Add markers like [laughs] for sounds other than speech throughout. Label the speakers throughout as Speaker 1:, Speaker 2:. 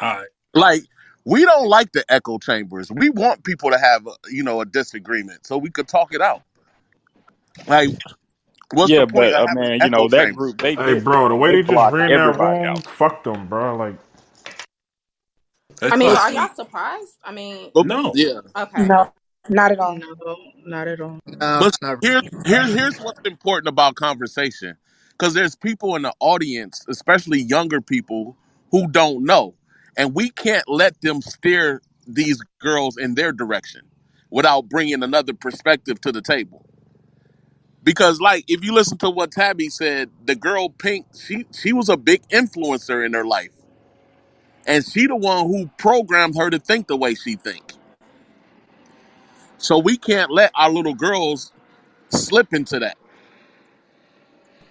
Speaker 1: All right.
Speaker 2: Like we don't like the echo chambers. We want people to have, you know, a disagreement so we could talk it out. Like, what's
Speaker 3: Yeah,
Speaker 2: the point
Speaker 3: but
Speaker 2: of
Speaker 3: uh,
Speaker 2: having
Speaker 3: man, you
Speaker 2: echo
Speaker 3: know that
Speaker 2: chambers?
Speaker 3: group they
Speaker 4: Hey,
Speaker 3: did
Speaker 4: bro, the way
Speaker 3: they
Speaker 4: they just
Speaker 3: blocked
Speaker 4: ran that
Speaker 3: everybody
Speaker 4: room,
Speaker 3: out.
Speaker 4: fuck them, bro. Like,
Speaker 1: That's
Speaker 5: I mean, are y'all surprised? I mean,
Speaker 2: But
Speaker 1: No.
Speaker 2: yeah,
Speaker 5: okay.
Speaker 6: No, not at all.
Speaker 7: No, not at all.
Speaker 8: No,
Speaker 2: but
Speaker 8: not
Speaker 2: here's here's here's what's important about conversation, because there's people in the audience, especially younger people, who don't know, and we can't let them steer these girls in their direction without bringing another perspective to the table. Because, like, if you listen to what Tabby said, the girl Pink, she she was a big influencer in her life, and she the one who programmed her to think the way she think. So we can't let our little girls slip into that.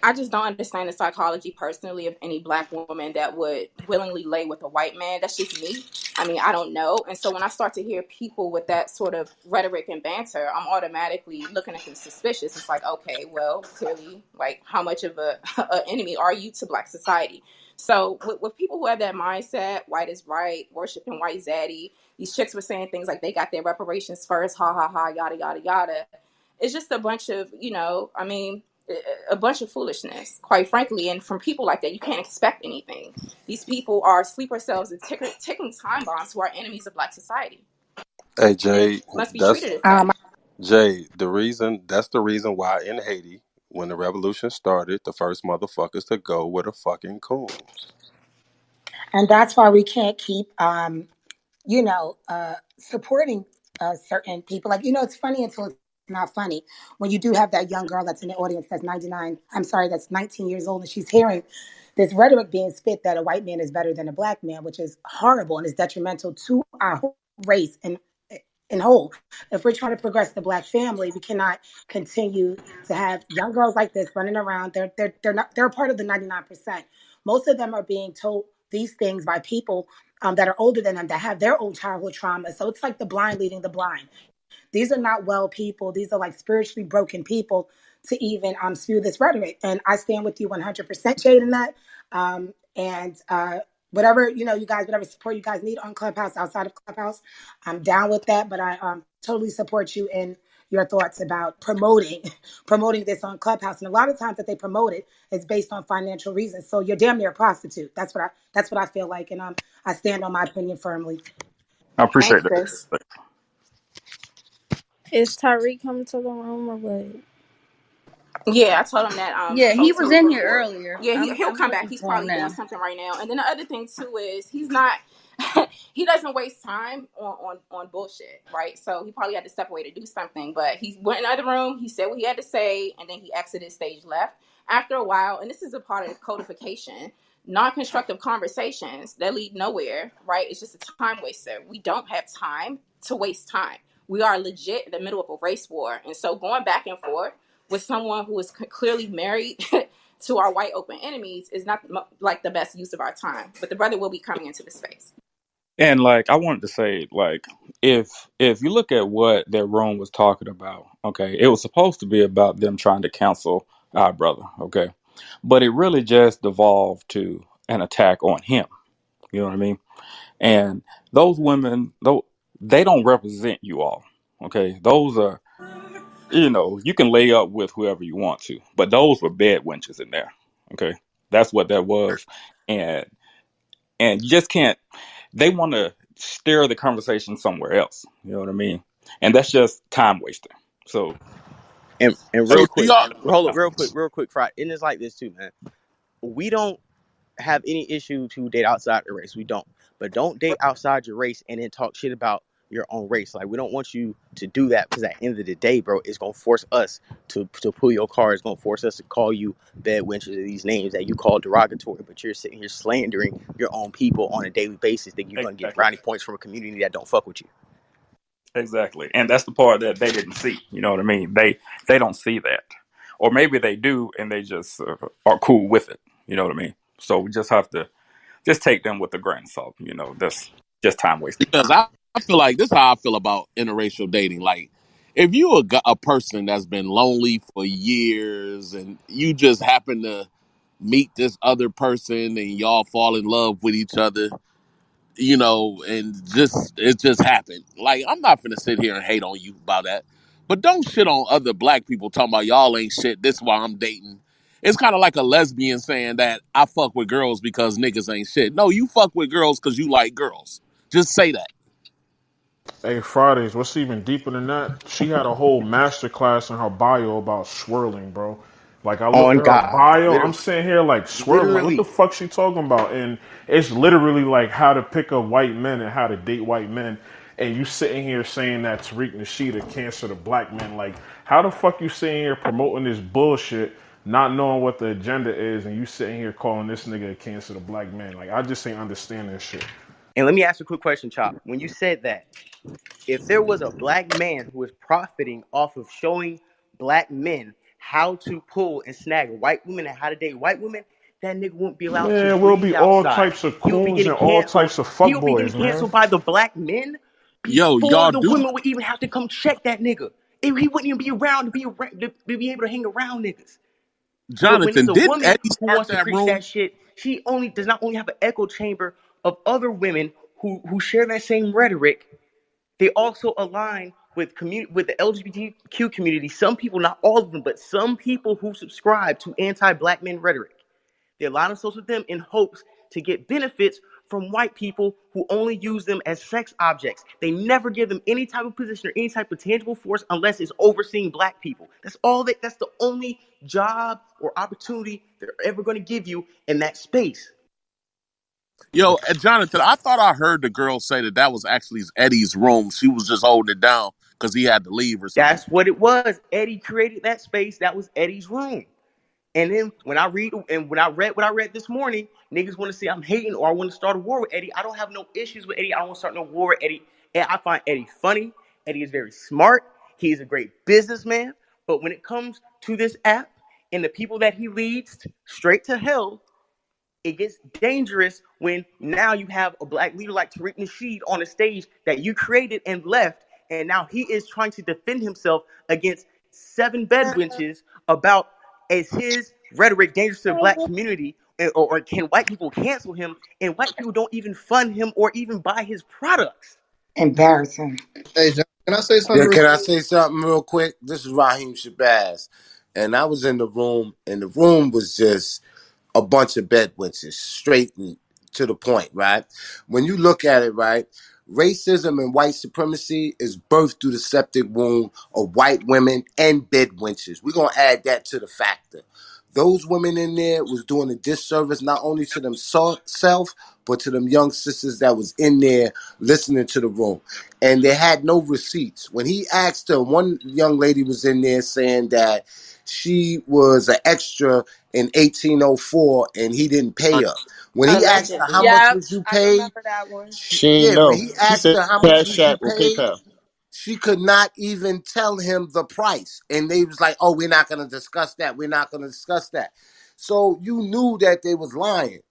Speaker 5: I just don't understand the psychology personally of any black woman that would willingly lay with a white man. That's just me. I mean, I don't know. And so when I start to hear people with that sort of rhetoric and banter, I'm automatically looking at them suspicious. It's like, okay, well, clearly, like, how much of a, [laughs] a enemy are you to black society? So with, with people who have that mindset, white is right, worshiping white zaddy, these chicks were saying things like they got their reparations first, ha ha ha, yada yada yada. It's just a bunch of, you know, I mean, a bunch of foolishness, quite frankly. And from people like that, you can't expect anything. These people are sleeper cells and tick- ticking time bombs who are enemies of black society
Speaker 9: Hey Jay,
Speaker 5: must be
Speaker 9: that's
Speaker 5: treated as.
Speaker 6: Um,
Speaker 9: Jay. The reason that's the reason why in Haiti, when the revolution started, the first motherfuckers to go were the fucking coons.
Speaker 6: and that's why we can't keep, um, you know, uh, supporting uh, certain people. Like, you know, it's funny until it's not funny. When you do have that young girl that's in the audience that's 99, I'm sorry, that's 19 years old, and she's hearing this rhetoric being spit that a white man is better than a black man, which is horrible and is detrimental to our race and in whole. If we're trying to progress the black family, we cannot continue to have young girls like this running around. They're they're they're not they're part of the 99%. Most of them are being told these things by people um, that are older than them that have their own childhood trauma. So it's like the blind leading the blind. These are not well people. These are like spiritually broken people to even um, spew this rhetoric. And I stand with you 100% Jade in that. Um, and uh, whatever, you know, you guys, whatever support you guys need on Clubhouse, outside of Clubhouse, I'm down with that. But I um, totally support you in your thoughts about promoting [laughs] promoting this on Clubhouse. And a lot of times that they promote it is based on financial reasons. So you're damn near a prostitute. That's what I that's what I feel like. And um, I stand on my opinion firmly.
Speaker 3: I appreciate
Speaker 5: Thanks,
Speaker 3: that.
Speaker 7: Is Tariq coming to the room or what?
Speaker 5: Yeah, I told him that um
Speaker 10: Yeah, he
Speaker 5: folks
Speaker 10: was in here earlier.
Speaker 5: Yeah, he
Speaker 10: I'm
Speaker 5: he'll
Speaker 10: I'm
Speaker 5: come back.
Speaker 10: looking
Speaker 5: He's
Speaker 10: for him
Speaker 5: probably doing
Speaker 10: now.
Speaker 5: something right now. And then the other thing too is he's not [laughs] he doesn't waste time on, on on bullshit, right? So he probably had to step away to do something. But he went in the other room, he said what he had to say, and then he exited stage left. After a while, and this is a part of codification, non-constructive conversations that lead nowhere, right? It's just a time waster. We don't have time to waste time. We are legit in the middle of a race war. And so going back and forth with someone who is clearly married [laughs] to our white open enemies is not like the best use of our time. But the brother will be coming into the space.
Speaker 3: And like I wanted to say, like if if you look at what that room was talking about, okay, it was supposed to be about them trying to cancel our brother, okay, but it really just devolved to an attack on him. You know what I mean? And those women, though, they don't represent you all, okay. Those are, you know, you can lay up with whoever you want to, but those were bed wenches in there, okay. That's what that was, and and you just can't they want to steer the conversation somewhere else you know what i mean and that's just time wasting so
Speaker 8: And and
Speaker 2: So
Speaker 8: real
Speaker 2: do
Speaker 8: quick,
Speaker 2: y'all?
Speaker 8: hold up, uh, real quick, real quick, Fry. And it's like this too, man. We don't have any issue to date outside the race. We don't. But don't date outside your race and then talk shit about your own race. Like we don't want you to do that because at the end of the day, bro, it's gonna force us to to pull your car. It's gonna force us to call you bad wenches or these names that you call derogatory. But you're sitting here slandering your own people on a daily basis. That you're gonna get
Speaker 3: exactly
Speaker 8: brownie points from a community that don't fuck with you.
Speaker 3: exactly and that's the part that they didn't see you know what i mean they they don't see that or maybe they do and they just uh, are cool with it you know what i mean so we just have to just take them with a grain of salt you know that's just time wasting
Speaker 2: Because I, I feel like this is how I feel about interracial dating. Like, if you a, a person that's been lonely for years and you just happen to meet this other person and y'all fall in love with each other, you know, and just it just happened. Like I'm not gonna sit here and hate on you about that, but don't shit on other black people talking about y'all ain't shit. This why I'm dating. It's kind of like a lesbian saying that I fuck with girls because niggas ain't shit. No, you fuck with girls because you like girls. Just say that.
Speaker 4: Hey, Fridays, what's even deeper than that? She had a whole master class in her bio about swirling, bro. Like I oh, looked
Speaker 8: On
Speaker 4: at her bio, I'm sitting here like swirling. Like, what the fuck she talking about? And it's literally like how to pick up white men and how to date white men. And you sitting here saying that Tariq Nasheed cancer to black men. Like, how the fuck you sitting here promoting this bullshit, not knowing what the agenda is, and you sitting here calling this nigga a cancer to black men? Like, I just ain't understand this shit.
Speaker 8: And let me ask you a quick question, Chop. When you said that, if there was a black man who was profiting off of showing black men how to pull and snag white women and how to date white women, that nigga wouldn't be allowed to
Speaker 4: Man, we'll
Speaker 8: breathe
Speaker 4: be all types of
Speaker 8: He
Speaker 4: coons and all
Speaker 8: canceled.
Speaker 4: types of
Speaker 8: He would be
Speaker 4: fuckboys,
Speaker 8: getting
Speaker 4: man.
Speaker 8: canceled by the black men
Speaker 2: Yo, y'all
Speaker 8: the
Speaker 2: do.
Speaker 8: women would even have to come check that nigga. He wouldn't even be around to be around, to be able to hang around niggas.
Speaker 2: Jonathan, didn't
Speaker 8: woman
Speaker 2: Eddie
Speaker 8: who
Speaker 2: start
Speaker 8: wants to
Speaker 2: that
Speaker 8: preach
Speaker 2: room?
Speaker 8: that shit, she only does not only have an echo chamber of other women who who share that same rhetoric. They also align with community with the LGBTQ community. Some people, not all of them, but some people who subscribe to anti-black men rhetoric. They align themselves with them in hopes to get benefits from white people who only use them as sex objects. They never give them any type of position or any type of tangible force unless it's overseeing black people. That's all they, that's the only job or opportunity they're ever going to give you in that space.
Speaker 2: Yo, Jonathan, I thought I heard the girl say that that was actually Eddie's room. She was just holding it down because he had to leave or something.
Speaker 8: That's what it was. Eddie created that space. That was Eddie's room. And then when I read and when I read what I read this morning, niggas want to say I'm hating or I want to start a war with Eddie. I don't have no issues with Eddie. I don't want to start no war with Eddie. And I find Eddie funny. Eddie is very smart. He is a great businessman. But when it comes to this app and the people that he leads straight to hell, it gets dangerous when now you have a black leader like Tariq Nasheed on a stage that you created and left, and now he is trying to defend himself against seven bedwenches about is his rhetoric dangerous to the black community, or, or can white people cancel him? And white people don't even fund him or even buy his products.
Speaker 6: Embarrassing.
Speaker 11: Hey, John, can I say something
Speaker 12: Yeah,
Speaker 11: real
Speaker 12: can I
Speaker 11: quick?
Speaker 12: say something real quick? This is Raheem Shabazz. And I was in the room, and the room was just a bunch of bedwitches, straight and to the point, right? When you look at it, right, racism and white supremacy is birthed through the septic wound of white women and bedwenches. We're to add that to the factor. Those women in there was doing a disservice not only to themselves, but to them young sisters that was in there listening to the room. And they had no receipts. When he asked her, one young lady was in there saying that she was an extra in 1804 and he didn't pay her. When he asked her how
Speaker 7: Allegedly.
Speaker 12: much
Speaker 13: Yep,
Speaker 12: was you
Speaker 13: I
Speaker 12: paid,
Speaker 13: remember that one.
Speaker 12: she,
Speaker 11: She ain't
Speaker 12: yeah, when
Speaker 11: know.
Speaker 12: he
Speaker 11: She
Speaker 12: asked
Speaker 11: said
Speaker 12: her how much
Speaker 11: Cash
Speaker 12: was you
Speaker 11: App or
Speaker 12: paid,
Speaker 11: PayPal.
Speaker 12: she could not even tell him the price. And they was like, oh, we're not going to discuss that. We're not going to discuss that. So you knew that they was lying.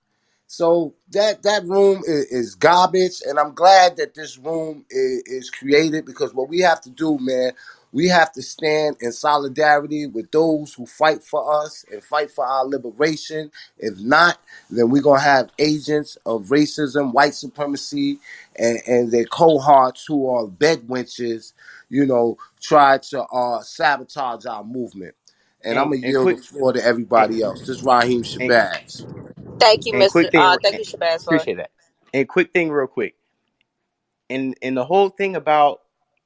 Speaker 12: So that that room is, is garbage, and I'm glad that this room is, is created because what we have to do, man, we have to stand in solidarity with those who fight for us and fight for our liberation. If not, then we're gonna have agents of racism, white supremacy, and, and their cohorts who are bed wenches, you know, try to uh, sabotage our movement. And I'm gonna
Speaker 8: and
Speaker 12: yield the floor to everybody else.
Speaker 8: and
Speaker 12: This is Raheem
Speaker 8: and,
Speaker 12: Shabazz.
Speaker 13: Thank you, Mr.
Speaker 8: quick thing
Speaker 13: Uh, thank you, Shabazz,
Speaker 8: appreciate that. And quick thing real quick. and and the whole thing about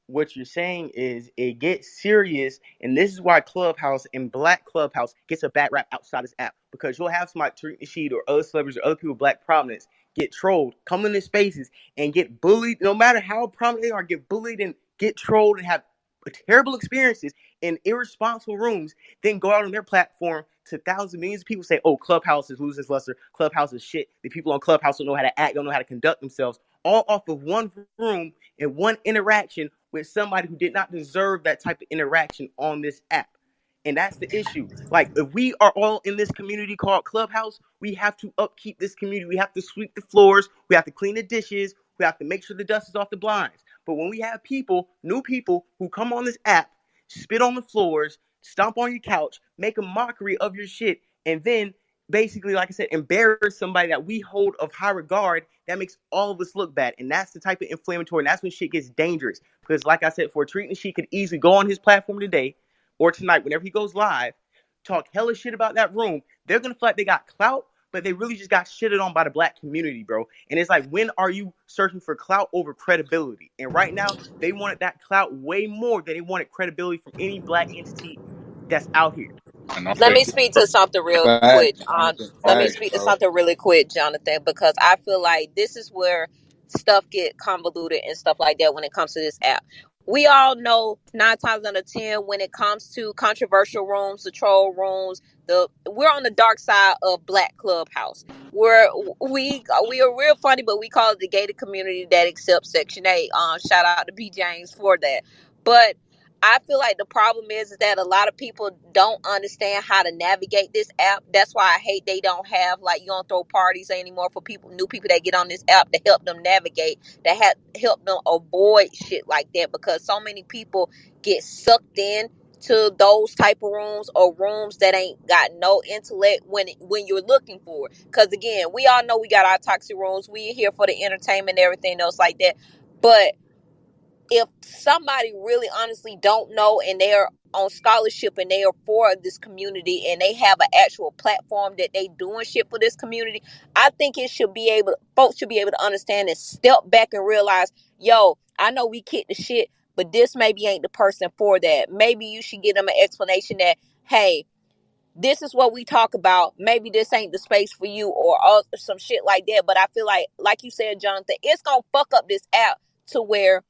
Speaker 8: what you're saying is it gets serious and this is why clubhouse and black clubhouse gets a bad rap outside this app because you'll have somebody Tariq Nasheed or other celebrities or other people with black prominence get trolled come into spaces and get bullied no matter how prominent they are get bullied and get trolled and have terrible experiences in irresponsible rooms then go out on their platform to thousands of millions of people say oh clubhouse is losing its luster. Clubhouse is shit. The people on clubhouse don't know how to act don't know how to conduct themselves all off of one room and one interaction with somebody who did not deserve that type of interaction on this app. And that's the issue. Like, if we are all in this community called Clubhouse, we have to upkeep this community. We have to sweep the floors. We have to clean the dishes. We have to make sure the dust is off the blinds. But when we have people, new people, who come on this app, spit on the floors, stomp on your couch, make a mockery of your shit, and then basically, like I said, embarrass somebody that we hold of high regard, that makes all of us look bad. And that's the type of inflammatory, and that's when shit gets dangerous. Because, like I said, for treating, she could easily go on his platform today or tonight, whenever he goes live, talk hella shit about that room. They're gonna feel like they got clout, but they really just got shitted on by the black community, bro. And it's like, when are you searching for clout over credibility? And right now, they wanted that clout way more than they wanted credibility from any black entity that's out here.
Speaker 14: And
Speaker 11: Let me speak to something real quick.
Speaker 14: facts,
Speaker 11: Um, let me
Speaker 14: facts,
Speaker 11: speak to
Speaker 14: bro.
Speaker 11: something really quick, Jonathan, because I feel like this is where stuff get convoluted and stuff like that when it comes to this app. We all know nine times out of ten when it comes to controversial rooms, the troll rooms, the we're on the dark side of Black Clubhouse. We're we we are real funny, but we call it the gated community that accepts Section Eight. Um, shout out to B James for that. But I feel like the problem is, is that a lot of people don't understand how to navigate this app. That's why I hate they don't have like you don't throw parties anymore for people, new people that get on this app to help them navigate, to have help them avoid shit like that because so many people get sucked in to those type of rooms or rooms that ain't got no intellect when when you're looking for it. Because again, we all know we got our toxic rooms. We here for the entertainment and everything else like that. But if somebody really honestly don't know and they're on scholarship and they are for this community and they have an actual platform that they doing shit for this community, I think it should be able folks should be able to understand and step back and realize, yo, I know we kick the shit, but this maybe ain't the person for that. Maybe you should give them an explanation that, hey, this is what we talk about. Maybe this ain't the space for you or some shit like that. But I feel like, like you said, Jonathan, it's gonna fuck up this app to where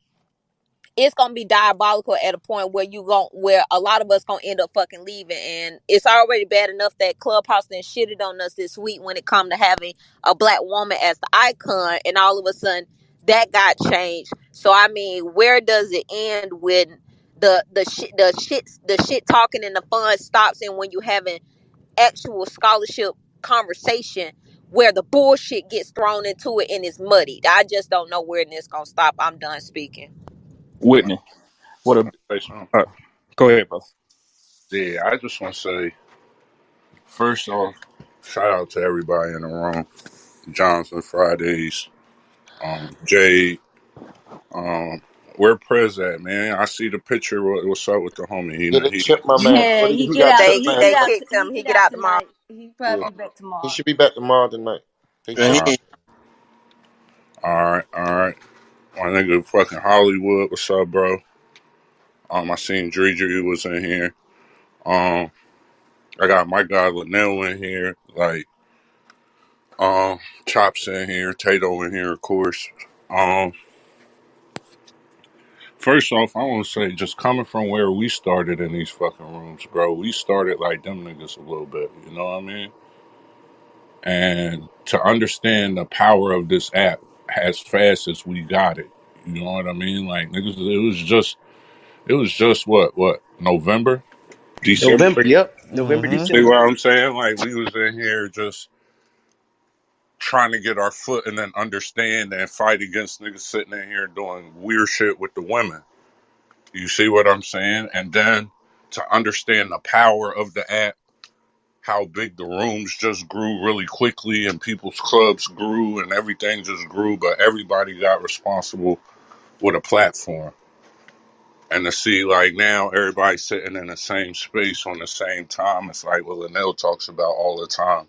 Speaker 11: it's gonna be diabolical at a point where you gon' where a lot of us gonna end up fucking leaving. And it's already bad enough that clubhouse then shitted on us this week when it come to having a black woman as the icon and all of a sudden that got changed. So i mean where does it end when the the shit the shit the shit talking and the fun stops and when you having actual scholarship conversation where the bullshit gets thrown into it and it's muddied? I just don't know where this gonna stop. I'm done speaking
Speaker 3: Whitney, what a
Speaker 14: Say something.
Speaker 3: uh, go ahead, brother.
Speaker 14: Yeah, I just want to say, first off, shout out to everybody in the room. Jonathan Fridays, um, Jade, um, where Prez at, man? I see the picture. What, what's up with the homie? He,
Speaker 12: Get a
Speaker 14: he,
Speaker 12: chip, my man.
Speaker 13: Yeah,
Speaker 12: What do
Speaker 13: he
Speaker 12: you,
Speaker 13: get
Speaker 12: got
Speaker 13: out.
Speaker 12: chip,
Speaker 11: they
Speaker 13: He
Speaker 12: man?
Speaker 11: they
Speaker 13: out.
Speaker 11: kicked him
Speaker 13: He
Speaker 11: he
Speaker 13: get
Speaker 11: get
Speaker 13: out
Speaker 11: out tomorrow
Speaker 13: tonight. He
Speaker 12: Yeah.
Speaker 13: probably be back tomorrow.
Speaker 12: He
Speaker 13: tomorrow.
Speaker 12: should be back tomorrow tonight. Peace
Speaker 2: And
Speaker 12: out.
Speaker 14: all right,
Speaker 2: he
Speaker 14: all right, all right. My nigga, fucking Hollywood. What's up, bro? Um, I seen Dredry was in here. Um, I got my guy Linnell in here. Like, um, Chops in here. Tato in here, of course. Um, first off, I want to say, just coming from where we started in these fucking rooms, bro, we started like them niggas a little bit. You know what I mean? And to understand the power of this app as fast as we got it, you know what I mean? Like niggas, it was just, it was just what, what, November, December.
Speaker 8: November, yep. November,
Speaker 4: Mm-hmm.
Speaker 14: See
Speaker 8: December.
Speaker 14: what I'm saying? Like we was in here just trying to get our foot and then understand and fight against niggas sitting in here doing weird shit with the women. You see what I'm saying? And then to understand the power of the app, how big the rooms just grew really quickly and people's clubs grew and everything just grew, but everybody got responsible with a platform. And to see like now everybody sitting in the same space on the same time, it's like what Linnell talks about all the time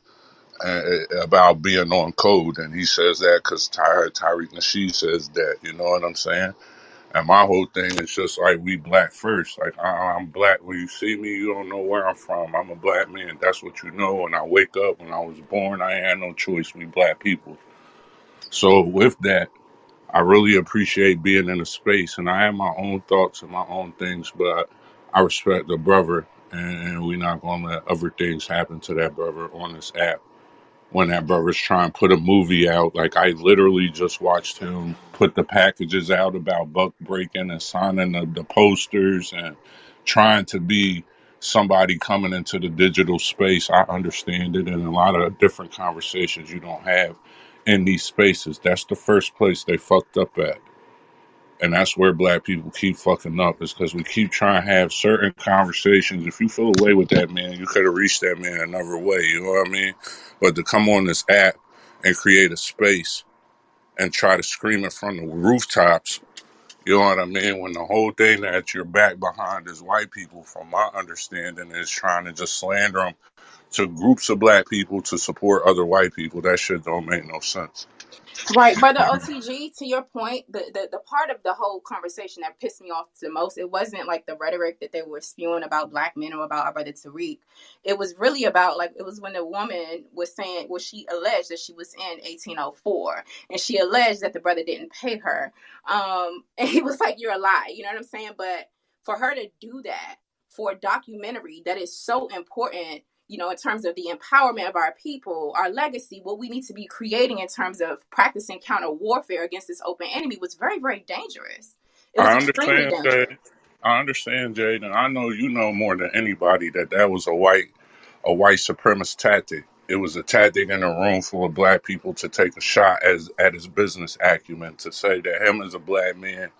Speaker 14: uh, about being on code, and he says that because Ty, Tariq Nasheed says that. You know what I'm saying? And my whole thing is just like we black first. Like I, I'm black. When you see me, you don't know where I'm from. I'm a black man. That's what you know. When I wake up, when I was born, I had no choice. We black people. So with that, I really appreciate being in a space, and I have my own thoughts and my own things, but I respect the brother, and we're not gonna let other things happen to that brother on this app when that brother's trying to put a movie out. Like I literally just watched him put the packages out about Buck breaking and signing the, the posters and trying to be somebody coming into the digital space. I understand it and a lot of different conversations you don't have in these spaces. That's the first place they fucked up at. And that's where black people keep fucking up is because we keep trying to have certain conversations. If you feel away with that man, you could have reached that man another way. You know what I mean? But to come on this app and create a space and try to scream it from the rooftops, you know what I mean? When the whole thing that you're back behind is white people, from my understanding, is trying to just slander them to groups of black people to support other white people. That shit don't make no sense.
Speaker 15: Right, but the OTG, to your point, the, the the part of the whole conversation that pissed me off the most, it wasn't like the rhetoric that they were spewing about black men or about our brother Tariq. It was really about like it was when the woman was saying, well, she alleged that she was in 1804, and she alleged that the brother didn't pay her. Um, [laughs] and he was like, "You're a lie," you know what I'm saying? But for her to do that for a documentary that is so important you know, in terms of the empowerment of our people, our legacy, what we need to be creating in terms of practicing counter warfare against this open enemy was very, very dangerous.
Speaker 14: I understand,
Speaker 15: dangerous.
Speaker 14: Jade. I understand, Jade, and I know you know more than anybody that that was a white a white supremacist tactic. It was a tactic in a room full of black people to take a shot as at his business acumen to say that him as a black man,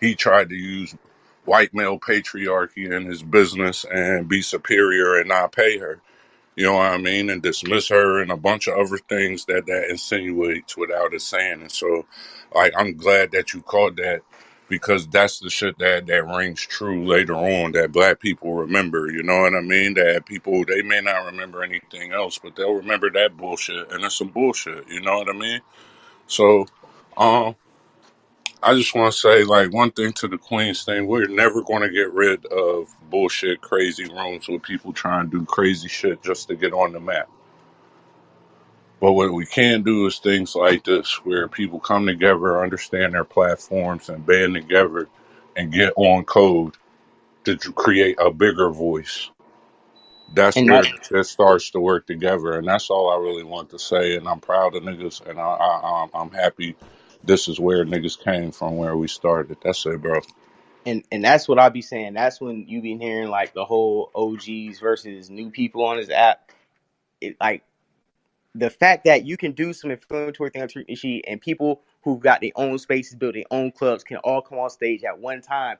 Speaker 14: he tried to use white male patriarchy in his business and be superior and not pay her. You know what I mean? And dismiss her and a bunch of other things that that insinuates without it saying. And so, like, I'm glad that you caught that because that's the shit that that rings true later on that black people remember. You know what I mean? That people they may not remember anything else, but they'll remember that bullshit, and it's some bullshit. You know what I mean? So, um. I just want to say, like, one thing to the Queens thing, we're never going to get rid of bullshit, crazy rooms with people trying to do crazy shit just to get on the map. But what we can do is things like this, where people come together, understand their platforms, and band together and get on code to tr- create a bigger voice. That's
Speaker 8: And
Speaker 14: where
Speaker 8: that
Speaker 14: it starts to work together, and that's all I really want to say. And I'm proud of niggas, and I, I, I'm I'm happy. This is where niggas came from, where we started. That's it, bro.
Speaker 8: And and that's what I'll be saying. That's when you've been hearing like the whole OGs versus new people on this app. It like the fact that you can do some inflammatory thing and people who've got their own spaces, build their own clubs, can all come on stage at one time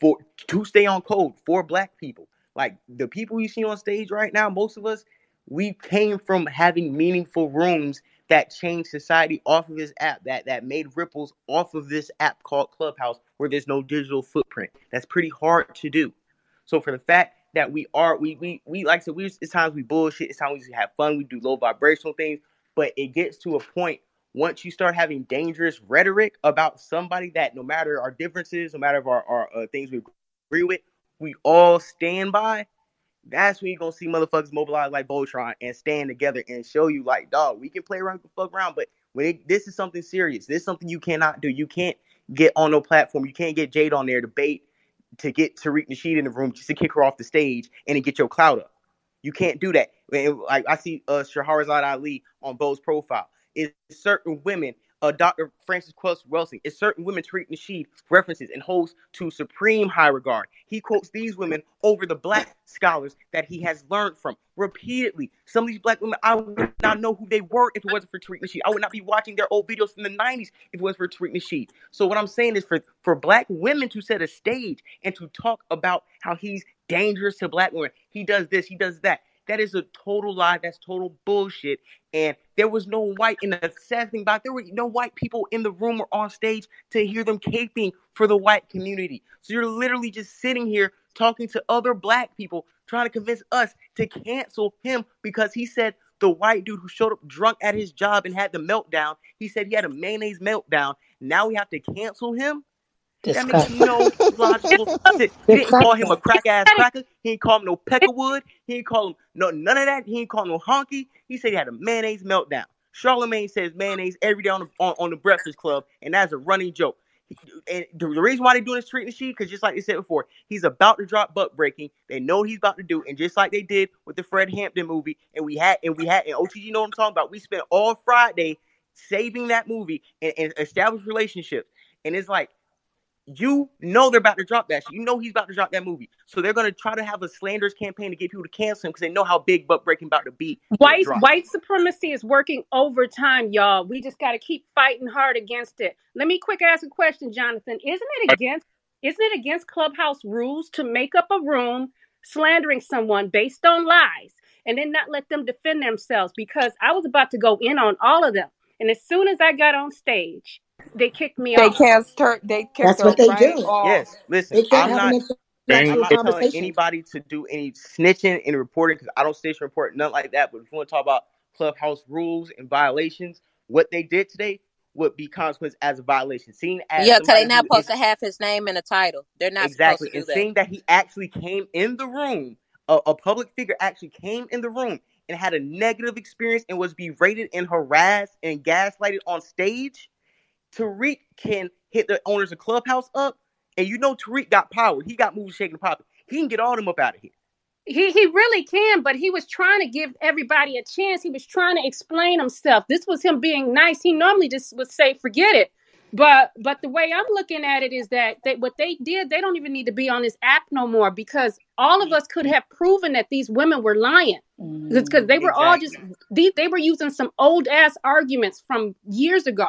Speaker 8: for to stay on code for black people. Like the people you see on stage right now, most of us, we came from having meaningful rooms that changed society off of this app, that that made ripples off of this app called Clubhouse, where there's no digital footprint. That's pretty hard to do. So for the fact that we are, we we we like I said, we it's times we bullshit, it's times we have fun, we do low vibrational things, but it gets to a point once you start having dangerous rhetoric about somebody that no matter our differences, no matter our, our uh, things we agree with, we all stand by. That's when you're gonna see motherfuckers mobilize like Voltron and stand together and show you like, dog, we can play around, fuck around, but when it, this is something serious, this is something you cannot do. You can't get on no platform. You can't get Jade on there to bait to get Tariq Nasheed in the room just to kick her off the stage and to get your clout up. You can't do that. And, Like I see uh Shahrazad Ali on Bo's profile. Is certain women, uh Dr. Frances Queller Welsing, is certain women Tariq Nasheed references and holds to supreme high regard. He quotes these women over the black scholars that he has learned from repeatedly. Some of these black women, I would not know who they were if it wasn't for Tariq Nasheed. I would not be watching their old videos from the 90s if it wasn't for Tariq Nasheed. So what I'm saying is for, for black women to set a stage and to talk about how he's dangerous to black women, he does this, he does that. That is a total lie. That's total bullshit. And there was no white in the sad thing about it, there were no white people in the room or on stage to hear them caping for the white community. So you're literally just sitting here talking to other black people, trying to convince us to cancel him because he said the white dude who showed up drunk at his job and had the meltdown, he said he had a mayonnaise meltdown. Now we have to cancel him? That makes no logical [laughs] sense. He didn't call him a crack ass cracker. He didn't call him no peckerwood. He didn't call him no none of that. He didn't call him no honky. He said he had a mayonnaise meltdown. Charlamagne says mayonnaise every day on the, on, on the Breakfast Club, and that's a running joke. And the, the reason why they're doing this treatment sheet, because just like they said before, he's about to drop Buck breaking. They know he's about to do, and just like they did with the Fred Hampton movie, and we had and we had and OTG know what I'm talking about. We spent all Friday saving that movie and, and established relationships, and it's like you know they're about to drop that shit. You know he's about to drop that movie. So they're gonna try to have a slanderous campaign to get people to cancel him because they know how big Buck breaking about to be.
Speaker 13: White white supremacy is working overtime, y'all. We just got to keep fighting hard against it. Let me quick ask a question, Jonathan. Isn't it against isn't it against clubhouse rules to make up a room slandering someone based on lies and then not let them defend themselves? Because I was about to go in on all of them, and as soon as I got on stage, they kicked me out
Speaker 16: They
Speaker 13: off.
Speaker 16: can't her. They kicked
Speaker 6: That's
Speaker 16: her
Speaker 6: what they
Speaker 16: right
Speaker 6: do.
Speaker 16: off.
Speaker 8: Yes, listen, I'm not.
Speaker 6: an
Speaker 8: I'm not telling anybody to do any snitching and reporting because I don't snitch report nothing like that. But if you want to talk about clubhouse rules and violations, what they did today would be consequence as a violation, Seeing as
Speaker 11: Yeah, because they're not
Speaker 8: who
Speaker 11: supposed
Speaker 8: is
Speaker 11: to have his name in the title. They're not
Speaker 8: exactly
Speaker 11: supposed to
Speaker 8: and
Speaker 11: do that.
Speaker 8: seeing that he actually came in the room, a, a public figure actually came in the room and had a negative experience and was berated and harassed and gaslighted on stage. Tariq can hit the owners of Clubhouse up, and you know Tariq got power. He got moves shaking and popping. He can get all them up out of here.
Speaker 13: He he really can, but he was trying to give everybody a chance. He was trying to explain himself. This was him being nice. He normally just would say, "Forget it." But but the way I'm looking at it is that that what they did, they don't even need to be on this app no more because all of us could have proven that these women were lying mm, because they were all just
Speaker 8: Exactly.
Speaker 13: these they were using some old ass arguments from years ago.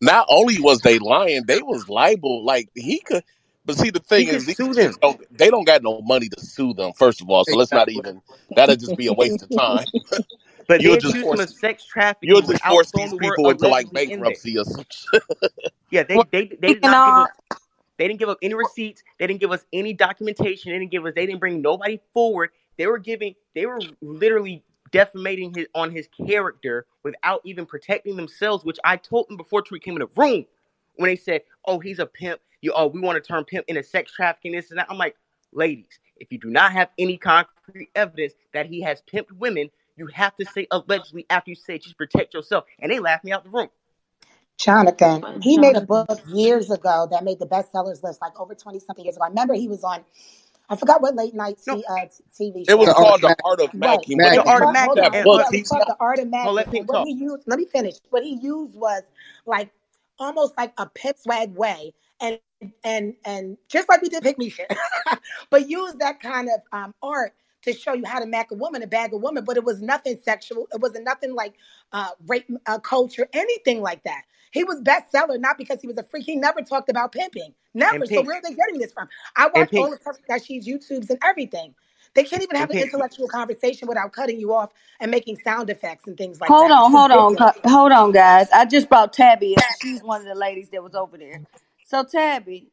Speaker 2: Not only was they lying, they was liable. Like he could. But see, the thing
Speaker 8: could
Speaker 2: is, these
Speaker 8: them.
Speaker 2: don't. They don't got no money to sue them. First of all, so let's not even. That'll just be a waste of time. [laughs]
Speaker 8: But [laughs]
Speaker 2: You'll just
Speaker 8: accused him
Speaker 2: force.
Speaker 8: of sex
Speaker 2: You'll
Speaker 8: trafficking
Speaker 2: just
Speaker 8: without
Speaker 2: force these
Speaker 8: the word
Speaker 2: people into like
Speaker 8: allegedly in
Speaker 2: bankruptcy or some shit. [laughs]
Speaker 8: Yeah, they
Speaker 16: Well,
Speaker 8: they they did not give
Speaker 16: of,
Speaker 8: us they didn't give up any receipts. They didn't give us any documentation. They didn't give us. They didn't bring nobody forward. They were giving. They were literally defamating his on his character without even protecting themselves. Which I told them before Tariq came in the room when they said, "Oh, he's a pimp. You oh, we want to turn pimp into sex trafficking. This and that." I'm like, ladies, if you do not have any concrete evidence that he has pimped women, you have to say allegedly after you say just protect yourself. And they laughed me out the room.
Speaker 6: Jonathan,
Speaker 7: But
Speaker 6: he made a book years ago that made the bestsellers list, like over 20 something years ago. I remember he was on, I forgot what late night
Speaker 8: No,
Speaker 6: C, uh, TV
Speaker 2: It was
Speaker 6: show.
Speaker 17: The art
Speaker 2: called the art of
Speaker 6: Right.
Speaker 2: macking, but
Speaker 8: the
Speaker 6: It was
Speaker 8: art of
Speaker 6: called,
Speaker 8: Mac
Speaker 6: hold
Speaker 2: that
Speaker 6: on,
Speaker 8: and
Speaker 2: book.
Speaker 6: yeah,
Speaker 8: uh,
Speaker 6: it was called The Art of Macking.
Speaker 8: let Pink
Speaker 6: And what
Speaker 8: talk.
Speaker 6: used, let me finish. What he used was like almost like a pimp swag way. And and and just like we did pick me shit, [laughs] but use that kind of um, art to show you how to mac a woman and bag a woman. But it was nothing sexual. It wasn't nothing like uh, rape uh, culture, anything like that. He was bestseller not because he was a freak. He never talked about pimping. Never.
Speaker 8: And
Speaker 6: So where are they getting this from? I
Speaker 8: and
Speaker 6: watch
Speaker 8: Pink
Speaker 6: all of Kardashian's YouTubes and everything. They can't even have an intellectual conversation without cutting you off and making sound effects and things like
Speaker 18: Hold
Speaker 6: that.
Speaker 18: on, hold on,
Speaker 6: ridiculous.
Speaker 18: cu- hold on, guys. I just brought Tabby up. She's one of the ladies that was over there. So Tabby, can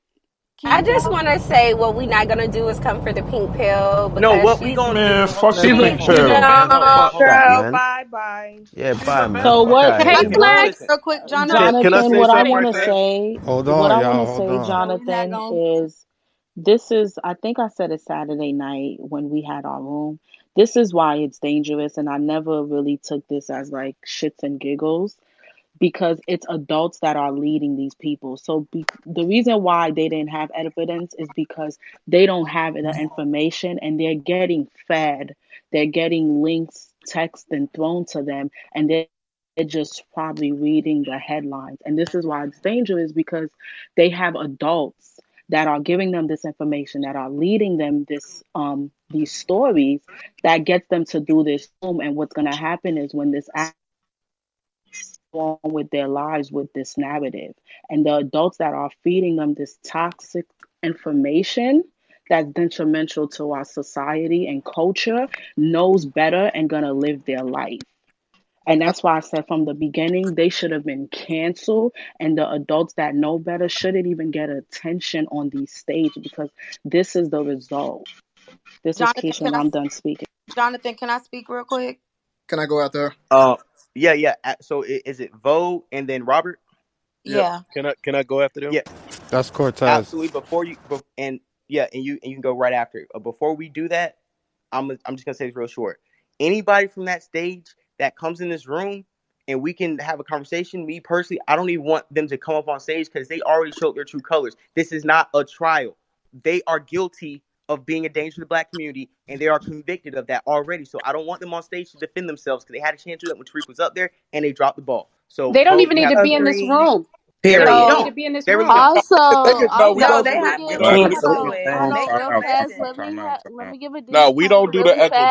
Speaker 19: I just want to say what we're not gonna do is come for the pink pill
Speaker 8: No, what we gonna do?
Speaker 4: Man,
Speaker 8: Hold
Speaker 4: fuck
Speaker 8: on,
Speaker 4: the
Speaker 8: hold
Speaker 16: she's
Speaker 8: on,
Speaker 16: a
Speaker 4: pink
Speaker 8: hold on,
Speaker 16: she's a
Speaker 4: pill.
Speaker 8: hold on,
Speaker 16: no
Speaker 8: hold on, hold on.
Speaker 16: girl. Bye bye.
Speaker 8: Yeah, bye, man.
Speaker 4: man.
Speaker 20: So what?
Speaker 8: out of
Speaker 18: Can
Speaker 8: here.
Speaker 18: I
Speaker 20: Hey,
Speaker 8: Listen,
Speaker 18: real quick, Jonathan?
Speaker 8: can I
Speaker 20: Jonathan,
Speaker 8: say
Speaker 20: what I want to say,
Speaker 17: Hold
Speaker 20: what I
Speaker 17: on,
Speaker 20: want
Speaker 17: y'all.
Speaker 20: to
Speaker 17: Hold
Speaker 20: say,
Speaker 17: on.
Speaker 18: So we not
Speaker 20: Jonathan, is this is I think I said it Saturday night when we had our room. This is why it's dangerous, and I never really took this as like shits and giggles because it's adults that are leading these people. So be, the reason why they didn't have evidence is because they don't have the information and they're getting fed. They're getting links, text, and thrown to them, and they're just probably reading the headlines. And this is why it's dangerous because they have adults that are giving them this information, that are leading them this um these stories that gets them to do this. And what's gonna happen is when this on with their lives with this narrative. And the adults that are feeding them this toxic information that's detrimental to our society and culture knows better and gonna live their life. And that's why I said from the beginning they should have been canceled, and the adults that know better shouldn't even get attention on these stage because this is the result. This is
Speaker 18: Jonathan,
Speaker 20: Keisha,
Speaker 18: can
Speaker 20: and
Speaker 18: I
Speaker 20: I'm done speaking.
Speaker 18: Jonathan, can I speak real quick?
Speaker 17: Can I go out there?
Speaker 8: Uh, yeah, yeah. So is it Vogue and then Robert?
Speaker 17: Yeah.
Speaker 18: Yeah.
Speaker 21: Can I can I go after them?
Speaker 8: Yeah,
Speaker 9: That's Cortez.
Speaker 8: absolutely. Before you, and yeah, and you and you can go right after. Before we do that, I'm I'm just gonna say this real short. Anybody from that stage that comes in this room and we can have a conversation. Me personally, I don't even want them to come up on stage because they already showed their true colors. This is not a trial. They are guilty of being a danger to the black community, and they are convicted of that already. So I don't want them on stage to defend themselves because they had a chance to do that when Tariq was up there and they dropped the ball. So
Speaker 13: They don't even need to be in this
Speaker 8: floor.
Speaker 16: Agreed.
Speaker 13: room. They
Speaker 8: Period.
Speaker 13: don't want me
Speaker 18: So
Speaker 13: to be in this room.
Speaker 7: Also, [laughs]
Speaker 2: Niggas know we
Speaker 7: also,
Speaker 11: No, they
Speaker 2: do
Speaker 7: let
Speaker 2: the
Speaker 7: me
Speaker 11: have to
Speaker 7: give
Speaker 11: be
Speaker 2: don't
Speaker 11: in
Speaker 2: do
Speaker 7: it.
Speaker 11: this
Speaker 2: the
Speaker 7: Hold
Speaker 11: room
Speaker 7: on,
Speaker 11: and
Speaker 7: hold
Speaker 2: time
Speaker 7: on,
Speaker 11: make
Speaker 2: time
Speaker 11: no
Speaker 7: real
Speaker 2: out time
Speaker 7: fast. Let me
Speaker 2: time
Speaker 7: ha-
Speaker 2: out
Speaker 7: let
Speaker 2: time
Speaker 7: me give a
Speaker 2: No, we don't do
Speaker 7: really
Speaker 2: the echo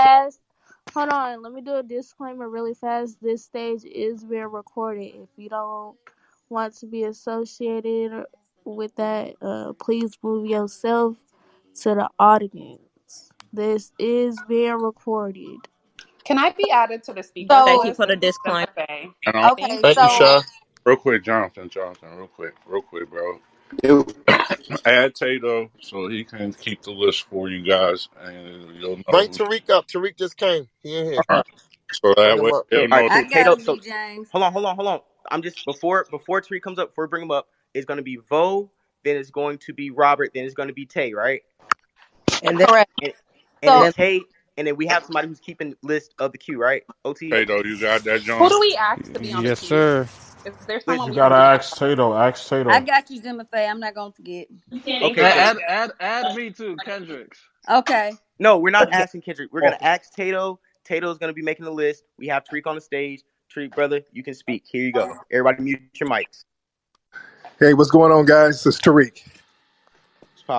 Speaker 7: Hold on, let me do a disclaimer really fast. This stage is being recorded. If you don't want to be associated with that, uh, please move yourself to the audience. This is being recorded.
Speaker 13: Can I be added to the speakers
Speaker 11: Thank you for the disclaimer.
Speaker 13: MFA.
Speaker 14: And I
Speaker 18: okay,
Speaker 13: Thank
Speaker 17: Thank you,
Speaker 13: you.
Speaker 18: so
Speaker 17: Shy.
Speaker 14: real quick, Jonathan, Jonathan, real quick, real quick, bro.
Speaker 22: It-
Speaker 14: Add Tato so he can keep the list for you guys, and you'll know
Speaker 17: Bring
Speaker 14: who.
Speaker 17: Tariq up. Tariq just came. He in here.
Speaker 14: All right. So
Speaker 17: Bring
Speaker 14: that
Speaker 17: him
Speaker 14: way
Speaker 17: up.
Speaker 14: they'll
Speaker 8: All right,
Speaker 14: know.
Speaker 18: I
Speaker 8: so
Speaker 18: got
Speaker 8: Tato.
Speaker 18: him,
Speaker 8: So
Speaker 18: D James.
Speaker 8: hold on, hold on, hold on. I'm just before before Tariq comes up, before we bring him up, it's gonna be Vo, then it's going to be Robert, then it's gonna be Tay, right? [laughs]
Speaker 16: And then
Speaker 18: Correct.
Speaker 8: And and
Speaker 16: and
Speaker 18: So
Speaker 16: then
Speaker 8: Tay, and then we have somebody who's keeping list of the queue, right? OT.
Speaker 14: Tato, you got that, John?
Speaker 13: Who
Speaker 14: John?
Speaker 13: do we ask to be on the queue?
Speaker 4: Yes, sir.
Speaker 13: Is there
Speaker 8: Which
Speaker 13: someone
Speaker 4: You
Speaker 13: we
Speaker 4: gotta
Speaker 13: can Tato. out?
Speaker 4: ask Tato.
Speaker 18: I got you, Timothy. I'm not gonna forget.
Speaker 13: Thank
Speaker 8: okay,
Speaker 9: Add, add, add me too, Kendricks.
Speaker 18: Okay.
Speaker 8: no, we're not asking Kendrick. We're gonna ask Tato. Tato's gonna be making the list. We have Tariq on the stage. Tariq, brother, you can speak. Here you go. Everybody mute your mics.
Speaker 23: Hey, what's going on, guys? It's Tariq.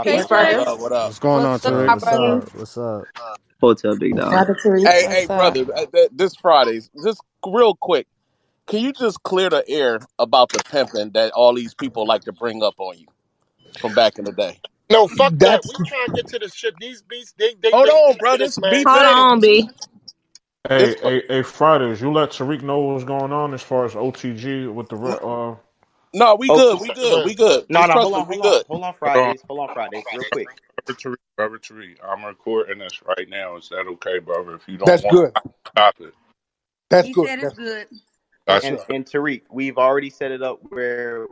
Speaker 8: It's popping.
Speaker 18: Hey,
Speaker 13: Peace,
Speaker 2: What up? What up?
Speaker 4: What's going on,
Speaker 18: What's up,
Speaker 4: Tariq?
Speaker 7: What's up?
Speaker 4: What's up?
Speaker 24: Hotel Big Dog.
Speaker 25: Brother
Speaker 2: Hey, hey, brother. uh, This Friday, just real quick, can you just clear the air about the pimping that all these people like to bring up on you from back in the day?
Speaker 17: No, fuck that.
Speaker 23: That's
Speaker 17: We trying to get to this shit. These beats, they they
Speaker 2: Hold
Speaker 17: they
Speaker 2: on,
Speaker 17: brother.
Speaker 2: This be
Speaker 17: man.
Speaker 11: Hold
Speaker 2: fair.
Speaker 11: on, B.
Speaker 4: Hey, hey, hey, Fridays. You let Tariq know what's going on as far as OTG with the uh.
Speaker 2: No, we
Speaker 8: Oh,
Speaker 2: good. We good. We good.
Speaker 8: no,
Speaker 2: Just
Speaker 8: no,
Speaker 2: trust
Speaker 8: hold on,
Speaker 2: We
Speaker 8: hold on,
Speaker 2: good.
Speaker 8: hold on,
Speaker 14: Hold on,
Speaker 8: Fridays, hold on, Fridays, real quick.
Speaker 14: Robert Tariq, Robert Tariq. I'm recording this right now. Is that okay, brother? If you don't
Speaker 23: that's
Speaker 14: want,
Speaker 23: good.
Speaker 14: stop it.
Speaker 23: That's
Speaker 18: He
Speaker 23: good.
Speaker 18: said it's
Speaker 23: That's
Speaker 18: good.
Speaker 23: yes,
Speaker 8: And and Tariq, we've already set it up where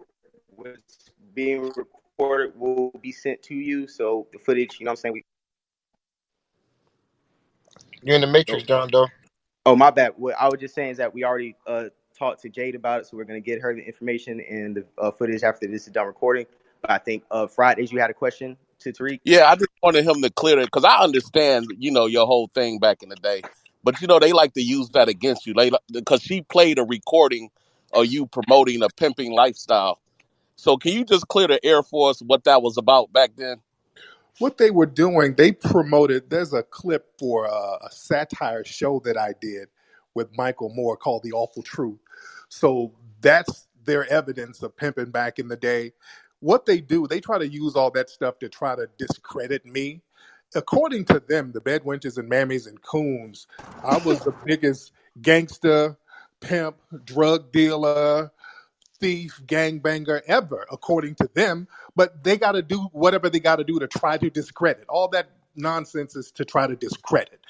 Speaker 8: what's being recorded will be sent to you. So the footage, you know what I'm saying? We
Speaker 17: You're in the Matrix, John Doe.
Speaker 8: Oh, my bad. What I was just saying is that we already uh talked to Jade about it, so we're gonna get her the information and the uh, footage after this is done recording. But I think uh Fridays you had a question to Tariq.
Speaker 2: Yeah, I just wanted him to clear it because I understand, you know, your whole thing back in the day. But you know, they like to use that against you. They because she played a recording of you promoting a pimping lifestyle. So can you just clear the air for us what that was about back then?
Speaker 23: What they were doing, they promoted. There's a clip for a, a satire show that I did with Michael Moore called "The Awful Truth." So that's their evidence of pimping back in the day. What they do, they try to use all that stuff to try to discredit me. According to them, the bedwenches and mammies and coons, I was the [laughs] biggest gangster, pimp, drug dealer, thief, gangbanger ever, according to them. But they got to do whatever they got to do to try to discredit. All that nonsense is to try to discredit.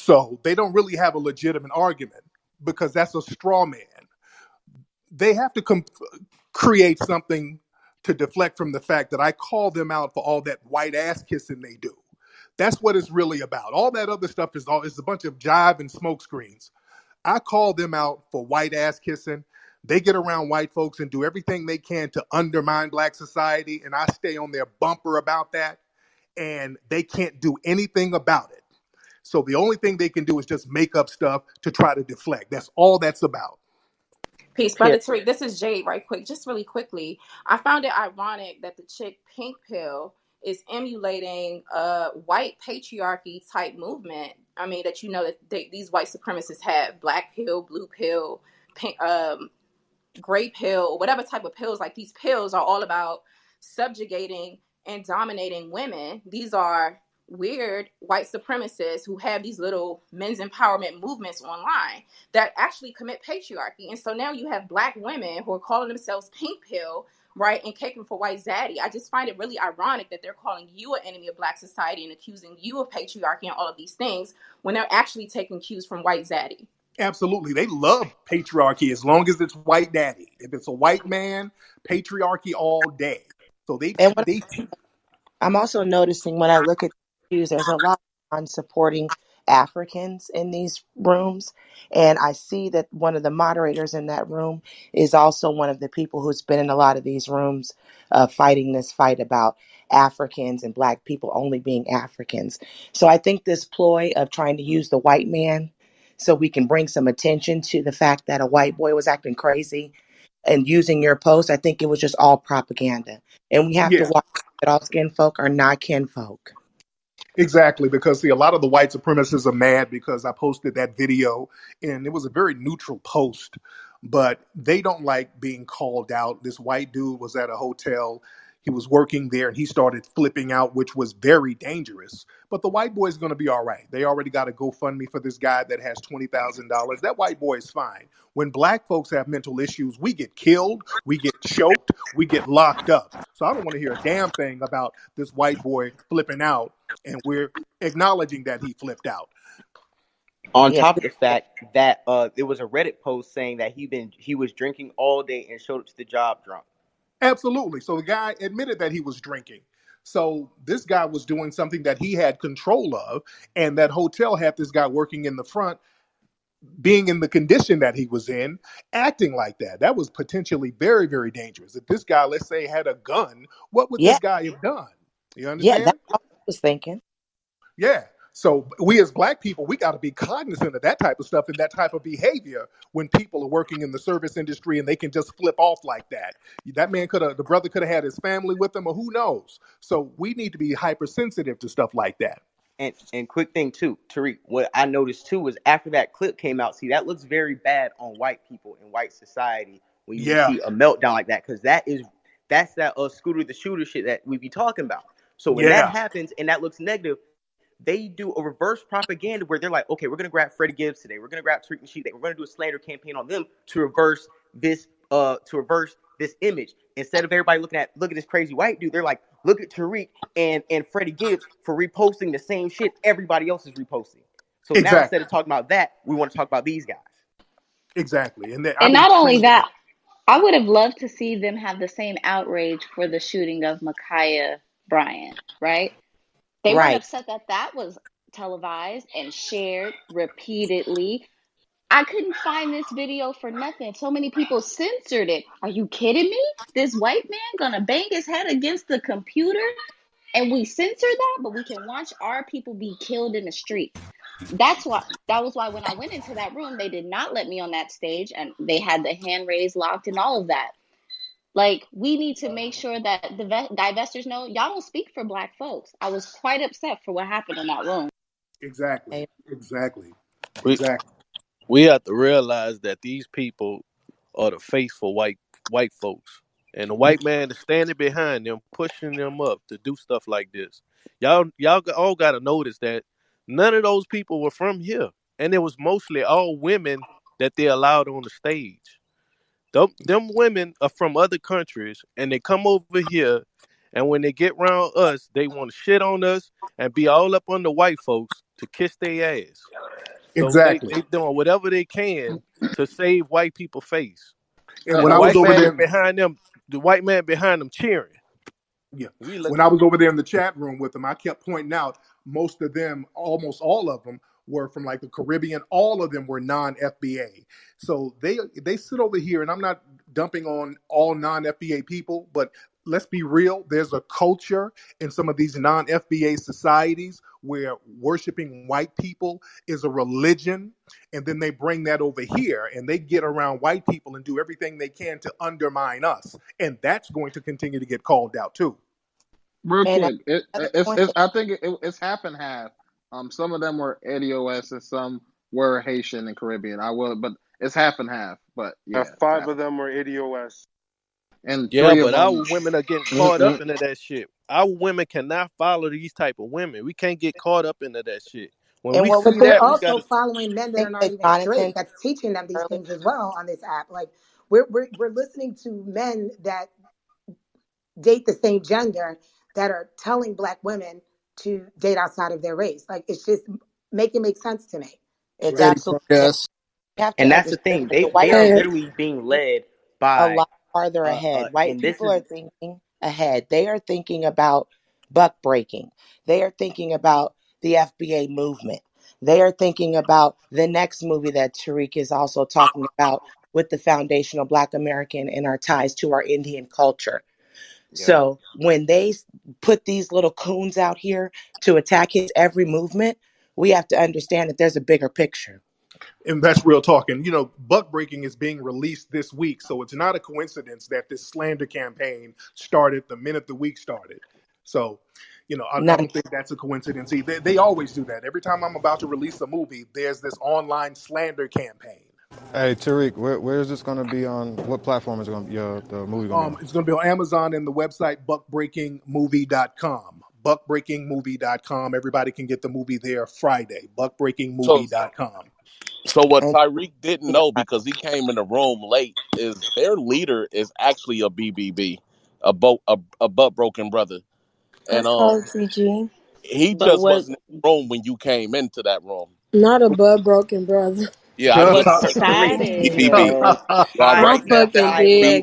Speaker 23: So they don't really have a legitimate argument because that's a straw man. They have to com- create something to deflect from the fact that I call them out for all that white ass kissing they do. That's what it's really about. All that other stuff is all is a bunch of jive and smoke screens. I call them out for white ass kissing. They get around white folks and do everything they can to undermine black society, and I stay on their bumper about that, and they can't do anything about it. So the only thing they can do is just make up stuff to try to deflect. That's all that's about.
Speaker 5: Peace, brother Tariq. This is Jade, right quick. Just really quickly, I found it ironic that the chick Pink Pill is emulating a white patriarchy type movement. I mean, that you know that they, these white supremacists have black pill, blue pill, pink, um, gray pill, whatever type of pills. Like these pills are all about subjugating and dominating women. These are weird white supremacists who have these little men's empowerment movements online that actually commit patriarchy. And so now you have black women who are calling themselves pink pill, right, and caking for white zaddy. I just find it really ironic that they're calling you an enemy of black society and accusing you of patriarchy and all of these things when they're actually taking cues from white zaddy.
Speaker 23: Absolutely. They love patriarchy as long as it's white daddy. If it's a white man, patriarchy all day. So they
Speaker 16: and when
Speaker 23: they
Speaker 16: I'm also noticing when I look at these, there's a lot on supporting Africans in these rooms, and I see that one of the moderators in that room is also one of the people who's been in a lot of these rooms, uh, fighting this fight about Africans and Black people only being Africans. So I think this ploy of trying to use the white man so we can bring some attention to the fact that a white boy was acting crazy and using your post, I think it was just all propaganda. And we have to
Speaker 23: Yeah,
Speaker 16: watch that all skin folk are not kinfolk.
Speaker 23: Exactly. Because see, a lot of the white supremacists are mad because I posted that video, and it was a very neutral post, but they don't like being called out. This white dude was at a hotel. He was working there and he started flipping out, which was very dangerous. But the white boy is going to be all right. They already got a GoFundMe for this guy that has $20,000. That white boy is fine. When black folks have mental issues, we get killed, we get choked, we get locked up. So I don't want to hear a damn thing about this white boy flipping out, and we're acknowledging that he flipped out.
Speaker 8: On
Speaker 16: Yeah.
Speaker 8: top of the fact that uh, there was a Reddit post saying that he been he was drinking all day and showed up to the job drunk.
Speaker 23: Absolutely. So the guy admitted that he was drinking. So this guy was doing something that he had control of, and that hotel had this guy working in the front, being in the condition that he was in, acting like that. That was potentially very, very dangerous. If this guy, let's say, had a gun, what would
Speaker 16: Yeah.
Speaker 23: this guy have done? You
Speaker 16: Yeah,
Speaker 23: understand?
Speaker 16: that's what I was thinking.
Speaker 23: Yeah. So we as black people, we got to be cognizant of that type of stuff and that type of behavior when people are working in the service industry and they can just flip off like that. That man could have, the brother could have had his family with him, or who knows. So we need to be hypersensitive to stuff like that.
Speaker 8: And and quick thing too, Tariq, what I noticed too was after that clip came out, see that looks very bad on white people in white society when you
Speaker 23: Yeah.
Speaker 8: see a meltdown like that, because that is that's that uh scooter the shooter shit that we be talking about. So when
Speaker 23: Yeah.
Speaker 8: that happens and that looks negative, they do a reverse propaganda where they're like, okay, we're gonna grab Freddie Gibbs today, we're gonna grab Tariq Nasheed today, we're gonna do a slander campaign on them to reverse this uh to reverse this image. Instead of everybody looking at look at this crazy white dude, they're like, look at Tariq and and Freddie Gibbs for reposting the same shit everybody else is reposting. So now instead of talking about that, we want to talk about these guys.
Speaker 23: Exactly. And then I've
Speaker 10: And
Speaker 23: been
Speaker 10: not only that, I would have loved to see them have the same outrage for the shooting of Ma'Khia Bryant, right? They were upset that that was televised and shared repeatedly. I couldn't find this video for nothing. So many people censored it. Are you kidding me? This white man gonna bang his head against the computer and we censor that, but we can watch our people be killed in the street. That's why that was why when I went into that room, they did not let me on that stage and they had the hand raised locked and all of that. Like we need to make sure that the ve- divestors know y'all don't speak for black folks. I was quite upset for what happened in that room.
Speaker 23: Exactly. Exactly.
Speaker 26: We
Speaker 23: Exactly.
Speaker 26: we have to realize that these people are the faithful white white folks, and the white man is standing behind them, pushing them up to do stuff like this. Y'all y'all all got to notice that none of those people were from here, and it was mostly all women that they allowed on the stage. Them, them women are from other countries, and they come over here, and when they get around us, they want to shit on us and be all up on the white folks to kiss their ass. So
Speaker 23: Exactly.
Speaker 26: they they doing whatever they can to save white people face.
Speaker 23: And
Speaker 26: And
Speaker 23: when
Speaker 26: the
Speaker 23: I was over there,
Speaker 26: behind them, the white man behind them cheering.
Speaker 23: yeah,
Speaker 26: We
Speaker 23: when I was over there in the chat room with them, I kept pointing out most of them, almost all of them, were from like the Caribbean. All of them were non-FBA. So they they sit over here, and I'm not dumping on all non-FBA people, but let's be real. There's a culture in some of these non-FBA societies where worshiping white people is a religion, and then they bring that over here, and they get around white people and do everything they can to undermine us, and that's going to continue to get called out too.
Speaker 17: Real quick, it,
Speaker 16: another
Speaker 17: it's,
Speaker 16: point
Speaker 17: it's I think it, it's half and half. Um, some of them were ADOS and some were Haitian and Caribbean. I will, but it's half and half. But yeah,
Speaker 27: Uh, five
Speaker 17: half.
Speaker 27: of them were ADOS.
Speaker 17: and
Speaker 26: Yeah,
Speaker 17: three of
Speaker 26: but our women are getting caught up into that shit. Our women cannot follow these type of women. We can't get caught up into that shit. When
Speaker 16: and
Speaker 26: we
Speaker 16: what
Speaker 26: see
Speaker 16: we
Speaker 6: But they're
Speaker 26: that,
Speaker 6: also
Speaker 26: gotta.
Speaker 6: following men that are not even straight. That's teaching them these things as well on this app. Like we're we're we're listening to men that date the same gender that are telling black women to date outside of their race. Like it's just make it make sense to me.
Speaker 16: It's
Speaker 28: Eddie
Speaker 16: absolutely
Speaker 28: Yes.
Speaker 16: you have to
Speaker 8: And that's the thing. They
Speaker 16: the
Speaker 8: they are
Speaker 16: man
Speaker 8: literally being led by a
Speaker 16: lot farther
Speaker 8: uh
Speaker 16: ahead.
Speaker 8: uh
Speaker 16: White people
Speaker 8: is
Speaker 16: are thinking ahead. They are thinking about buck breaking. They are thinking about the FBA movement. They are thinking about the next movie that Tariq is also talking about with the foundational Black American and our ties to our Indian culture.
Speaker 8: Yeah.
Speaker 16: So when they put these little coons out here to attack his every movement, we have to understand that there's a bigger picture.
Speaker 23: and that's real talk. And you know, buck breaking is being released this week, so it's not a coincidence that this slander campaign started the minute the week started. So, you know, I, I don't think that's a coincidence either. They, they always do that. Every time I'm about to release a movie, there's this online slander campaign.
Speaker 29: Hey Tariq, where where is this going to be on? What platform is it going to be? Uh, the movie going to
Speaker 23: Um,
Speaker 29: be on?
Speaker 23: it's going to be on Amazon and the website buckbreakingmovie.com. Buckbreakingmovie.com. Everybody can get the movie there Friday.
Speaker 2: So,
Speaker 23: Buckbreakingmovie.com.
Speaker 2: so what
Speaker 16: And
Speaker 2: Tariq didn't know because he came in the room late is their leader is actually a BBB, a boat, a, a butt broken brother, and um, he just
Speaker 20: what
Speaker 2: wasn't in the room when you came into that room.
Speaker 30: Not a butt broken brother.
Speaker 2: Yeah, I know [laughs]
Speaker 20: what's
Speaker 2: you heard
Speaker 20: sad
Speaker 2: Tariq.
Speaker 20: is
Speaker 2: BBB. Y'all
Speaker 30: I'm
Speaker 2: write
Speaker 30: fucking man.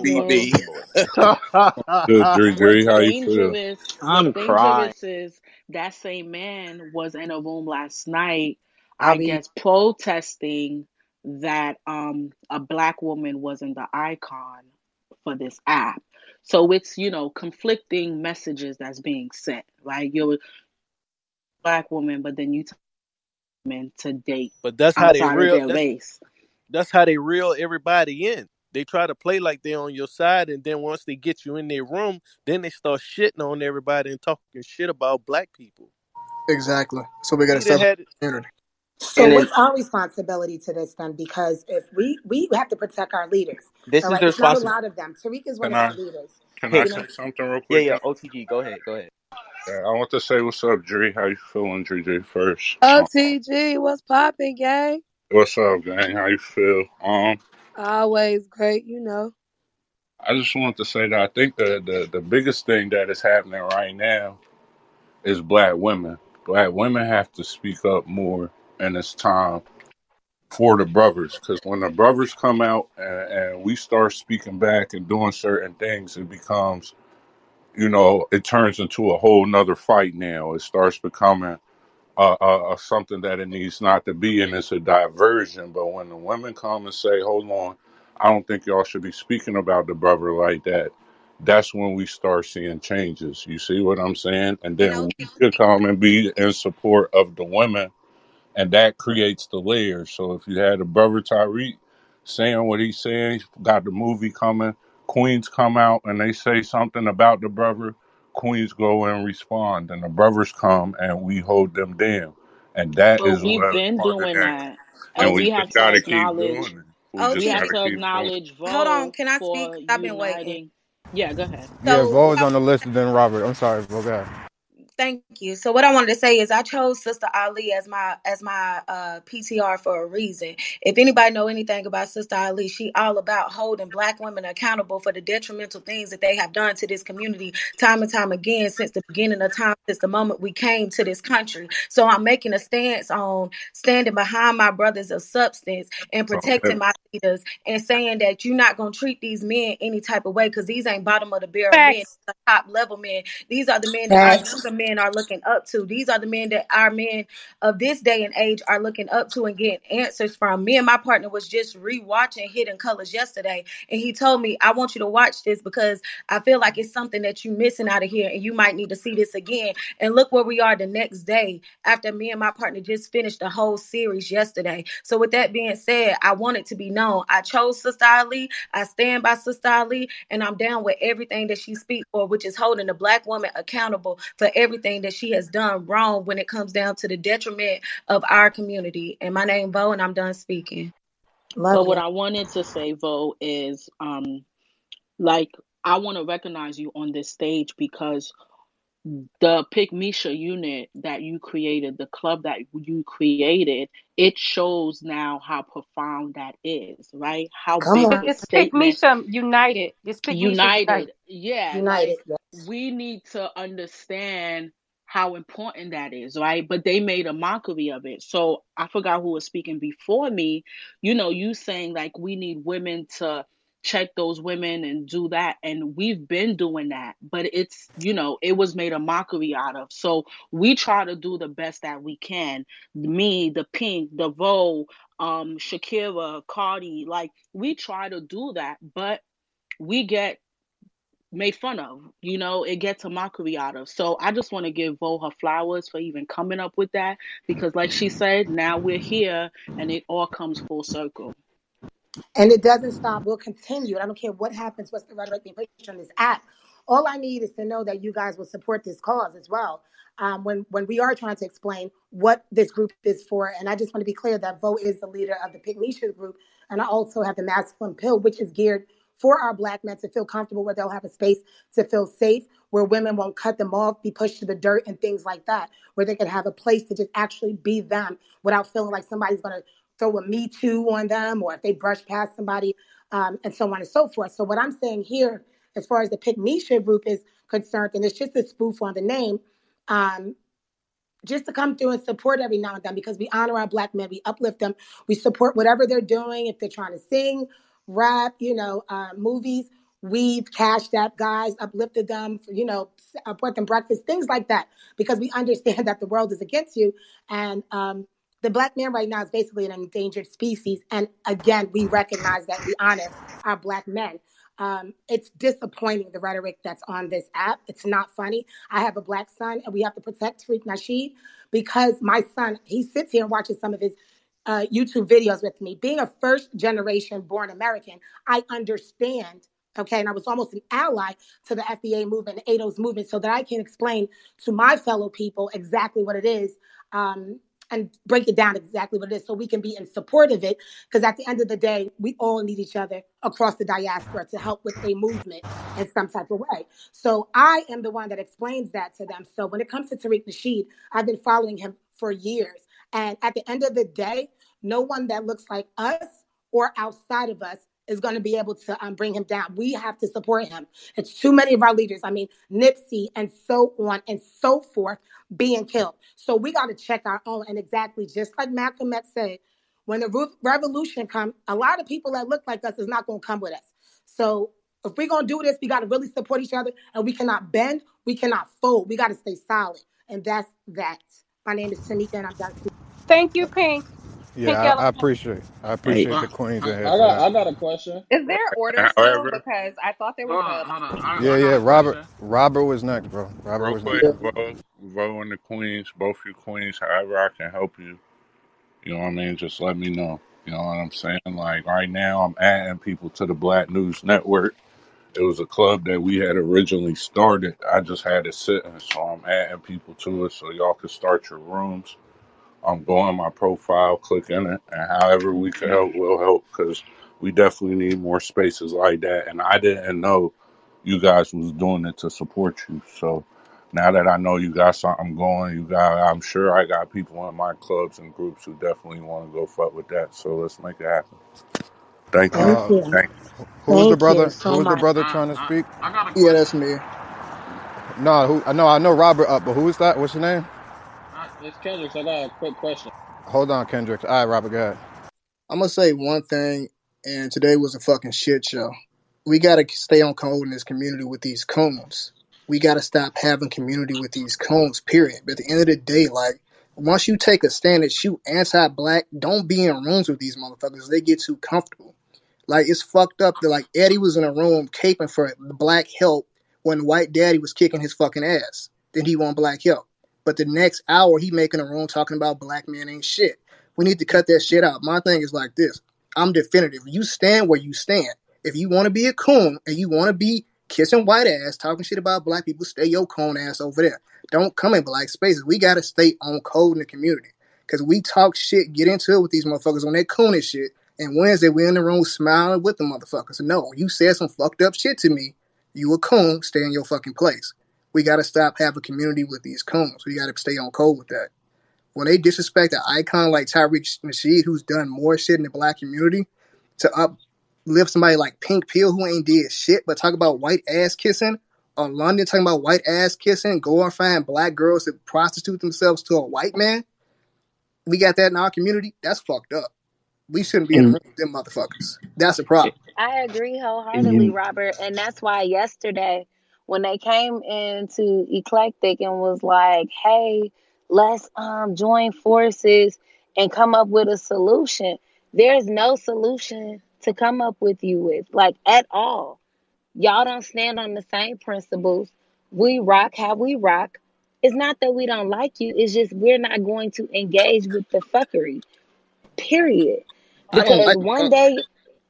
Speaker 14: Good, Dre Dre. How you feel?
Speaker 21: I'm crying.
Speaker 20: is that same man was in a room last night
Speaker 16: I'll
Speaker 20: i
Speaker 16: be
Speaker 20: guess protesting that um a black woman wasn't the icon for this app so it's you know conflicting messages that's being sent right you're a black woman but then you tell men to date
Speaker 26: But that's how they
Speaker 20: outside of
Speaker 26: real. That's that's how they reel everybody in. They try to play like they're on your side, and then once they get you in their room, then they start shitting on everybody and talking shit about black people.
Speaker 28: Exactly. So we got to
Speaker 26: We done
Speaker 28: step up
Speaker 26: had
Speaker 28: the.
Speaker 6: So
Speaker 8: And
Speaker 6: what's our responsibility to this then? Because if we we have to protect our leaders,
Speaker 8: this
Speaker 6: all
Speaker 8: is
Speaker 6: right.
Speaker 8: the
Speaker 6: not a lot of them. Tariq is one
Speaker 14: Can
Speaker 6: of
Speaker 14: I
Speaker 6: our leaders.
Speaker 14: can
Speaker 8: Hey,
Speaker 14: I say something real quick?
Speaker 8: yeah,
Speaker 14: quick?
Speaker 8: yeah. OTG, go ahead, go ahead.
Speaker 14: Yeah, I want to say what's up, Dre. How you feeling, Dre Dre, first?
Speaker 30: Oh,
Speaker 14: Um,
Speaker 30: TG, what's poppin', gang?
Speaker 14: what's up, gang? How you feel? Um,
Speaker 30: Always great, you know.
Speaker 14: I just want to say that I think the, the the biggest thing that is happening right now is black women. Black women have to speak up more, and it's time for the brothers. Because when the brothers come out and, and we start speaking back and doing certain things, it becomes, you know, it turns into a whole nother fight. Now it starts becoming uh, uh, uh, something that it needs not to be, and it's a diversion. But when the women come and say, "Hold on, I don't think y'all should be speaking about the brother like that," that's when we start seeing changes. You see what I'm saying? And then we could come and be in support of the women, and that creates the layers. So if you had a brother Tariq saying what he's saying, he's got the movie coming, Queens come out and they say something about the brother, Queens go and respond, and the brothers come and we hold them down. And that
Speaker 20: but
Speaker 14: is
Speaker 20: we've
Speaker 14: what is
Speaker 20: been
Speaker 14: part of
Speaker 20: doing
Speaker 14: that.
Speaker 20: that
Speaker 14: And
Speaker 20: and
Speaker 14: we
Speaker 20: we have to
Speaker 14: gotta keep
Speaker 20: acknowledge
Speaker 14: doing it. We oh, just
Speaker 20: we have
Speaker 14: gotta
Speaker 20: to
Speaker 14: keep
Speaker 20: acknowledge
Speaker 31: hold on. Can I speak? I've been waiting.
Speaker 20: yeah go ahead
Speaker 29: Yeah,
Speaker 31: So,
Speaker 29: Vo is on the list, and then Robert. I'm sorry, Vo. Go ahead.
Speaker 31: Thank you. So what I wanted to say is I chose Sister Ali as my as my uh, PTR for a reason. If anybody know anything about Sister Ali, she all about holding black women accountable for the detrimental things that they have done to this community time and time again since the beginning of time, since the moment we came to this country. So I'm making a stance on standing behind my brothers of substance and protecting
Speaker 14: if,
Speaker 31: my leaders and saying that you're not gonna treat these men any type of way because these ain't bottom of the barrel men,
Speaker 13: Facts.
Speaker 31: these are top level men. These are the men that our
Speaker 6: facts.
Speaker 31: younger men are looking up to. These are the men that our men of this day and age are looking up to and getting answers from. Me and my partner was just rewatching Hidden Colors yesterday, and he told me, I want you to watch this because I feel like it's something that you're missing out of here, and you might need to see this again. And look where we are the next day after me and my partner just finished the whole series yesterday. So, with that being said, I want it to be known. I chose Sister Ali, I stand by Sister Ali, and I'm down with everything that she speaks for, which is holding the black woman accountable for everything that she has done wrong when it comes down to the detriment of our community. And my name Bo, and I'm done speaking.
Speaker 6: Love
Speaker 20: but what i wanted to say vo is um like i want to recognize you on this stage because the Pick Misha unit that you created, the club that you created, it shows now how profound that is, right? How
Speaker 6: Come
Speaker 20: big
Speaker 6: on.
Speaker 13: It's Pick Misha United. It's Pick Misha United.
Speaker 20: united. Yeah,
Speaker 6: United.
Speaker 20: like
Speaker 6: Yes.
Speaker 20: we need to understand how important that is, right? But they made a mockery of it. So I forgot who was speaking before me. You know, you saying like we need women to check those women and do that. And we've been doing that, but it's, you know, it was made a mockery out of. So we try to do the best that we can. Me, the Pink, the Vo, um, Shakira, Cardi, like we try to do that, but we get made fun of. You know, it gets a mockery out of. So I just want to give Vo her flowers for even coming up with that because, like she said, now we're here and it all comes full circle.
Speaker 6: And it doesn't stop. We'll continue. I don't care what happens, what's the rhetoric being pushed on this app. All I need is to know that you guys will support this cause as well. Um, when when we are trying to explain what this group is for, and I just want to be clear that Vo is the leader of the Pygmalion group, and I also have the Masculine Pill, which is geared for our black men to feel comfortable where they'll have a space to feel safe, where women won't cut them off, be pushed to the dirt, and things like that, where they can have a place to just actually be them without feeling like somebody's going to throw a me too on them or if they brush past somebody um, and so on and so forth. So what I'm saying here, as far as the Pick Misha group is concerned, and it's just a spoof on the name, um, just to come through and support every now and then because we honor our black men, we uplift them, we support whatever they're doing. If they're trying to sing, rap, you know, uh, movies, we've cashed app guys, uplifted them, you know, brought them breakfast, things like that, because we understand [laughs] that the world is against you. And um, the black man right now is basically an endangered species. And again, we recognize that we honor our black men. Um, it's disappointing the rhetoric that's on this app. It's not funny. I have a black son, and we have to protect Tariq Nasheed because my son he sits here and watches some of his uh, YouTube videos with me. Being a first generation born American, I understand. Okay, and I was almost an ally to the FBA movement, ADOS movement, so that I can explain to my fellow people exactly what it is um, and break it down exactly what it is so we can be in support of it. Because at the end of the day, we all need each other across the diaspora to help with a movement in some type of way. So I am the one that explains that to them. So when it comes to Tariq Nasheed, I've been following him for years. And at the end of the day, no one that looks like us or outside of us is going to be able to um, bring him down. We have to support him. It's too many of our leaders. I mean, Nipsey and so on and so forth being killed. So we got to check our own. And exactly just like Malcolm X said, when the revolution comes, a lot of people that look like us is not going to come with us. So if we're going to do this, we got to really support each other and we cannot bend, we cannot fold. We got to stay solid. And that's that. My name is Tanika and I'm done.
Speaker 13: Thank you, Pink. Pink
Speaker 29: Yeah, I, I
Speaker 13: Elephant.
Speaker 29: appreciate I appreciate
Speaker 21: I,
Speaker 29: the queens
Speaker 21: I,
Speaker 29: in here
Speaker 21: I
Speaker 29: for
Speaker 21: got I got a question.
Speaker 32: Is there order still?
Speaker 14: However,
Speaker 32: Because I thought there
Speaker 21: Hold
Speaker 32: was
Speaker 21: on, hold on.
Speaker 32: a.
Speaker 21: I,
Speaker 29: Yeah,
Speaker 21: I
Speaker 29: yeah.
Speaker 21: got a
Speaker 29: Robert
Speaker 21: question.
Speaker 29: Robert was next, bro. Robert
Speaker 14: real
Speaker 29: was
Speaker 14: quick,
Speaker 29: next.
Speaker 14: Vo, Vo and the Queens, both you Queens, however I can help you, you know what I mean? Just let me know. You know what I'm saying? Like right now, I'm adding people to the Black News Network. It was a club that we had originally started. I just had it sitting, so I'm adding people to it so y'all can start your rooms. I'm going my profile, clicking it, and however we can help, we'll help because we definitely need more spaces like that. And I didn't know you guys was doing it to support you. So now that I know you got something going, you got, I'm sure I got people in my clubs and groups who definitely want to go fuck with that. So let's make it happen. Thank you.
Speaker 6: Thank
Speaker 29: Uh,
Speaker 6: you.
Speaker 14: Thank
Speaker 29: who was the
Speaker 6: Thank you
Speaker 29: brother? Who
Speaker 6: so
Speaker 29: was the
Speaker 6: much.
Speaker 29: brother
Speaker 21: I,
Speaker 29: trying to
Speaker 21: I
Speaker 29: speak?
Speaker 21: I got a
Speaker 28: Yeah, that's me.
Speaker 29: No, who? know. I know Robert up, but who is that? What's your name?
Speaker 21: I, it's Kendrick. I got a quick question.
Speaker 29: Hold on, Kendrick. All right, Robert, go ahead.
Speaker 28: I'm gonna say one thing, and today was a fucking shit show. We gotta stay on code in this community with these coons. We gotta stop having community with these coons. Period. But at the end of the day, like once you take a stand and shoot anti-black, don't be in rooms with these motherfuckers. They get too comfortable. Like it's fucked up that like Eddie was in a room caping for black help when white daddy was kicking his fucking ass. Then he want black help. But the next hour he making a room talking about black men ain't shit. We need to cut that shit out. My thing is like this. I'm definitive. You stand where you stand. If you want to be a coon and you want to be kissing white ass, talking shit about black people, stay your coon ass over there. Don't come in black spaces. We gotta stay on code in the community. Cause we talk shit, get into it with these motherfuckers on that coonish shit. And Wednesday we in the room smiling with the motherfuckers. No, you said some fucked up shit to me. You a coon, stay in your fucking place. We gotta stop having community with these cones. We gotta stay on code with that. When they disrespect an icon like Tariq Nasheed, who's done more shit in the black community, to uplift somebody like Pink Pill who ain't did shit, but talk about white ass kissing, or London talking about white ass kissing, glorifying black girls that prostitute themselves to a white man, we got that in our community. That's fucked up. We shouldn't be in the
Speaker 8: And,
Speaker 28: room with them motherfuckers. That's a problem.
Speaker 11: I agree
Speaker 8: and
Speaker 11: wholeheartedly,
Speaker 8: you,
Speaker 11: Robert, and that's why yesterday when they came into Eclectic and was like, "Hey, let's um join forces and come up with a solution." There's no solution to come up with you with, like at all.
Speaker 30: Y'all don't stand on the same principles. We rock how we rock. It's not that we don't like you, it's just we're not going to engage with the fuckery. Period.
Speaker 2: I don't
Speaker 30: Because
Speaker 2: like.
Speaker 30: one
Speaker 2: Uh,
Speaker 30: day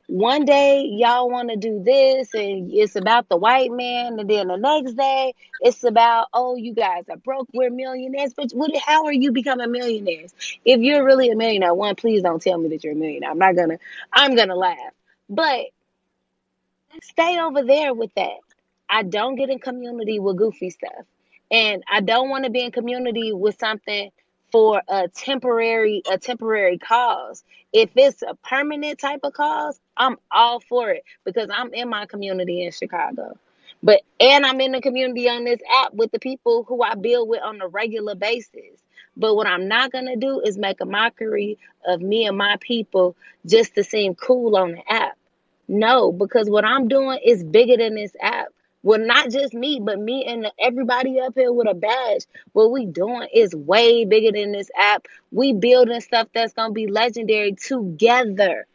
Speaker 30: one day y'all want to do this and it's about the white man and then the next day it's about oh you guys are broke we're millionaires but what how are you becoming millionaires if you're really a millionaire one please don't tell me that you're a millionaire i'm not gonna i'm gonna laugh but stay over there with that. I don't get in community with goofy stuff. And I don't want to be in community with something for a temporary a temporary cause. If it's a permanent type of cause, I'm all for it because I'm in my community in Chicago. But and I'm in the community on this app with the people who I build with on a regular basis. But what I'm not gonna do is make a mockery of me and my people just to seem cool on the app. No, because what I'm doing is bigger than this app. Well, not just me, but me and everybody up here with a badge. What we doing is way bigger than this app. We building stuff that's gonna be legendary together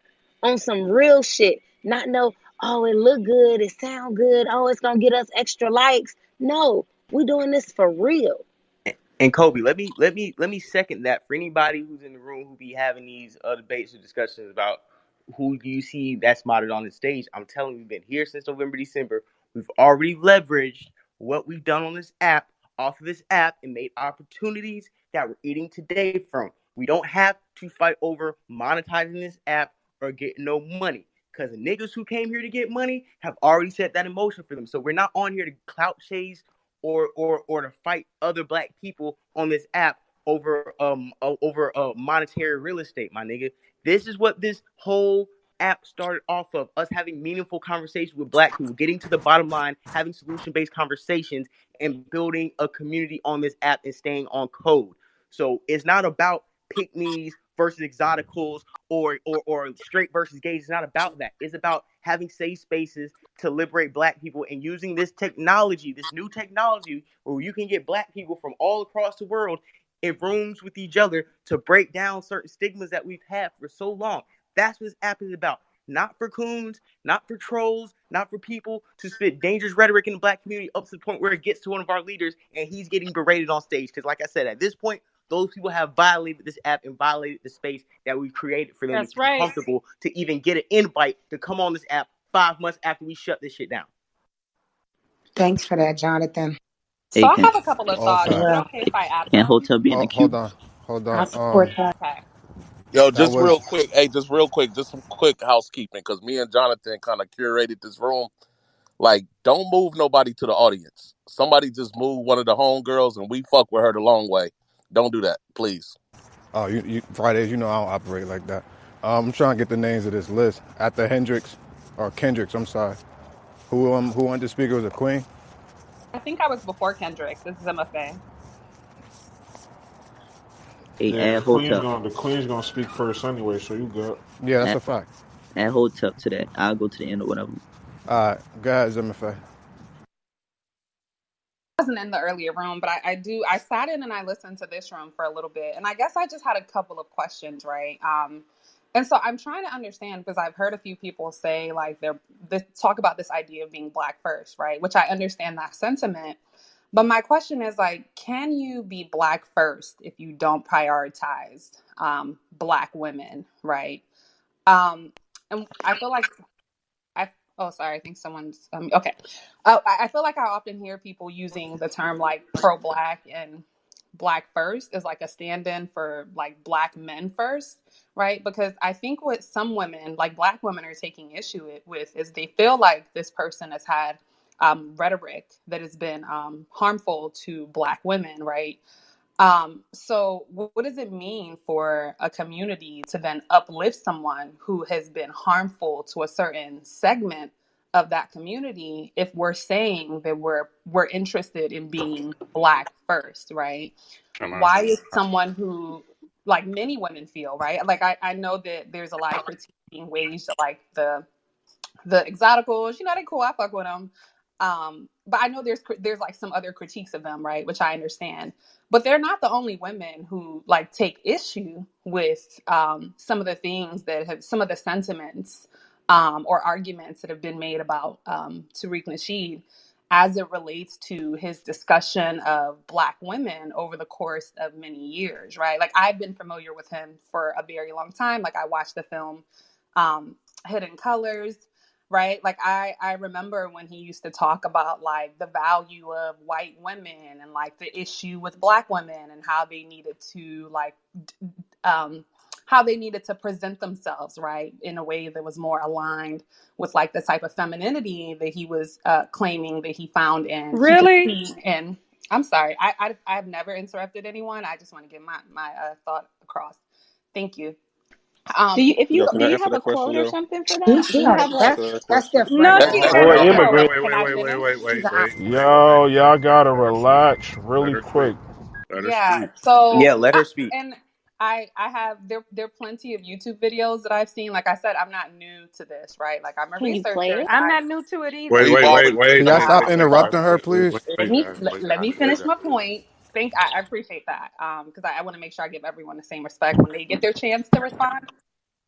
Speaker 30: on some real shit. Not no, oh, it look good, it sound good, oh, it's gonna get us extra likes. No, we doing this for real.
Speaker 8: And Kobe, let me let me let me second that for anybody who's in the room who be having these uh, debates or discussions about who do you see that's modded on the stage. I'm telling you, been here since November, December. We've already leveraged what we've done on this app off of this app and made opportunities that we're eating today from. We don't have to fight over monetizing this app or getting no money. Because the niggas who came here to get money have already set that in motion for them. So we're not on here to clout chase or or or to fight other black people on this app over um over uh monetary real estate, my nigga. This is what this whole app started off of us having meaningful conversations with black people, getting to the bottom line, having solution based conversations, and building a community on this app and staying on code. So it's not about pick me's versus exoticals or, or or straight versus gays. It's not about that. It's about having safe spaces to liberate black people and using this technology, this new technology where you can get black people from all across the world in rooms with each other to break down certain stigmas that we've had for so long. That's what this app is about. Not for coons, not for trolls, not for people to spit dangerous rhetoric in the black community up to the point where it gets to one of our leaders and he's getting berated on stage. Because, like I said, at this point, those people have violated this app and violated the space that we've created for them
Speaker 13: That's
Speaker 8: to be
Speaker 13: right.
Speaker 8: comfortable to even get an invite to come on this app five months after we shut this shit down.
Speaker 6: Thanks for that, Jonathan.
Speaker 32: So I have a couple of thoughts. Is
Speaker 6: Yeah,
Speaker 32: okay if I add
Speaker 24: can
Speaker 32: some?
Speaker 24: Hotel be in the
Speaker 29: Hold, hold
Speaker 24: queue?
Speaker 29: on, hold on.
Speaker 6: I
Speaker 29: on.
Speaker 6: support
Speaker 29: Um,
Speaker 6: that.
Speaker 32: Okay.
Speaker 2: Yo,
Speaker 29: that
Speaker 2: just real quick. Hey, just real quick. Just some quick housekeeping because me and Jonathan kind of curated this room. Like, don't move nobody to the audience. Somebody just move one of the homegirls and we fuck with her the long way. Don't do that, please.
Speaker 29: oh you, you Fridays. You know I don't operate like that. Um, I'm trying to get the names of this list. After Hendrix or Kendricks, I'm sorry. Who um who wanted to speak? It was a queen.
Speaker 32: I think I was before Kendrick. This is a MFA.
Speaker 24: Hey,
Speaker 4: Yeah, the
Speaker 24: add
Speaker 4: queen's
Speaker 24: Hotel.
Speaker 4: gonna the queen's gonna speak first anyway, so you good.
Speaker 29: Yeah, that's
Speaker 24: Add,
Speaker 29: a fact.
Speaker 24: add Hotel to that. I'll go to the end or whatever.
Speaker 29: All right, go ahead, Zimmerfay.
Speaker 32: I wasn't in the earlier room, but I, I do. I sat in and I listened to this room for a little bit, and I guess I just had a couple of questions, right? Um, and so I'm trying to understand because I've heard a few people say like they're this, talk about this idea of being black first, right? Which I understand that sentiment, but my question is like, can you be black first if you don't prioritize um, black women, right? Um, and I feel like I oh sorry, I think someone's um okay. Uh, I I feel like I often hear people using the term like pro black and black first is like a stand-in for like black men first, right? Because I think what some women, like black women, are taking issue it- with is they feel like this person has had um, rhetoric that has been um, harmful to black women, right? Um, so what does it mean for a community to then uplift someone who has been harmful to a certain segment of that community if we're saying that we're we're interested in being black first, right? Why is someone who like many women feel, right? Like I, I know that there's a lot of critique being waged like the the exoticals, you know, they cool. I fuck with them. Um, but I know there's there's like some other critiques of them, right? Which I understand. But they're not the only women who like take issue with um, some of the things that have some of the sentiments um, or arguments that have been made about um, Tariq Nasheed as it relates to his discussion of Black women over the course of many years, right? Like I've been familiar with him for a very long time. Like I watched the film um, Hidden Colors, right? Like I I remember when he used to talk about like the value of white women and like the issue with Black women and how they needed to like um, how they needed to present themselves, right, in a way that was more aligned with like the type of femininity that he was uh, claiming that he found could
Speaker 13: Really?
Speaker 32: And I'm sorry, I, I I've never interrupted anyone. I just want to get my my uh, thought across. Thank you.
Speaker 33: Do
Speaker 32: Um,
Speaker 33: you if you do you have a
Speaker 2: that question,
Speaker 33: quote or something for that? Do you have like
Speaker 6: that's that's different.
Speaker 13: No,
Speaker 32: let,
Speaker 13: she
Speaker 32: let,
Speaker 13: has
Speaker 4: Oh,
Speaker 32: let,
Speaker 13: a
Speaker 32: let,
Speaker 4: immigrant.
Speaker 14: Wait, wait, wait, wait, wait, wait, wait, wait,
Speaker 4: Yo, y'all gotta
Speaker 14: Let her speak.
Speaker 4: relax really
Speaker 14: Let
Speaker 4: quick.
Speaker 14: Let
Speaker 32: Yeah.
Speaker 14: speak.
Speaker 32: So,
Speaker 8: Yeah, let her speak.
Speaker 32: and I, I have there. There are plenty of YouTube videos that I've seen. Like I said, I'm not new to this, right? Like I'm a
Speaker 33: can
Speaker 32: researcher.
Speaker 13: I'm not new to it either.
Speaker 14: Wait, wait, wait, wait,
Speaker 29: Can y'all stop
Speaker 14: wait,
Speaker 2: for a
Speaker 14: wait,
Speaker 2: while.
Speaker 29: interrupting her,
Speaker 14: Wait, wait,
Speaker 29: please?
Speaker 32: let me let,
Speaker 14: Wait,
Speaker 32: let
Speaker 14: guys.
Speaker 32: me finish my point. Think I, I appreciate that um, because I, I want to make sure I give everyone the same respect when they get their chance to respond.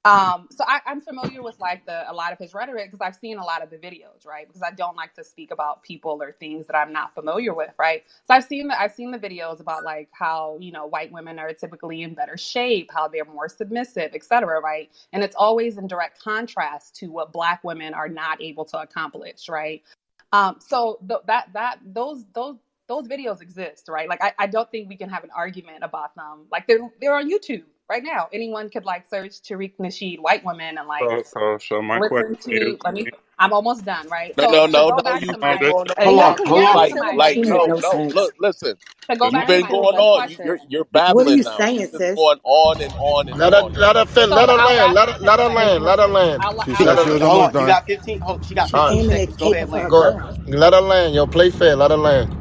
Speaker 32: Um, so I, I'm familiar with like the a lot of his rhetoric because I've seen a lot of the videos, right? Because I don't like to speak about people or things that I'm not familiar with, right? So I've seen the I've seen the videos about like how you know white women are typically in better shape, how they're more submissive, etc., right? And it's always in direct contrast to what black women are not able to accomplish, right? Um, so th- that that those those those videos exist, right? Like I, I don't think we can have an argument about them. Like they're they're on YouTube right now. Anyone could like search Tariq Nasheed white woman, and like
Speaker 14: So, so, so my question
Speaker 32: listen
Speaker 14: is,
Speaker 32: to let me I'm almost done, right?
Speaker 2: No,
Speaker 32: So
Speaker 2: no, no, no.
Speaker 32: back
Speaker 2: You've
Speaker 14: no,
Speaker 2: been
Speaker 32: my
Speaker 14: this,
Speaker 2: going
Speaker 32: to
Speaker 2: on.
Speaker 33: Hey,
Speaker 32: go
Speaker 33: y'all,
Speaker 32: to
Speaker 33: can
Speaker 32: go
Speaker 33: y'all
Speaker 2: Like,
Speaker 33: like
Speaker 32: to
Speaker 6: She
Speaker 32: my
Speaker 2: like,
Speaker 33: like
Speaker 6: she
Speaker 32: main
Speaker 6: make
Speaker 2: no,
Speaker 6: no
Speaker 2: no. Look, listen.
Speaker 32: To
Speaker 2: You've
Speaker 32: back
Speaker 33: not
Speaker 32: to
Speaker 2: been going on.
Speaker 32: You're,
Speaker 2: You're you're
Speaker 6: What are you
Speaker 2: now.
Speaker 6: saying,
Speaker 2: You've been
Speaker 6: sis?
Speaker 2: going on and on and
Speaker 17: Let her,
Speaker 2: on.
Speaker 17: let her, fin-
Speaker 32: So
Speaker 17: let her land. Let
Speaker 32: it
Speaker 17: her, let her land. Let her land.
Speaker 29: She
Speaker 17: Let
Speaker 29: said
Speaker 17: her.
Speaker 32: land
Speaker 29: was
Speaker 32: with
Speaker 33: hold
Speaker 29: almost
Speaker 33: on. You got fifteen. Hold, she got
Speaker 6: She
Speaker 33: fifteen
Speaker 6: aiming
Speaker 33: seconds. Go ahead,
Speaker 6: for
Speaker 33: land.
Speaker 17: Go.
Speaker 6: girl.
Speaker 17: Let her land. Yo, play fair. Let her land.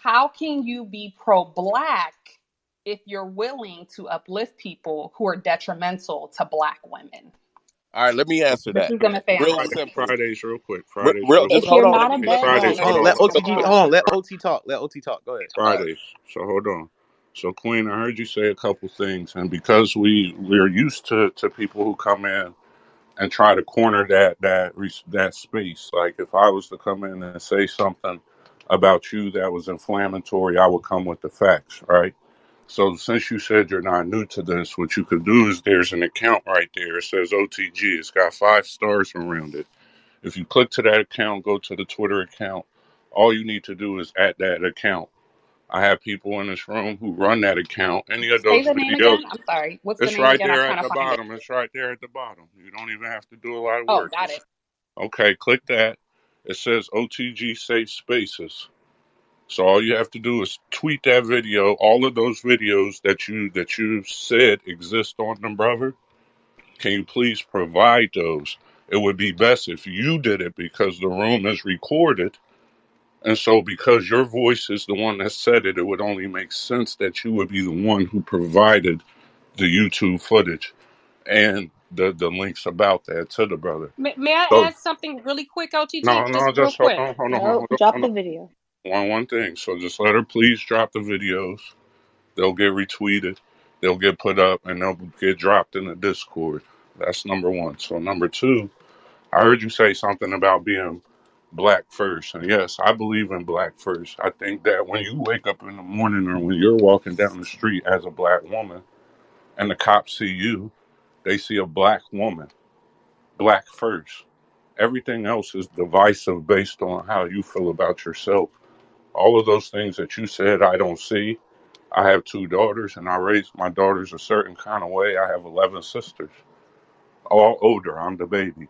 Speaker 32: How can you be pro black if you're willing to uplift people who are detrimental to black women?
Speaker 2: All right, let me answer
Speaker 32: that.
Speaker 2: that
Speaker 32: is gonna say I'm
Speaker 2: real
Speaker 32: done.
Speaker 14: Fridays, real quick. Fridays,
Speaker 2: real,
Speaker 14: real
Speaker 33: If
Speaker 14: quick.
Speaker 2: hold
Speaker 33: you're
Speaker 2: on.
Speaker 33: not
Speaker 2: Let, let,
Speaker 33: bed,
Speaker 2: hold
Speaker 33: hold
Speaker 2: on.
Speaker 33: on,
Speaker 14: Fridays,
Speaker 2: Let,
Speaker 33: hold on.
Speaker 2: let
Speaker 33: Let
Speaker 14: on.
Speaker 33: OTG,
Speaker 2: OTG
Speaker 33: hold on. Let OT talk. Let OT talk. Go ahead.
Speaker 14: Fridays. So hold on. So Queen, I heard you say a couple things, and because we we're used to to people who come in and try to corner that that res- that space. Like if I was to come in and say something about you that was inflammatory, I would come with the facts, right? So since you said you're not new to this, what you could do is there's an account right there. It says OTG. It's got five stars around it. If you click to that account, go to the Twitter account. All you need to do is add that account. I have people in this room who run that account. Any of
Speaker 32: Say
Speaker 14: those
Speaker 32: the name
Speaker 14: videos,
Speaker 32: again. I'm sorry. What's the
Speaker 14: it's
Speaker 32: name
Speaker 14: right
Speaker 32: again? I'm
Speaker 14: there
Speaker 32: trying
Speaker 14: at
Speaker 32: to
Speaker 14: the
Speaker 32: find it.
Speaker 14: bottom. It's right there at the bottom. You don't even have to do a lot of
Speaker 32: Oh,
Speaker 14: work.
Speaker 32: got it.
Speaker 14: okay. Click that. It says OTG Safe Spaces. So all you have to do is tweet that video. All of those videos that you that you said exist on them, brother. Can you please provide those? It would be best if you did it because the room is recorded. And so, because your voice is the one that said it, it would only make sense that you would be the one who provided the YouTube footage and the, the links about that to the brother.
Speaker 13: May, may I
Speaker 14: So,
Speaker 13: add something really quick, OTG?
Speaker 14: no,
Speaker 13: Just
Speaker 14: no,
Speaker 13: real
Speaker 14: just hold
Speaker 13: quick.
Speaker 14: on, hold on,
Speaker 33: No,
Speaker 14: hold on,
Speaker 33: drop
Speaker 14: hold
Speaker 33: the video.
Speaker 14: One, one thing. So, just let her please drop the videos. They'll get retweeted, they'll get put up, and they'll get dropped in the Discord. That's number one. So, number two, I heard you say something about being black first. And yes, I believe in black first. I think that when you wake up in the morning or when you're walking down the street as a black woman and the cops see you, they see a black woman, black first. Everything else is divisive based on how you feel about yourself. All of those things that you said, I don't see. I have two daughters and I raised my daughters a certain kind of way. I have 11 sisters, all older. I'm the baby.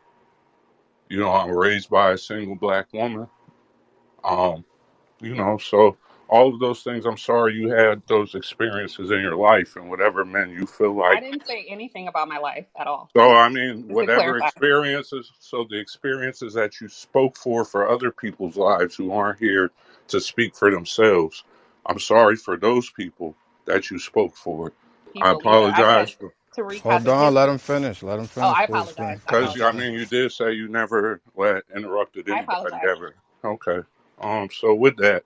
Speaker 14: You know, I'm raised by a single black woman. Um, you know, so all of those things, I'm sorry you had those experiences in your life and whatever men you feel like.
Speaker 32: I didn't say anything about my life at all.
Speaker 14: So, I mean,
Speaker 32: Just
Speaker 14: whatever experiences, so the experiences that you spoke for for other people's lives who aren't here to speak for themselves, I'm sorry for those people that you spoke for. I
Speaker 32: People. I
Speaker 14: apologize
Speaker 32: said
Speaker 14: for,
Speaker 32: Tariq has
Speaker 29: Hold
Speaker 32: a
Speaker 29: on, let him finish. Let him finish.
Speaker 32: Oh,
Speaker 29: finish,
Speaker 32: I apologize.
Speaker 29: Explain.
Speaker 32: I
Speaker 14: because I mean, you did say you never let, interrupted anybody ever. Okay. Um. So with that,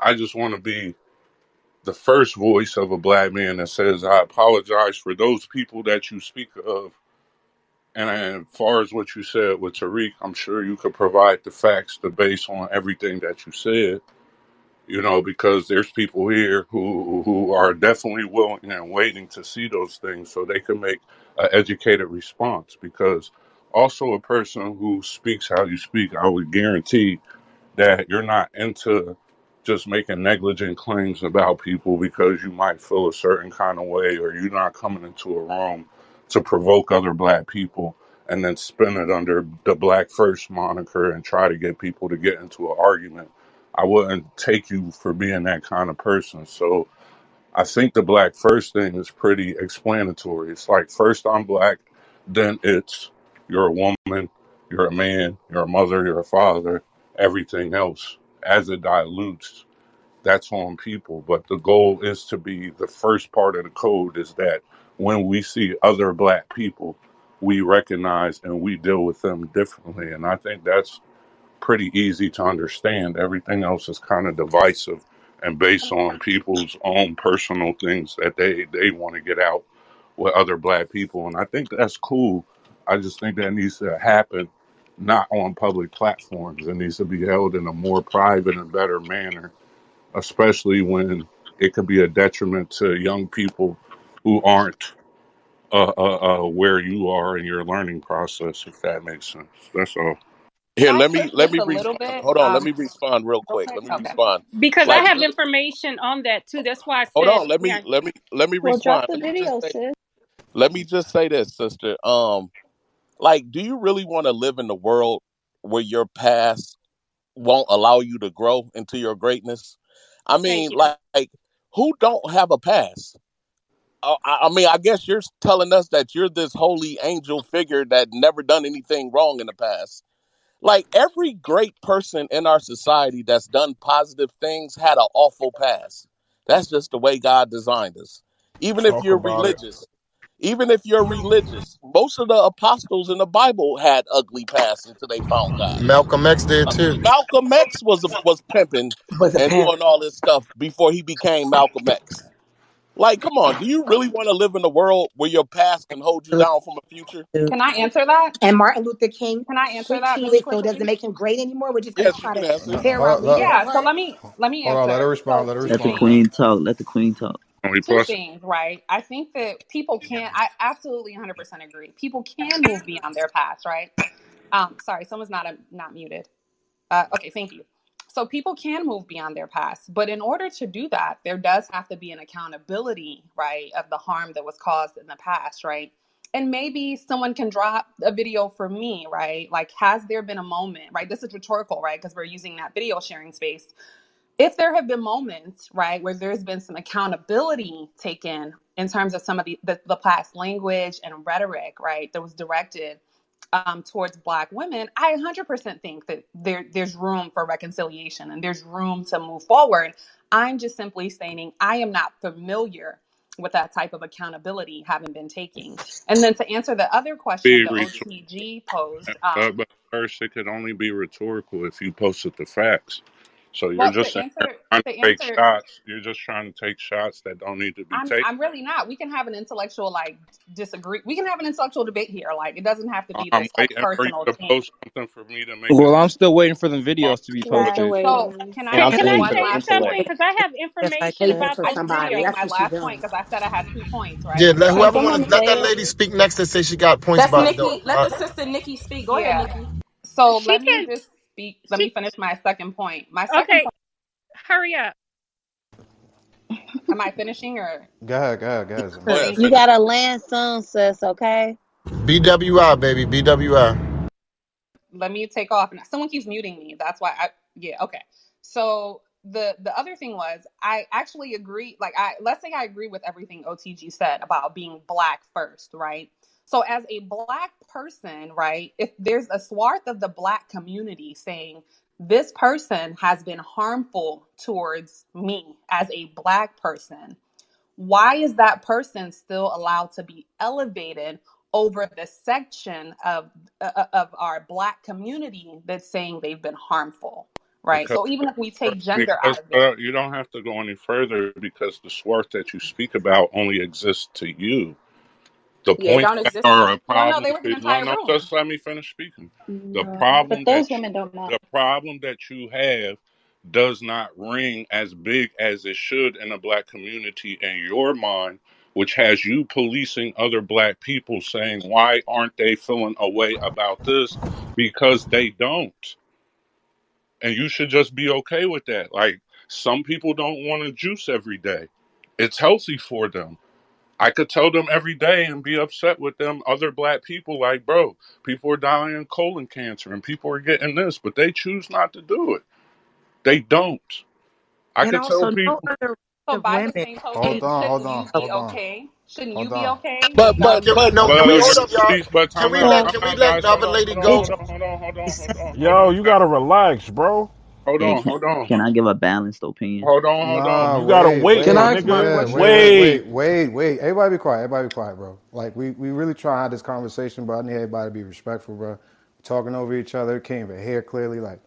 Speaker 14: I just want to be the first voice of a black man that says I apologize for those people that you speak of And as far as what you said with Tariq, I'm sure you could provide the facts, the base on everything that you said. You know, because there's people here who who are definitely willing and waiting to see those things so they can make an educated response. Because also a person who speaks how you speak, I would guarantee that you're not into just making negligent claims about people because you might feel a certain kind of way or you're not coming into a room to provoke other black people and then spin it under the black first moniker and try to get people to get into an argument. I wouldn't take you for being that kind of person. So I think the black first thing is pretty explanatory. It's like first I'm black, then it's you're a woman, you're a man, you're a mother, you're a father, everything else. As it dilutes, that's on people. But the goal is to be the first part of the code is that when we see other black people, we recognize and we deal with them differently. And I think that's pretty easy to understand. Everything else is kind of divisive and based on people's own personal things that they they want to get out with other black people, and I think that's cool. I just think that needs to happen not on public platforms. It needs to be held in a more private and better manner, especially when it could be a detriment to young people who aren't uh, uh, uh, where you are in your learning process. If that makes sense, that's all.
Speaker 2: Here,
Speaker 32: Can I
Speaker 2: let me
Speaker 32: push
Speaker 2: let
Speaker 32: just
Speaker 2: me
Speaker 32: a little
Speaker 2: respond.
Speaker 32: bit?
Speaker 2: Hold on, let
Speaker 32: Um,
Speaker 2: me respond real
Speaker 32: real
Speaker 2: quick.
Speaker 32: quick.
Speaker 2: Let me
Speaker 32: Okay.
Speaker 2: respond.
Speaker 13: Because I
Speaker 2: Like,
Speaker 13: have information on that too. That's why I
Speaker 2: hold
Speaker 13: said,
Speaker 2: on, let me
Speaker 13: yeah.
Speaker 2: let me let me
Speaker 30: Well, drop
Speaker 2: respond.
Speaker 30: the
Speaker 2: Let me just
Speaker 30: video,
Speaker 2: say
Speaker 30: sis.
Speaker 2: let me just say this, sister. Um, like, do you really want to live in the world where your past won't allow you to grow into your greatness? I mean, like, like who don't have a past? Uh, I, I mean, I guess you're telling us that you're this holy angel figure that never done anything wrong in the past. Like every great person in our society that's done positive things had an awful past. That's just the way God designed us. Even if you're
Speaker 4: religious, it.
Speaker 2: Religious, even if you're religious, most of the apostles in the Bible had ugly pasts until they found God.
Speaker 17: Malcolm X did too.
Speaker 2: Malcolm X was was pimping
Speaker 6: Was
Speaker 2: and
Speaker 6: pimp.
Speaker 2: doing all this stuff before he became Malcolm X. Like, come on, do you really want to live in a world where your past can hold you down from a future?
Speaker 32: Can I answer that?
Speaker 6: And Martin Luther King
Speaker 32: Can I answer that really
Speaker 6: so doesn't make him great anymore. We're just gonna
Speaker 2: Yes, you
Speaker 6: try
Speaker 2: can
Speaker 6: to
Speaker 2: answer.
Speaker 6: Tear
Speaker 29: hold
Speaker 6: our
Speaker 29: on, let,
Speaker 6: leaders
Speaker 32: Yeah. So let me let me
Speaker 29: hold on, let her respond. Let her
Speaker 32: two
Speaker 24: Let the queen talk. Let the queen talk.
Speaker 32: Two things, right? I think that people can, I absolutely 100% agree. People can move beyond their past, right? Um, sorry, someone's not a, not muted. Uh, okay, thank you. So people can move beyond their past, but in order to do that, there does have to be an accountability, right, of the harm that was caused in the past, right? And maybe someone can drop a video for me, right? Like, has there been a moment, right? This is rhetorical, right? Because we're using that video sharing space if there have been moments right where there's been some accountability taken in terms of some of the the, the past language and rhetoric right that was directed um, towards black women i 100% think that there there's room for reconciliation and there's room to move forward. I'm just simply stating i am not familiar with that type of accountability having been taken and then to answer the other question the otg posed
Speaker 14: Uh,
Speaker 32: um,
Speaker 14: but first, it could only be rhetorical if you posted the facts. So you're
Speaker 32: well
Speaker 14: just sitting
Speaker 32: answer
Speaker 14: trying
Speaker 32: to
Speaker 14: to take
Speaker 32: answer
Speaker 14: shots. You're just trying to take shots that don't need to be
Speaker 32: I'm
Speaker 14: taken.
Speaker 32: I'm really not. We can have an intellectual like disagree. We can have an intellectual debate here. Like it doesn't have to be
Speaker 14: I'm
Speaker 32: this like
Speaker 14: waiting for you
Speaker 32: personal
Speaker 14: to
Speaker 32: thing.
Speaker 14: post something for me to make a
Speaker 8: Well, I'm still waiting for the
Speaker 14: response.
Speaker 8: videos to be
Speaker 30: We're
Speaker 14: But
Speaker 8: posted,
Speaker 32: So
Speaker 30: waiting.
Speaker 32: can
Speaker 8: and
Speaker 32: I
Speaker 13: Can
Speaker 8: I'm
Speaker 13: can
Speaker 8: still
Speaker 13: I
Speaker 8: waiting
Speaker 32: one
Speaker 8: the
Speaker 13: say
Speaker 32: last
Speaker 8: intellect.
Speaker 13: something?
Speaker 32: point?
Speaker 13: Because I have
Speaker 6: Just like
Speaker 13: information
Speaker 6: waiting
Speaker 13: about
Speaker 6: for
Speaker 32: I
Speaker 13: this
Speaker 32: just
Speaker 6: somebody.
Speaker 32: made
Speaker 13: video.
Speaker 6: That's
Speaker 32: my
Speaker 6: what you
Speaker 32: last
Speaker 6: doing.
Speaker 32: point because I said I had two points, right?
Speaker 17: Yeah,
Speaker 32: right?
Speaker 17: let
Speaker 30: Can
Speaker 32: So
Speaker 17: whoever
Speaker 30: someone
Speaker 17: want to let that
Speaker 30: it?
Speaker 17: lady speak next and say she got points
Speaker 5: That's
Speaker 17: about the.
Speaker 5: Nikki. Let
Speaker 17: Uh,
Speaker 5: the sister Nikki speak. Go ahead,
Speaker 32: yeah.
Speaker 5: Nikki.
Speaker 32: So
Speaker 13: She
Speaker 32: let me
Speaker 13: can.
Speaker 32: just speak. Let me finish my second point. My second
Speaker 13: okay.
Speaker 32: point.
Speaker 13: Hurry up.
Speaker 32: Am I finishing or?
Speaker 29: Go ahead, go ahead, go ahead.
Speaker 2: Go ahead,
Speaker 30: You
Speaker 32: you.
Speaker 30: gotta land soon, sis. Okay.
Speaker 17: BWI, baby, BWI.
Speaker 32: let me take off someone keeps muting me that's why i yeah okay so the the other thing was i actually agree like i let's say i agree with everything otg said about being black first right so as a black person right if there's a swath of the black community saying this person has been harmful towards me as a black person why is that person still allowed to be elevated over the section of uh, uh, of our black community that's saying they've been harmful right
Speaker 14: because
Speaker 32: so even if we take gender out of it
Speaker 14: uh, you don't have to go any further because the swarth that you speak about only exists to you. The
Speaker 32: Yeah, it
Speaker 14: points
Speaker 32: don't exist
Speaker 14: are a
Speaker 32: Well, no,
Speaker 14: problem.
Speaker 32: they was an
Speaker 14: To, no,
Speaker 32: entire
Speaker 14: no,
Speaker 32: room.
Speaker 14: just let me finish speaking. The
Speaker 20: No.
Speaker 14: problem
Speaker 30: But those
Speaker 14: that you,
Speaker 30: women don't know.
Speaker 14: the problem that you have does not ring as big as it should in the black community in your mind, which has you policing other black people, saying why aren't they feeling a way about this? Because they don't, and you should just be okay with that. Like some people don't want to juice every day. It's healthy for them I could tell them every day and be upset with them other black people like, bro, people are dying of colon cancer and people are getting this, but they choose not to do it. They don't. I
Speaker 16: And
Speaker 14: could tell
Speaker 16: also, no
Speaker 14: people
Speaker 16: other oh,
Speaker 32: So
Speaker 16: of
Speaker 32: by the
Speaker 16: women.
Speaker 32: same
Speaker 29: Hold
Speaker 32: token,
Speaker 29: on, hold
Speaker 32: shouldn't
Speaker 29: on,
Speaker 32: you be
Speaker 29: hold on,
Speaker 32: okay? Shouldn't you
Speaker 29: hold
Speaker 32: be
Speaker 29: on.
Speaker 32: okay
Speaker 17: But
Speaker 32: with
Speaker 17: but can we no? Can
Speaker 14: but
Speaker 17: we
Speaker 14: you
Speaker 17: hold up, y'all?
Speaker 14: see, but
Speaker 17: Can
Speaker 14: time
Speaker 17: we
Speaker 14: out,
Speaker 17: let
Speaker 20: So
Speaker 17: can
Speaker 14: time
Speaker 17: we
Speaker 14: out,
Speaker 17: let
Speaker 14: guys.
Speaker 17: the
Speaker 14: Hold
Speaker 17: other
Speaker 14: on,
Speaker 17: lady
Speaker 14: hold on,
Speaker 17: go?
Speaker 14: hold on, hold on, hold on, hold on, hold
Speaker 4: Yo, you gotta relax, bro.
Speaker 14: Hold on, hold on,
Speaker 24: can I give a balanced opinion?
Speaker 14: hold on, hold on.
Speaker 29: Nah,
Speaker 4: You gotta
Speaker 29: wait,
Speaker 4: wait,
Speaker 28: Can
Speaker 29: wait.
Speaker 28: I ask.
Speaker 29: Yeah, wait, wait,
Speaker 4: Wait.
Speaker 29: wait, wait, wait. Everybody be quiet. Everybody be quiet, bro. Like we, we really try to have this conversation, but I need everybody to be respectful, bro. Talking over each other, can't even hear clearly. Like,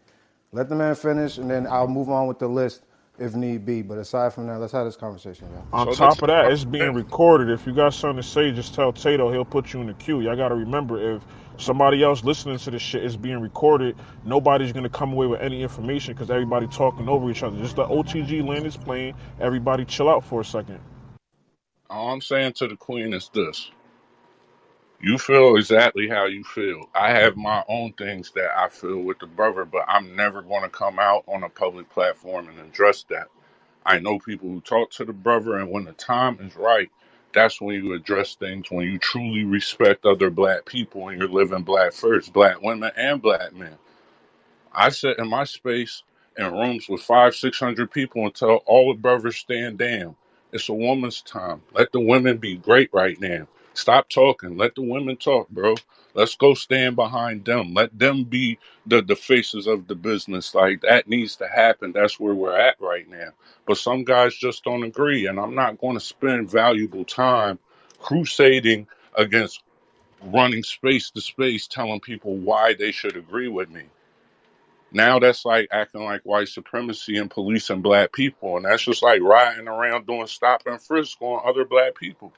Speaker 29: let the man finish, and then I'll move on with the list if need be. But aside from that, let's have this conversation, y'all.
Speaker 4: On
Speaker 14: So
Speaker 4: top of that, it's being recorded. If you got something to say, just tell Tato. He'll put you in the queue. Y'all got to remember, if somebody else listening to this shit is being recorded, nobody's gonna come away with any information because everybody talking over each other. Just the OTG land is playing. Everybody chill out for a second.
Speaker 14: All I'm saying to the queen is this. You feel exactly how you feel. I have my own things that I feel with the brother, but I'm never to come out on a public platform and address that. I know people who talk to the brother, and when the time is right, that's when you address things, when you truly respect other black people and you're living black first, black women and black men. I sit in my space in rooms with five, six hundred people and tell all the brothers stand down. It's a woman's time. Let the women be great right now. Stop talking. Let the women talk, bro. Let's go stand behind them. Let them be the, the faces of the business. Like that needs to happen. That's where we're at right now. But some guys just don't agree. And I'm not going to spend valuable time crusading against running space to space telling people why they should agree with me. Now that's like acting like white supremacy and policing black people. And that's just like riding around doing stop and frisk on other black people.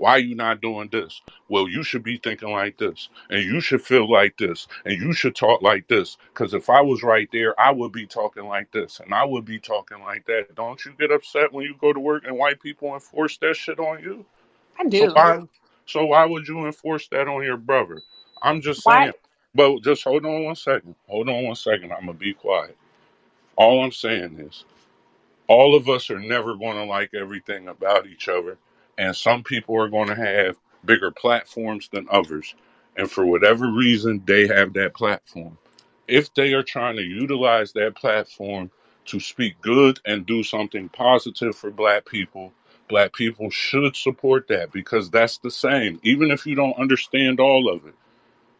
Speaker 14: Why you not doing this? Well, you should be thinking like this, and you should feel like this, and you should talk like this. Because if I was right there, I would be talking like this, and I would be talking like that. Don't you get upset when you go to work and white people enforce that shit on you?
Speaker 32: I
Speaker 14: So
Speaker 32: do.
Speaker 14: why? So why would you enforce that on your brother? I'm just saying.
Speaker 32: Why?
Speaker 14: But just hold on one second. Hold on one second. I'm gonna be quiet. All I'm saying is, all of us are never going to like everything about each other, and some people are going to have bigger platforms than others, and for whatever reason, they have that platform. If they are trying to utilize that platform to speak good and do something positive for Black people, Black people should support that because that's the same. Even if you don't understand all of it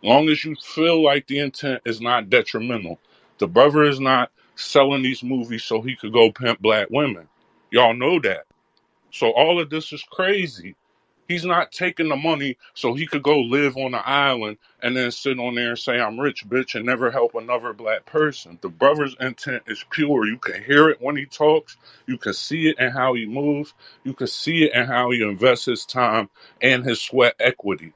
Speaker 14: long as you feel like the intent is not detrimental. The brother is not selling these movies so he could go pimp black women. Y'all know that. So all of this is crazy. He's not taking the money so he could go live on an island and then sit on there and say, I'm rich, bitch, and never help another black person. The brother's intent is pure. You can hear it when he talks. You can see it in how he moves. You can see it in how he invests his time and his sweat equity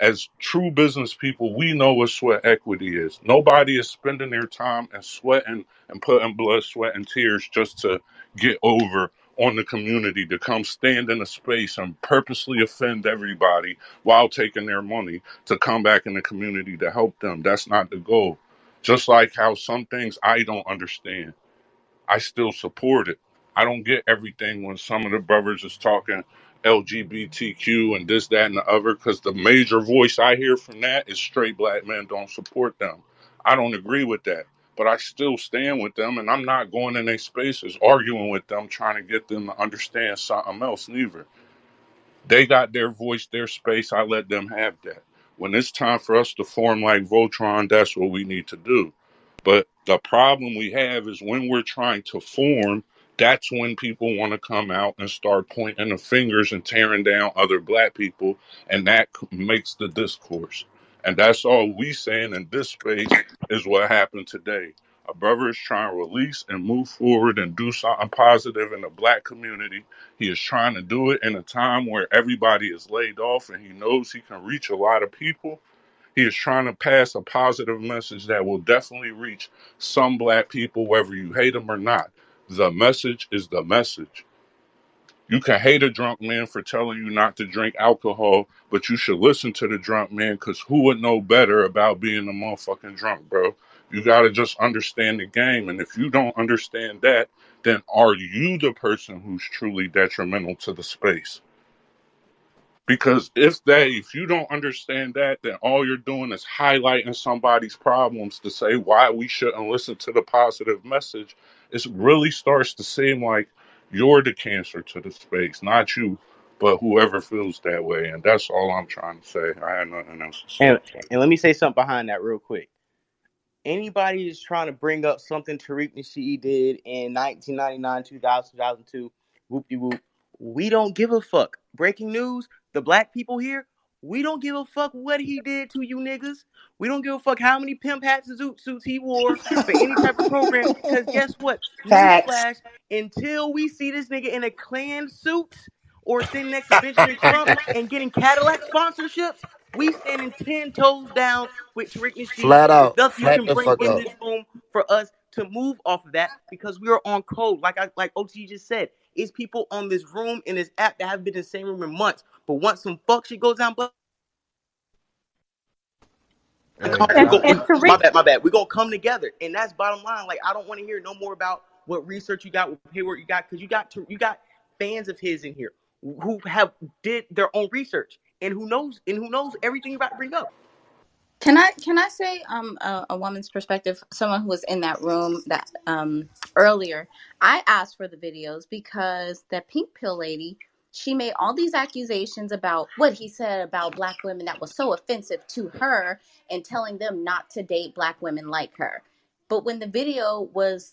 Speaker 14: as true business people, we know what sweat equity is. Nobody is spending their time and sweating and putting blood, sweat, and tears just to get over on the community to come stand in a space and purposely offend everybody while taking their money to come back in the community to help them. That's not the goal. Just like how some things I don't understand. I still support it. I don't get everything when some of the brothers is talking LGBTQ and this, that, and the other, because the major voice I hear from that is straight black men don't support them. I don't agree with that. But I still stand with them and I'm not going in their spaces arguing with them, trying to get them to understand something else neither. They got their voice, their space. I let them have that. When it's time for us to form like Voltron, that's what we need to do. But the problem we have is when we're trying to form, that's when people want to come out and start pointing the fingers and tearing down other black people, and that makes the discourse. And that's all we saying in this space is what happened today. A brother is trying to release and move forward and do something positive in the black community. He is trying to do it in a time where everybody is laid off and he knows he can reach a lot of people. He is trying to pass a positive message that will definitely reach some black people, whether you hate them or not. The message is the message. You can hate a drunk man for telling you not to drink alcohol, but you should listen to the drunk man because who would know better about being a motherfucking drunk, bro? You got to just understand the game. And if you don't understand that, then are you the person who's truly detrimental to the space? Because if they, if you don't understand that, then all you're doing is highlighting somebody's problems to say why we shouldn't listen to the positive message. It really starts to seem like you're the cancer to the space, not you, but whoever feels that way. And that's all I'm trying to say. I had nothing else to say.
Speaker 8: And and let me say something behind that real quick. Anybody is trying to bring up something Tariq Nasheed did in 1999, 2000, 2002, whoop de whoop. We don't give a fuck. Breaking news: the black people here, we don't give a fuck what he did to you niggas. We don't give a fuck how many pimp hats and zoot suits he wore for any type of program. Because guess what? Newsflash: until we see this nigga in a Klan suit or sitting next to Benjamin Trump and getting Cadillac sponsorships, we standing ten toes down with Tariq Nasheed.
Speaker 5: Flat out.
Speaker 8: Nothing you can
Speaker 5: the
Speaker 8: bring in
Speaker 5: out.
Speaker 8: this room for us to move off of that because we are on code. Like I like OT just said, it's people on this room in this app that have been in the same room in months. But once some fuck shit goes down, but
Speaker 29: Hey,
Speaker 8: come, we
Speaker 13: And,
Speaker 8: go,
Speaker 13: and
Speaker 8: we, my bad, my bad. We gonna come together, and that's bottom line. Like I don't want to hear no more about what research you got, what paperwork you got, because you got to, you got fans of his in here who have did their own research and who knows and who knows everything you're about to bring up.
Speaker 10: Can I can I say um a, a woman's perspective? Someone who was in that room that um earlier. I asked for the videos because that pink pill lady. She made all these accusations about what he said about black women that was so offensive to her and telling them not to date black women like her. But when the video was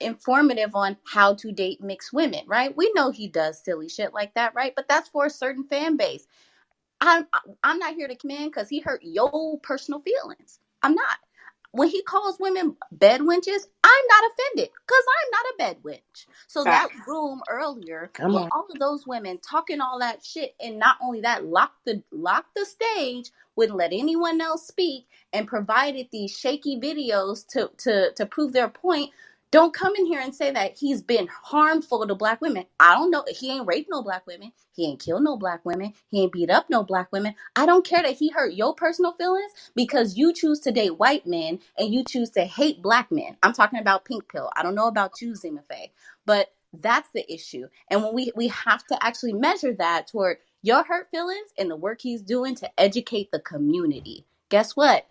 Speaker 10: informative on how to date mixed women, right? We know he does silly shit like that, right? But that's for a certain fan base. I'm I'm not here to come in because he hurt your personal feelings. I'm not. When he calls women bed wenches, I'm not offended because I'm not a bed wench. So that room earlier
Speaker 8: Come
Speaker 10: with
Speaker 8: on.
Speaker 10: all of those women talking all that shit, and not only that, locked the locked the stage, wouldn't let anyone else speak, and provided these shaky videos to to to prove their point. Don't come in here and say that he's been harmful to black women. I don't know. He ain't raped no black women. He ain't killed no black women. He ain't beat up no black women. I don't care that he hurt your personal feelings because you choose to date white men and you choose to hate black men. I'm talking about pink pill. I don't know about you, Zima Faye, but that's the issue. And when we we have to actually measure that toward your hurt feelings and the work he's doing to educate the community. Guess what?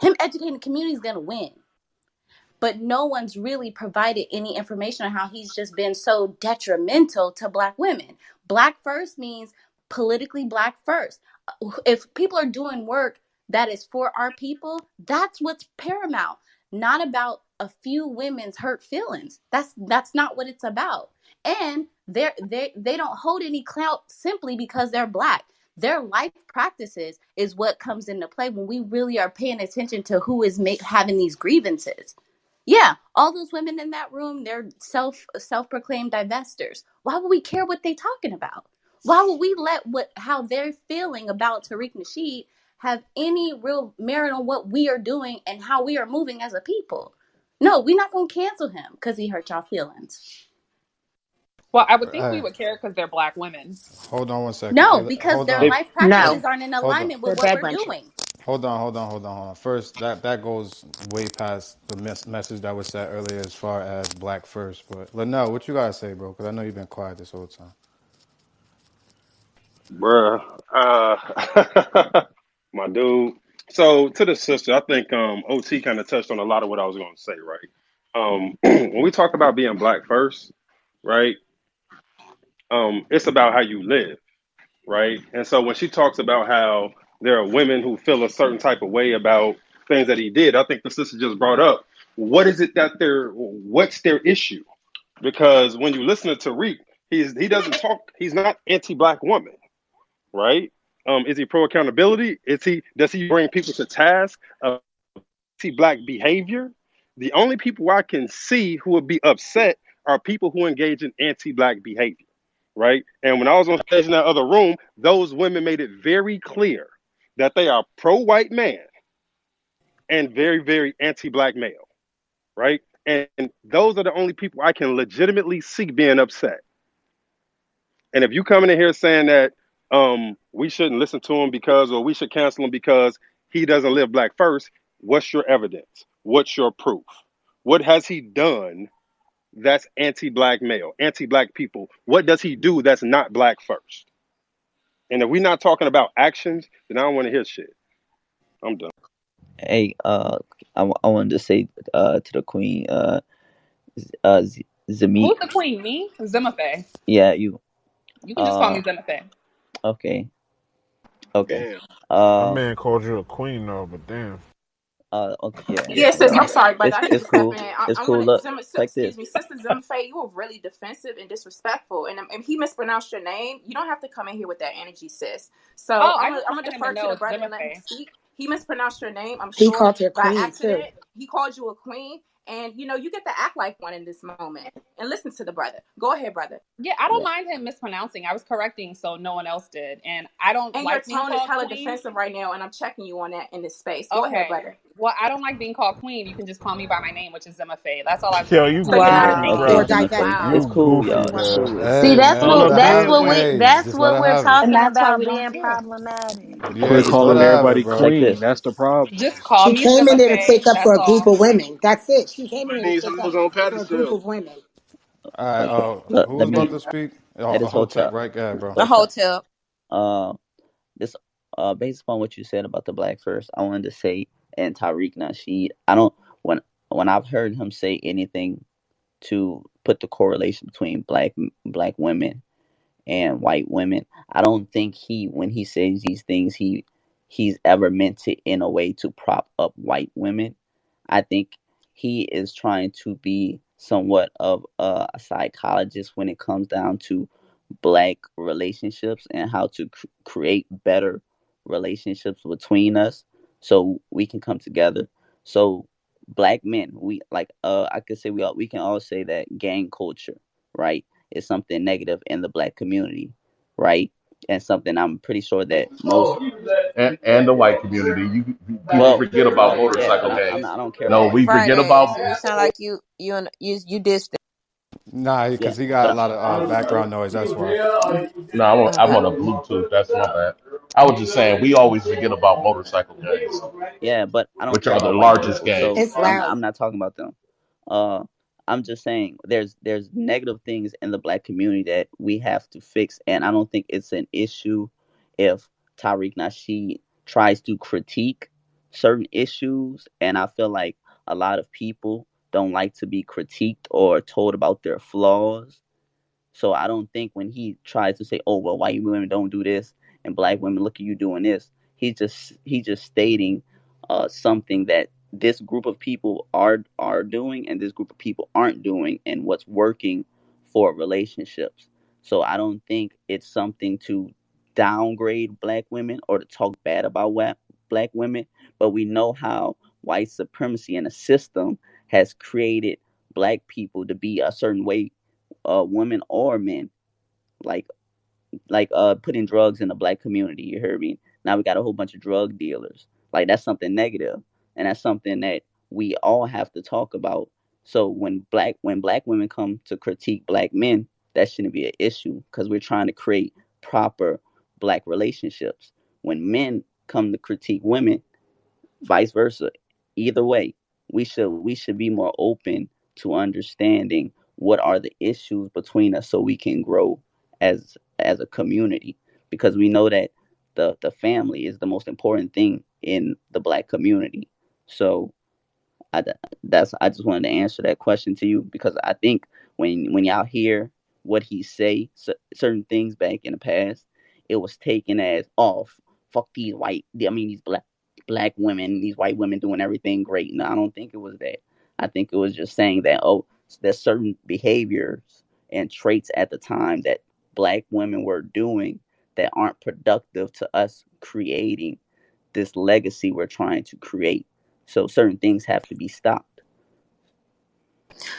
Speaker 10: Him educating the community is gonna win but no one's really provided any information on how he's just been so detrimental to black women. Black first means politically black first. If people are doing work that is for our people, that's what's paramount, not about a few women's hurt feelings. That's that's not what it's about. And they they they don't hold any clout simply because they're black. Their life practices is what comes into play when we really are paying attention to who is make, having these grievances. Yeah, all those women in that room, they're self self-proclaimed divestors. Why would we care what they're talking about? Why would we let what how they're feeling about Tariq Nasheed have any real merit on what we are doing and how we are moving as a people? No, we're not gonna cancel him because he hurt y'all feelings.
Speaker 32: Well, I would think we would care because they're black women.
Speaker 29: hold on one second.
Speaker 10: No, because
Speaker 29: hold
Speaker 10: their
Speaker 29: on.
Speaker 10: life
Speaker 6: No,
Speaker 10: practices aren't in
Speaker 29: Hold on.
Speaker 10: alignment
Speaker 6: they're
Speaker 10: with what
Speaker 6: bad
Speaker 10: we're
Speaker 6: wenches.
Speaker 10: doing.
Speaker 29: Hold on, hold on, hold on, hold on. First, that that goes way past the mes- message that was said earlier as far as black first. But Linnell, what you gotta say, bro? Because I know you've been quiet this whole time.
Speaker 34: Bruh. Uh, [laughs] my dude. So to the sister, I think um, OT kind of touched on a lot of what I was going to say, right? Um, [clears throat] when we talk about being black first, right? Um, it's about how you live, right? And so when she talks about how there are women who feel a certain type of way about things that he did, I think the sister just brought up what is it that they're what's their issue? Because when you listen to Tariq, he's he doesn't talk. He's not anti-black woman right? Um, is he pro accountability? Is he does he bring people to task of anti-black behavior? The only people I can see who would be upset are people who engage in anti-black behavior, right? And when I was on stage in that other room, those women made it very clear that they are pro-white man and very, very anti-black male, right? And those are the only people I can legitimately see being upset. And if you coming in here saying that um, we shouldn't listen to him because, or we should cancel him because he doesn't live black first, what's your evidence? What's your proof? What has he done that's anti-black male, anti-black people? What does he do that's not black first? And if we're not talking about actions, then I don't want to hear shit. I'm done.
Speaker 24: Hey, uh, I, w- I wanted to say uh to the queen, uh, uh, Z- Zamik.
Speaker 32: Who's the queen? Me? Zimafe.
Speaker 24: Yeah, you.
Speaker 32: You can just call
Speaker 24: Uh,
Speaker 32: me Zimafe.
Speaker 24: okay, okay.
Speaker 4: My
Speaker 24: Uh,
Speaker 4: man called you a queen though, but damn.
Speaker 24: Uh, okay, yeah, yeah,
Speaker 5: Yeah, sis. I'm sorry, brother.
Speaker 24: It's
Speaker 5: I need to
Speaker 24: it's cool.
Speaker 5: I,
Speaker 24: It's
Speaker 5: I
Speaker 24: cool. Look,
Speaker 5: Zim,
Speaker 24: like
Speaker 5: excuse
Speaker 24: this.
Speaker 5: me, Sister Zimfe, you were really defensive and disrespectful. And um, if he mispronounced your name, you don't have to come in here with that energy, sis. So
Speaker 32: Oh, I
Speaker 5: I'm
Speaker 32: just gonna
Speaker 5: defer to the
Speaker 32: it's
Speaker 5: brother and let him speak. He mispronounced your name, I'm
Speaker 6: He
Speaker 5: sure,
Speaker 6: called her
Speaker 5: by
Speaker 6: queen too.
Speaker 5: He called you a queen. And, you know, you get to act like one in this moment and listen to the brother. Go ahead, brother.
Speaker 32: Yeah, I don't
Speaker 24: Yeah.
Speaker 32: mind him mispronouncing. I was correcting so no one else did. And I don't
Speaker 5: And your
Speaker 32: like being
Speaker 5: tone is
Speaker 32: called
Speaker 5: hella
Speaker 32: queen.
Speaker 5: defensive right now, and I'm checking you on that in this space. Go ahead,
Speaker 32: Okay.
Speaker 5: brother.
Speaker 32: Well, I don't like being called queen. You can just call me by my name, which is Zima Faye. That's all I
Speaker 4: Yo, you
Speaker 5: So you're not a
Speaker 4: goofy,
Speaker 30: Wow.
Speaker 5: queen.
Speaker 24: Okay,
Speaker 6: Or
Speaker 4: bro.
Speaker 24: Zimmerman.
Speaker 6: divest.
Speaker 24: It's cool,
Speaker 4: Goofy,
Speaker 24: y'all. It's
Speaker 4: bro.
Speaker 24: cool.
Speaker 30: See, that's
Speaker 29: man,
Speaker 30: what
Speaker 29: let
Speaker 4: Look,
Speaker 29: her
Speaker 30: that's
Speaker 29: have
Speaker 4: damn,
Speaker 29: it.
Speaker 30: what we that's
Speaker 29: just
Speaker 30: what we're talking
Speaker 10: And that's why
Speaker 30: about
Speaker 10: we
Speaker 30: being problematic.
Speaker 29: Yeah,
Speaker 33: Quit calling
Speaker 29: let her have
Speaker 33: everybody
Speaker 29: it, bro.
Speaker 24: like
Speaker 33: queen. That's the problem.
Speaker 32: Just call
Speaker 6: She
Speaker 32: me
Speaker 6: came in there to take up for a group of women. That's it. She came in there to
Speaker 34: Needs
Speaker 6: take
Speaker 34: hoes
Speaker 6: up
Speaker 34: on
Speaker 6: for a group of women.
Speaker 29: All right,
Speaker 24: Okay,
Speaker 29: uh,
Speaker 24: look,
Speaker 29: who was about to speak? Oh,
Speaker 24: at this hotel.
Speaker 29: right? Go ahead, bro.
Speaker 11: The
Speaker 24: Hotel.
Speaker 11: hotel.
Speaker 24: Uh, this uh, based upon what you said about the black first, I wanted to say and Tariq Nasheed. I don't when when I've heard him say anything to put the correlation between black black women and white women. I don't think he when he says these things he he's ever meant it in a way to prop up white women. I think he is trying to be somewhat of a, psychologist when it comes down to black relationships and how to cr- create better relationships between us so we can come together. So black men, we like uh I could say we all we can all say that gang culture, right, is something negative in the black community, right? And something I'm pretty sure that most
Speaker 35: and, and the white community. You people
Speaker 24: well
Speaker 35: forget about
Speaker 24: well yeah,
Speaker 35: motorcycle
Speaker 24: I, I'm
Speaker 35: gangs.
Speaker 24: I don't care
Speaker 35: No,
Speaker 24: about
Speaker 35: we forget about
Speaker 11: Fridays. You sound like you you and you you dissed it.
Speaker 29: Nah,
Speaker 24: yeah,
Speaker 29: because he got a lot of uh, background noise. That's why.
Speaker 35: no. I'm on, I'm on a Bluetooth. That's my bad. I was just saying we always forget about motorcycle gangs,
Speaker 24: Yeah, but I don't
Speaker 35: which
Speaker 24: care
Speaker 35: are the largest
Speaker 24: people, so
Speaker 35: gangs.
Speaker 6: It's
Speaker 24: I'm
Speaker 6: loud.
Speaker 24: I'm not talking about them. Uh, I'm just saying there's there's negative things in the black community that we have to fix, and I don't think it's an issue if Tariq Nasheed tries to critique certain issues, and I feel like a lot of people don't like to be critiqued or told about their flaws. So I don't think when he tries to say, "Oh well, white women don't do this and black women look at you doing this," he's just he's just stating uh, something that this group of people are are doing and this group of people aren't doing, and what's working for relationships. So I don't think it's something to downgrade black women or to talk bad about black women, but we know how white supremacy in a system has created black people to be a certain way uh women or men. Like like uh putting drugs in the black community you heard me? Now we got a whole bunch of drug dealers. Like that's something negative and that's something that we all have to talk about. So when black when black women come to critique black men that shouldn't be an issue because we're trying to create proper black relationships. When men come to critique women vice versa. Either way we should we should be more open to understanding what are the issues between us so we can grow as as a community. Because we know that the the family is the most important thing in the black community so I, that's I just wanted to answer that question to you because I think when when y'all hear what he say cer- certain things back in the past, it was taken as oh fuck these white I mean these black black women these white women doing everything great. No, I don't think it was that. I think it was just saying that oh there's certain behaviors and traits at the time that black women were doing that aren't productive to us creating this legacy we're trying to create. So certain things have to be stopped.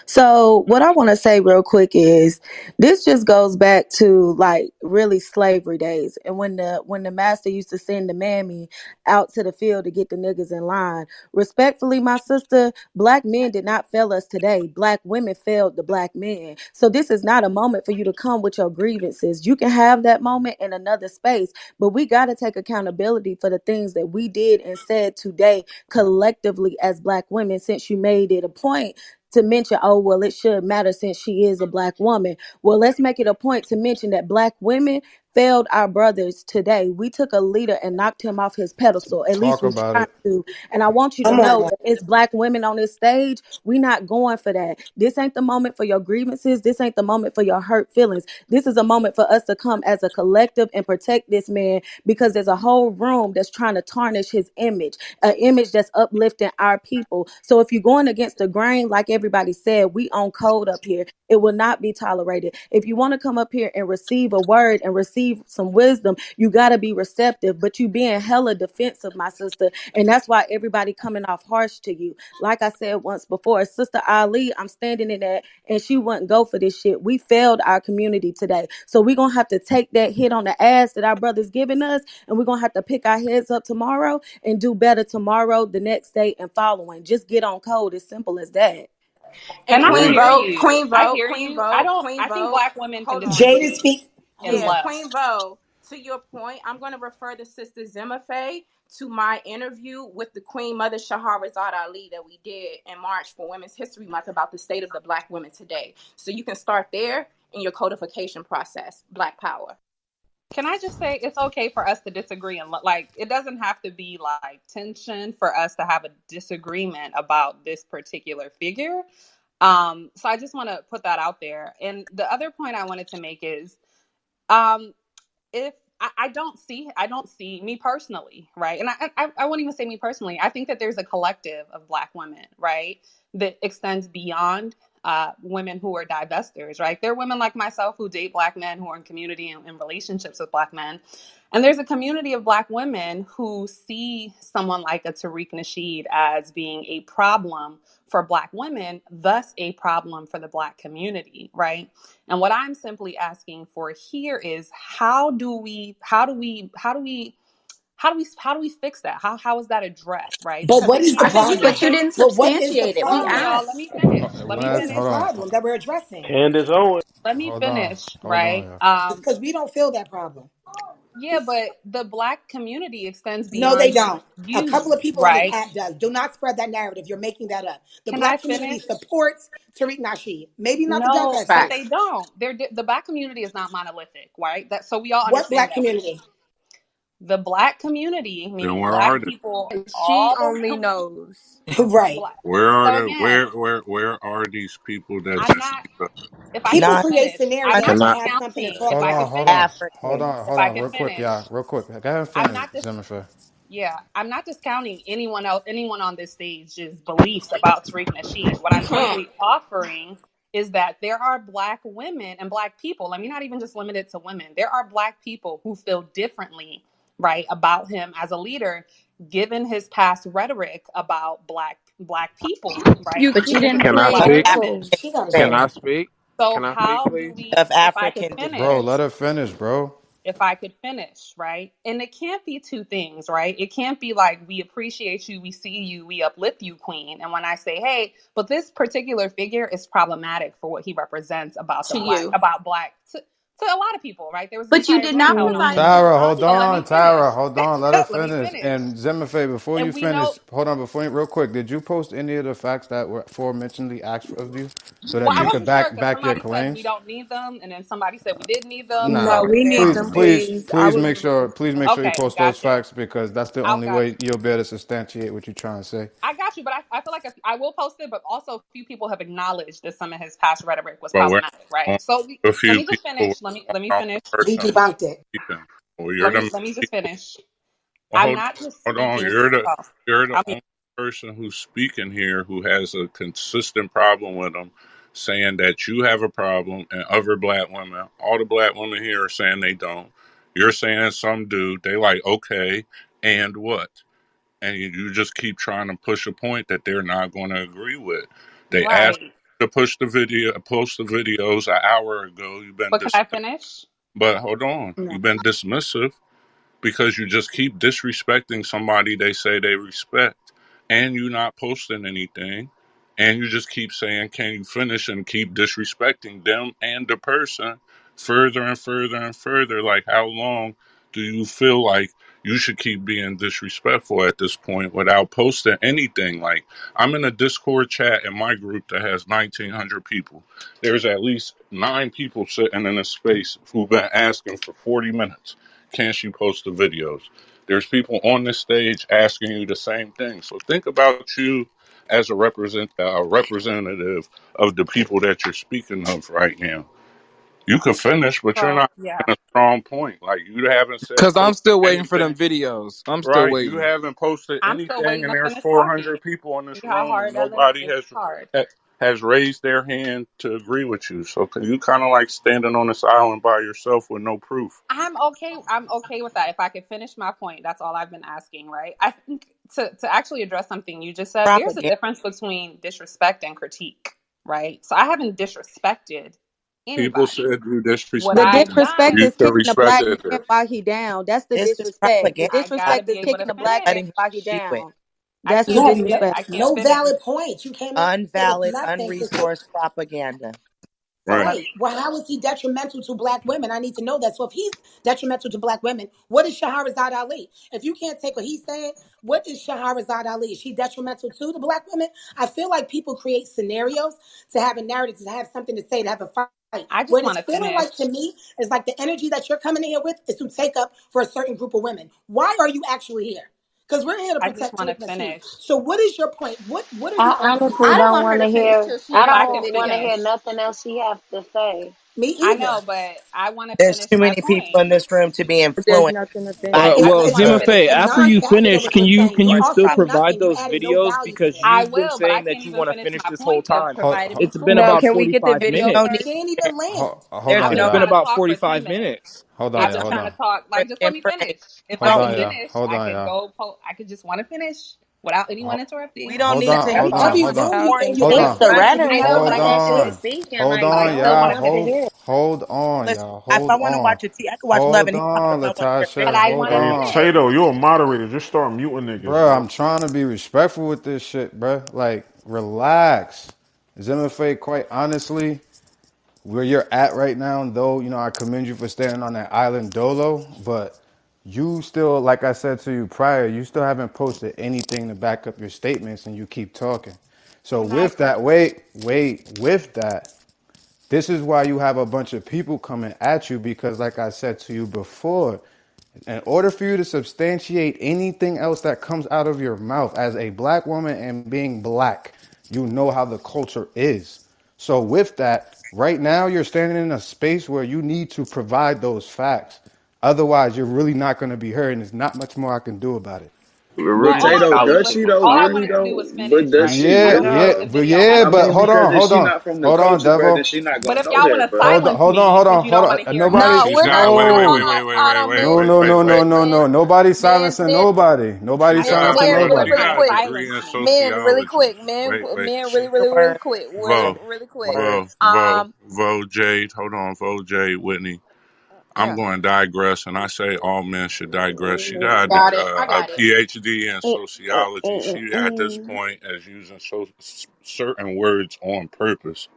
Speaker 31: So what I want to say real quick is this just goes back to like really slavery days and when the when the master used to send the mammy out to the field to get the niggas in line. Respectfully, my sister, black men did not fail us today. Black women failed the black men. So this is not a moment for you to come with your grievances. You can have that moment in another space, but we got to take accountability for the things that we did and said today collectively as black women since you made it a point to mention, oh, well, it should matter since she is a black woman. Well, let's make it a point to mention that black women failed our brothers today. We took a leader and knocked him off his pedestal. At least we
Speaker 29: about
Speaker 31: tried
Speaker 29: it.
Speaker 31: to. And I want you to
Speaker 6: Come on
Speaker 31: know that it's black women on this stage. We're not going for that. This ain't the moment for your grievances. This ain't the moment for your hurt feelings. This is a moment for us to come as a collective and protect this man because there's a whole room that's trying to tarnish his image an image that's uplifting our people. So if you're going against the grain, like everybody said, we on code up here. It will not be tolerated. If you want to come up here and receive a word and receive some wisdom, you got to be receptive. But you being hella defensive, my sister, and that's why everybody coming off harsh to you. Like I said once before, Sister Ali, I'm standing in that, and she wouldn't go for this shit. We failed our community today, so we're gonna have to take that hit on the ass that our brothers giving us, and we're gonna have to pick our heads up tomorrow and do better tomorrow, the next day, and following. Just get on code. As simple as that.
Speaker 5: And
Speaker 32: And
Speaker 5: Queen
Speaker 32: hear
Speaker 5: Vogue,
Speaker 32: you.
Speaker 5: Queen
Speaker 32: I
Speaker 5: Vogue,
Speaker 32: hear
Speaker 5: Queen
Speaker 32: you. I don't.
Speaker 5: Queen
Speaker 32: I think
Speaker 5: Vogue.
Speaker 32: black women can
Speaker 5: Hold.
Speaker 6: Jada
Speaker 32: disagree
Speaker 6: speak.
Speaker 32: In
Speaker 5: Yeah,
Speaker 32: less.
Speaker 5: Queen Vogue. To your point, I'm going to refer the sister Zima Faye to my interview with the Queen Mother Shahrazad Ali that we did in March for Women's History Month about the state of the Black women today. So you can start there in your codification process. Black Power.
Speaker 32: Can I just say it's okay for us to disagree and like it doesn't have to be like tension for us to have a disagreement about this particular figure. Um, so I just want to put that out there. And the other point I wanted to make is um if I, I don't see I don't see me personally, right? And I, I I won't even say me personally. I think that there's a collective of black women, right, that extends beyond uh, women who are divestors, right? There are women like myself who date black men who are in community and in relationships with black men. And there's a community of black women who see someone like a Tariq Nasheed as being a problem for black women, thus a problem for the black community, right? And what I'm simply asking for here is how do we how do we how do we how do we how do we fix that? How how is that addressed, right?
Speaker 6: But
Speaker 32: Because
Speaker 6: what
Speaker 32: it
Speaker 6: is the
Speaker 32: can't
Speaker 5: I think you
Speaker 6: problem?
Speaker 10: But you didn't
Speaker 6: Well, what is the
Speaker 10: substantiate it. We
Speaker 32: hold on,
Speaker 6: problem?
Speaker 32: y'all. Let me finish. Let me
Speaker 6: What
Speaker 29: is,
Speaker 6: is the
Speaker 32: finish.
Speaker 6: problem that we're addressing?
Speaker 35: Candace Owens.
Speaker 32: Let me finish, right?
Speaker 29: on, yeah.
Speaker 32: Um,
Speaker 6: Because we don't feel that problem.
Speaker 32: Yeah, but the black community extends beyond.
Speaker 6: No, they don't. A couple of people on
Speaker 32: right?
Speaker 6: app does. Do not spread that narrative. You're making that up. The
Speaker 32: Can
Speaker 6: black community supports Tariq Nasheed. Maybe not the
Speaker 32: No, but they don't. They're the black community is not monolithic, right? That so we all understand.
Speaker 6: What black
Speaker 32: that.
Speaker 6: community?
Speaker 32: The black community,
Speaker 14: Then
Speaker 32: meaning
Speaker 14: where
Speaker 32: black
Speaker 14: are they?
Speaker 32: people
Speaker 10: She only
Speaker 32: around
Speaker 10: knows. [laughs]
Speaker 6: right.
Speaker 32: black.
Speaker 14: Where are
Speaker 32: So
Speaker 14: the
Speaker 32: again,
Speaker 14: where where where are these people that
Speaker 32: I'm
Speaker 14: you
Speaker 32: not.
Speaker 14: speak?
Speaker 32: If I
Speaker 6: People
Speaker 16: Not
Speaker 6: create
Speaker 32: finish, I'm
Speaker 6: scenarios
Speaker 32: not
Speaker 6: to have something to
Speaker 32: discounting.
Speaker 6: talk
Speaker 32: If
Speaker 29: Hold
Speaker 32: I
Speaker 29: on,
Speaker 6: about.
Speaker 29: hold on. Hold
Speaker 24: Africans.
Speaker 29: on, hold on,
Speaker 32: could
Speaker 29: real quick, yeah, real quick. Go ahead and
Speaker 32: I'm
Speaker 29: finish,
Speaker 32: not.
Speaker 29: Jennifer.
Speaker 32: Yeah, I'm not discounting anyone else, anyone on this stage's beliefs about Tariq Nasheed. What I'm
Speaker 5: can't.
Speaker 32: offering is that there are black women and black people. I mean, not even just limited to women. There are black people who feel differently, right, about him as a leader, given his past rhetoric about black black people, right,
Speaker 10: You But you didn't
Speaker 35: Can I
Speaker 10: play
Speaker 32: black
Speaker 10: her
Speaker 35: speak?
Speaker 32: women.
Speaker 10: close.
Speaker 6: She got to
Speaker 35: Can
Speaker 16: African
Speaker 35: I speak?
Speaker 32: So
Speaker 35: Can I speak,
Speaker 32: how do we,
Speaker 16: of
Speaker 32: if I could
Speaker 16: African
Speaker 29: Bro,
Speaker 32: finish,
Speaker 16: descent.
Speaker 29: let her finish, bro.
Speaker 32: if I could finish, right? And it can't be two things, right? It can't be like we appreciate you, we see you, we uplift you, queen. And when I say, hey, but this particular figure is problematic for what he represents about the
Speaker 5: To
Speaker 32: black,
Speaker 5: you.
Speaker 32: about black, to, to a lot of people, right? There was
Speaker 10: But you did not
Speaker 32: held
Speaker 10: provide
Speaker 29: Tyra, hold
Speaker 32: So let me
Speaker 29: on. Tyra, hold on, let her finish.
Speaker 32: finish.
Speaker 29: And Zimmerfe, before you
Speaker 32: And know,
Speaker 29: finish, hold on, before you, real quick, did you post any of the facts that were aforementionedly asked of you, so that
Speaker 32: I
Speaker 29: you could
Speaker 32: wasn't sure
Speaker 29: back back your
Speaker 32: somebody said we don't need them, and then somebody said we did need them,
Speaker 29: Nah,
Speaker 10: No, we need
Speaker 29: please,
Speaker 10: them,
Speaker 29: please,
Speaker 10: please.
Speaker 29: Please make sure, please make sure you post those
Speaker 32: Gotcha.
Speaker 29: facts because that's the only way
Speaker 32: you.
Speaker 29: you'll be able to substantiate what you're trying to say.
Speaker 32: I got you, but I, I feel like if, I will post it, but also a few people have acknowledged that some of his past rhetoric was problematic, right? So we,
Speaker 14: a
Speaker 32: let me just finish. Let me let me finish.
Speaker 6: He debunked it.
Speaker 14: Well, you're
Speaker 32: Let me
Speaker 14: main
Speaker 32: let me just finish.
Speaker 14: Well,
Speaker 32: I'm
Speaker 14: hold
Speaker 32: not just
Speaker 14: hold on. You're the you're the
Speaker 32: I mean,
Speaker 14: only person who's speaking here who has a consistent problem with them, saying that you have a problem and other black women, all the black women here are saying they don't. You're saying some do. They like okay, and what? And you, you just keep trying to push a point that they're not going to agree with. They ask to push the video, post the videos an hour ago. You've been,
Speaker 32: But can I finish?
Speaker 14: but hold on,
Speaker 32: No.
Speaker 14: you've been dismissive because you just keep disrespecting somebody they say they respect, and you're not posting anything, and you just keep saying, "Can you finish?" and keep disrespecting them and the person further and further and further. Like, how long do you feel like? you should keep being disrespectful at this point without posting anything. Like, I'm in a Discord chat in my group that has 1,900 people. There's at least nine people sitting in a space who've been asking for 40 minutes, can she post the videos? There's people on this stage asking you the same thing. So think about you as a represent a representative of the people that you're speaking of right now. You could finish, but you're not
Speaker 32: yeah.
Speaker 14: a strong point. Like you haven't said
Speaker 36: because I'm still waiting
Speaker 14: anything.
Speaker 36: for them videos. I'm still
Speaker 14: right.
Speaker 36: waiting.
Speaker 14: You haven't posted
Speaker 32: I'm
Speaker 14: anything, and there's 400 people in this room. Nobody has
Speaker 32: hard.
Speaker 14: has raised their hand to agree with you. So you kind of like standing on this island by yourself with no proof.
Speaker 32: I'm okay. I'm okay with that. If I could finish my point, that's all I've been asking. Right? I think to to actually address something you just said. Propaganda. a difference between disrespect and critique. Right? So I haven't disrespected anybody.
Speaker 14: People said you disrespect.
Speaker 31: The disrespect is kicking the black man while he down. That's the
Speaker 16: disrespect.
Speaker 31: disrespect. The disrespect is kicking
Speaker 32: the
Speaker 31: black man while he down. That's the disrespect.
Speaker 6: No valid points. You can't.
Speaker 16: Unvalid, unresourced propaganda.
Speaker 14: Right.
Speaker 6: Well, how is he detrimental to black women? I need to know that. So if he's detrimental to black women, what is Shahrazad Ali? If you can't take what he's saying, what is Shahrazad Ali? Is she detrimental to the black women? I feel like people create scenarios to have a narrative, to have something to say, to have a
Speaker 32: I just
Speaker 6: what it's feeling like to me is like the energy that you're coming in here with is to take up for a certain group of women. Why are you actually here? Because we're here to protect.
Speaker 32: I just want to finish.
Speaker 6: So, what is your point? What What are you?
Speaker 30: I honestly
Speaker 10: I don't,
Speaker 30: don't
Speaker 10: want to
Speaker 30: hear. I don't want to hear nothing else You have to say.
Speaker 6: Me either.
Speaker 32: I know, but I want to.
Speaker 16: There's too many
Speaker 32: point.
Speaker 16: people in this room to be influenced.
Speaker 31: To
Speaker 36: uh, well, Zima Faye, after you finish, can you can you still provide those videos because you've
Speaker 32: will, been
Speaker 36: saying that you want to
Speaker 32: finish
Speaker 36: this whole time? It's been about
Speaker 31: can we get the video?
Speaker 36: minutes.
Speaker 6: Can't even land.
Speaker 36: It's
Speaker 32: been
Speaker 36: about
Speaker 32: forty
Speaker 36: five
Speaker 32: minutes.
Speaker 29: Hold on, I'm
Speaker 32: just
Speaker 29: hold
Speaker 32: trying
Speaker 29: on.
Speaker 32: to talk. Like, just let me finish. If I finish, I
Speaker 29: could
Speaker 32: go. I could just want to finish without anyone
Speaker 29: interrupting.
Speaker 16: We don't
Speaker 29: hold
Speaker 16: need
Speaker 29: on,
Speaker 16: to.
Speaker 29: Hold on, hold on.
Speaker 16: More
Speaker 6: you
Speaker 29: hold on, Hold on. Hold on, y'all. Hold, hold on, y'all.
Speaker 16: If I want to watch a T, I can watch
Speaker 29: hold
Speaker 16: Love and
Speaker 29: on,
Speaker 16: Latasha.
Speaker 32: But I
Speaker 29: hold on.
Speaker 31: Tato, you're a moderator. Just start muting niggas. Bro,
Speaker 29: I'm trying to be respectful with this shit, bro. Like, relax. Zimmerfae, quite honestly, where you're at right now, though, you know, I commend you for standing on that island dolo, but you still, like I said to you prior, you still haven't posted anything to back up your statements and you keep talking. So with that, wait, wait, with that, this is why you have a bunch of people coming at you because, like I said to you before, in order for you to substantiate anything else that comes out of your mouth as a black woman and being black, you know how the culture is. So, with that, right now you're standing in a space where you need to provide those facts. Otherwise, you're really not going to be heard, and there's not much more I can do about it.
Speaker 32: Well, Tay
Speaker 33: does she though? Really though? But does she?
Speaker 29: Yeah, but yeah, but,
Speaker 33: but
Speaker 29: hold on, hold on, hold on, devil.
Speaker 32: But if y'all want to silence me,
Speaker 29: hold on, hold on,
Speaker 32: hold on.
Speaker 29: Nobody,
Speaker 10: no,
Speaker 14: wait, wait, wait, wait, wait, wait,
Speaker 29: no, no, no, no, no, no. Nobody silencing nobody. Nobody silencing nobody.
Speaker 10: Really quick, man, really quick,
Speaker 14: man,
Speaker 10: man, really, really, really quick, really quick. Um,
Speaker 14: Vo, Jade, hold on, Vo, Jade, Whitney. I'm
Speaker 10: Yeah.
Speaker 14: going to digress, and I say all men should digress. She mm-hmm.
Speaker 32: got
Speaker 14: uh,
Speaker 32: Got a.
Speaker 14: PhD in mm, mm, sociology. Mm, she, at this mm-hmm. point, is using so, certain words on purpose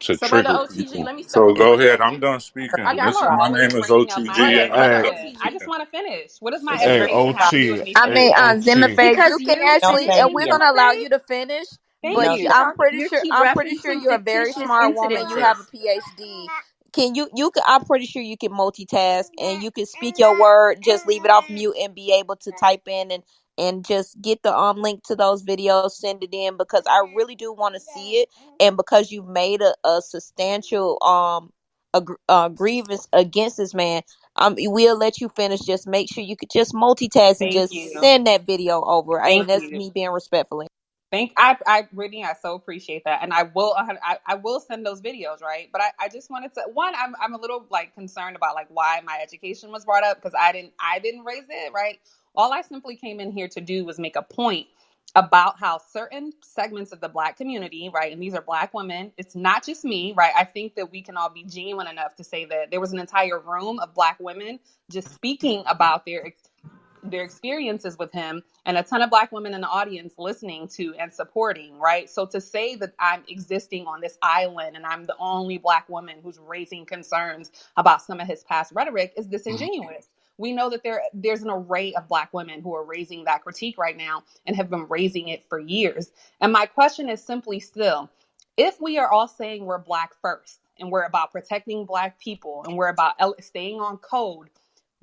Speaker 14: to
Speaker 5: So
Speaker 14: trigger
Speaker 5: OTG,
Speaker 14: people.
Speaker 5: let me.
Speaker 14: So go ahead. I'm done speaking. This my name is OTG, and
Speaker 32: I
Speaker 5: OTG,
Speaker 32: I
Speaker 14: just
Speaker 32: want to finish. What is my
Speaker 31: hey,
Speaker 32: education
Speaker 10: I mean, uh,
Speaker 32: Because
Speaker 10: you can actually, and we're gonna allow you to finish.
Speaker 32: Thank
Speaker 10: But you. I'm pretty
Speaker 32: You
Speaker 10: sure, I'm pretty sure you're a very smart woman. You have a PhD, can you you can I'm pretty sure you can multitask and you can speak your mm-hmm. word, just leave it off mute and be able to type in
Speaker 11: and and just get the um link to those videos, send it in because I really do want to see it mm-hmm. and because you've made a, a substantial um a, uh, grievance against this man. Um, we'll let you finish. Just make sure you could just multitask and just
Speaker 32: you.
Speaker 11: send that video over. I mean, that's
Speaker 32: you.
Speaker 11: me being respectful.
Speaker 32: Thank I I Brittany, I so appreciate that, and I will I, I will send those videos, right? But I, I just wanted to one, I'm I'm a little like concerned about like why my education was brought up because I didn't I didn't raise it, right? All I simply came in here to do was make a point about how certain segments of the black community, right, and these are black women, it's not just me, right? I think that we can all be genuine enough to say that there was an entire room of black women just speaking about their their experiences with him and a ton of black women in the audience listening to and supporting, right? So to say that I'm existing on this island and I'm the only black woman who's raising concerns about some of his past rhetoric is disingenuous. Mm-hmm. We know that there there's an array of black women who are raising that critique right now and have been raising it for years. And my question is simply still, if we are all saying we're black first and we're about protecting black people and we're about staying on code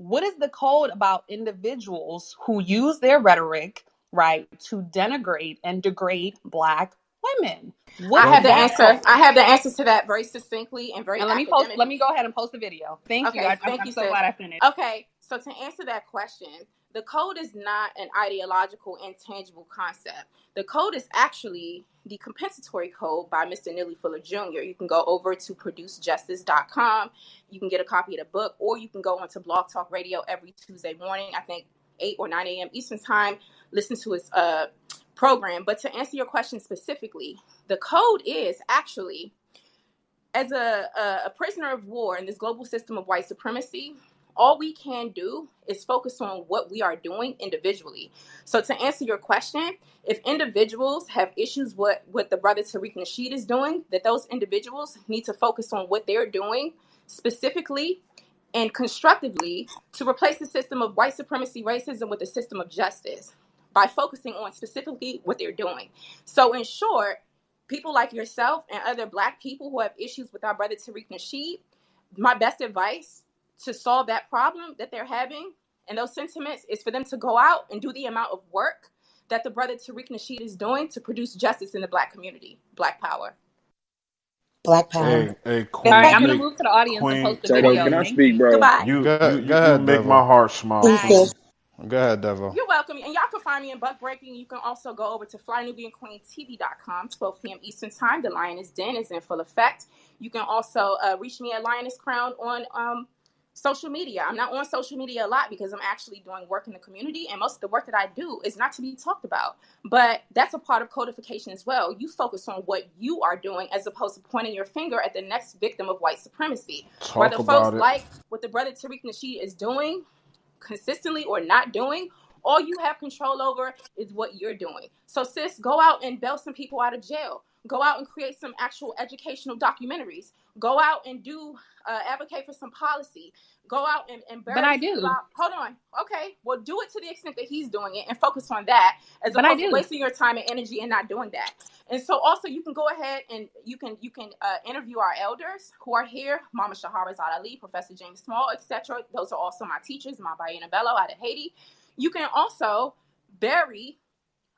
Speaker 32: what is the code about individuals who use their rhetoric right to denigrate and degrade black women? What
Speaker 5: I have the answer.
Speaker 32: code?
Speaker 5: I have the answer to that very succinctly and very
Speaker 32: and let me post let me go ahead and post the video. Thank you
Speaker 5: Okay,
Speaker 32: I, I'm,
Speaker 5: thank
Speaker 32: I'm
Speaker 5: you,
Speaker 32: so
Speaker 5: sis.
Speaker 32: glad i finished.
Speaker 5: Okay, so to answer that question, the code is not an ideological, intangible concept. The code is actually the compensatory code by Mr. Neely Fuller Jr. You can go over to producejustice.com. You can get a copy of the book, or you can go onto Blog Talk Radio every Tuesday morning, I think 8 or 9 a.m. Eastern Time, listen to his uh, program. But to answer your question specifically, the code is actually as a, a prisoner of war in this global system of white supremacy, all we can do is focus on what we are doing individually. So to answer your question, if individuals have issues with what the brother Tariq Nasheed is doing, that those individuals need to focus on what they're doing specifically and constructively to replace the system of white supremacy racism with a system of justice by focusing on specifically what they're doing. So in short, people like yourself and other black people who have issues with our brother Tariq Nasheed, my best advice to solve that problem that they're having and those sentiments is for them to go out and do the amount of work that the brother Tariq Nasheed is doing to produce justice in the black community. Black power.
Speaker 6: Black power.
Speaker 4: Hey, hey, Queen,
Speaker 32: right i'm gonna move to the audience and
Speaker 4: Queen,
Speaker 32: post the
Speaker 36: Tato,
Speaker 32: video
Speaker 36: can I speak, bro?
Speaker 5: Goodbye.
Speaker 4: you,
Speaker 29: Go,
Speaker 4: you, you,
Speaker 29: go
Speaker 4: you
Speaker 29: ahead,
Speaker 4: make
Speaker 29: Devil.
Speaker 4: my heart smile,
Speaker 6: Peace,
Speaker 5: Bye.
Speaker 4: Queen.
Speaker 6: sis.
Speaker 29: Go ahead, Devil.
Speaker 5: You're welcome. And y'all can find me in Buck Breaking. You can also go over to flynubianqueentv.com, 12 p.m. Eastern Time. The Lioness Den is in full effect. You can also uh, reach me at Lioness Crown on um, social media. I'm not on social media a lot because I'm actually doing work in the community, and most of the work that I do is not to be talked about. But that's a part of codification as well. You focus on what you are doing as opposed to pointing your finger at the next victim of white supremacy.
Speaker 4: Talk
Speaker 5: Whether folks
Speaker 4: it.
Speaker 5: like what the brother Tariq Nasheed is doing consistently or not doing, all you have control over is what you're doing. So, sis, go out and bail some people out of jail. Go out and create some actual educational documentaries. Go out and do uh, advocate for some policy. Go out and, and
Speaker 32: but i do
Speaker 5: out. Hold on. Okay. Well, do it to the extent that he's doing it and focus on that as
Speaker 32: but i
Speaker 5: opposed to wasting your time and energy and not doing that. And so also you can go ahead and you can you can uh, interview our elders who are here, Mama Shahrazad Ali, Professor James Small, etc. Those are also my teachers, my Bayyinah Bello out of Haiti. You can also bury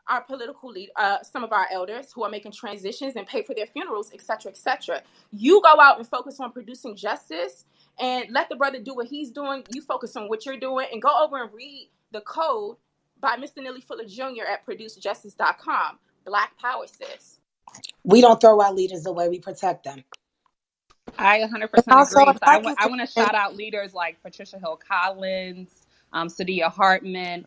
Speaker 5: our political lead, uh, some of our elders who are making transitions and pay for their funerals, etc., etc. You go out and focus on producing justice, and let the brother do what he's doing. You focus on what you're doing, and go over and read the code by Mr. Neely Fuller Jr. at ProduceJustice.com. Black Power, sis.
Speaker 6: We don't throw our leaders away. We protect them.
Speaker 32: I 100%
Speaker 31: And also,
Speaker 32: agree. So I
Speaker 31: I
Speaker 32: want I want to shout out leaders like Patricia Hill Collins, um, Saidiya Hartman.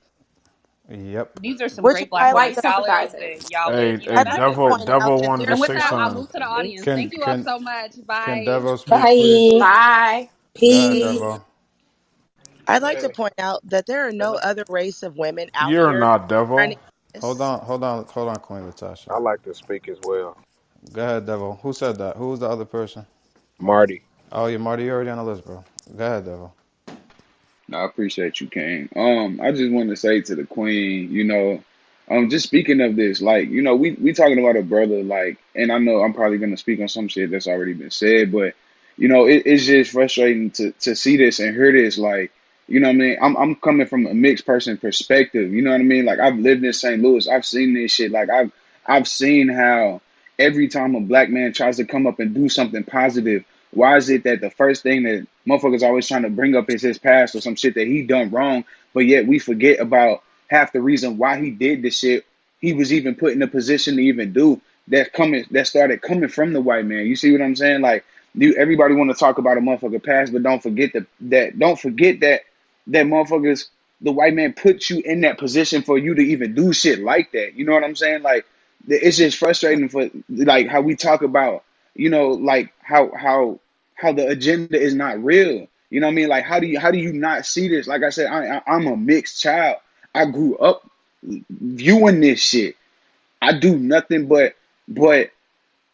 Speaker 29: Yep.
Speaker 32: These are some
Speaker 31: which
Speaker 32: great black
Speaker 31: like
Speaker 5: White
Speaker 31: to,
Speaker 32: scholars
Speaker 5: sympathizers.
Speaker 32: that y'all
Speaker 4: Hey,
Speaker 32: would you
Speaker 4: hey,
Speaker 32: know
Speaker 31: I'd like
Speaker 32: that.
Speaker 4: Devil, Devil
Speaker 31: that
Speaker 4: wanted to
Speaker 32: And with
Speaker 4: say
Speaker 32: that, I'll move to the audience.
Speaker 29: Can
Speaker 32: Thank you all so much.
Speaker 29: can
Speaker 32: Bye.
Speaker 29: Speak, please?
Speaker 6: Bye.
Speaker 5: Bye.
Speaker 29: Go ahead,
Speaker 6: Peace.
Speaker 29: Devo.
Speaker 16: I'd like to point out that there are no other race of women out there.
Speaker 4: You're
Speaker 16: here
Speaker 4: not
Speaker 16: trying
Speaker 4: Devil.
Speaker 16: to
Speaker 29: Hold on, hold on, hold on, Queen Latasha.
Speaker 36: I like to speak as well.
Speaker 29: Go ahead, Devil. Who said that? Who was the other person?
Speaker 36: Marty.
Speaker 29: Oh, yeah, Marty, you're already on the list, bro. Go ahead, Devo.
Speaker 36: No, I appreciate you, King. Um, I just wanted to say to the Queen, you know, um, just speaking of this, like, you know, we we talking about a brother, like, and I know I'm probably gonna speak on some shit that's already been said, but you know, it, it's just frustrating to to see this and hear this, like, you know what I mean? I'm I'm coming from a mixed person perspective, you know what I mean? Like, I've lived in St. Louis, I've seen this shit, like, I've I've seen how every time a black man tries to come up and do something positive, why is it that the first thing that motherfuckers always trying to bring up is his past or some shit that he done wrong, but yet we forget about half the reason why he did this shit. He was even put in a position to even do that coming that started coming from the white man. You see what I'm saying? Like you everybody want to talk about a motherfucker past, but don't forget that that don't forget that that motherfuckers the white man put you in that position for you to even do shit like that. You know what I'm saying? Like it's just frustrating for like how we talk about, you know, like how how how the agenda is not real. You know what I mean? Like how do you how do you not see this? Like I said, I, I I'm a mixed child. I grew up viewing this shit. I do nothing but but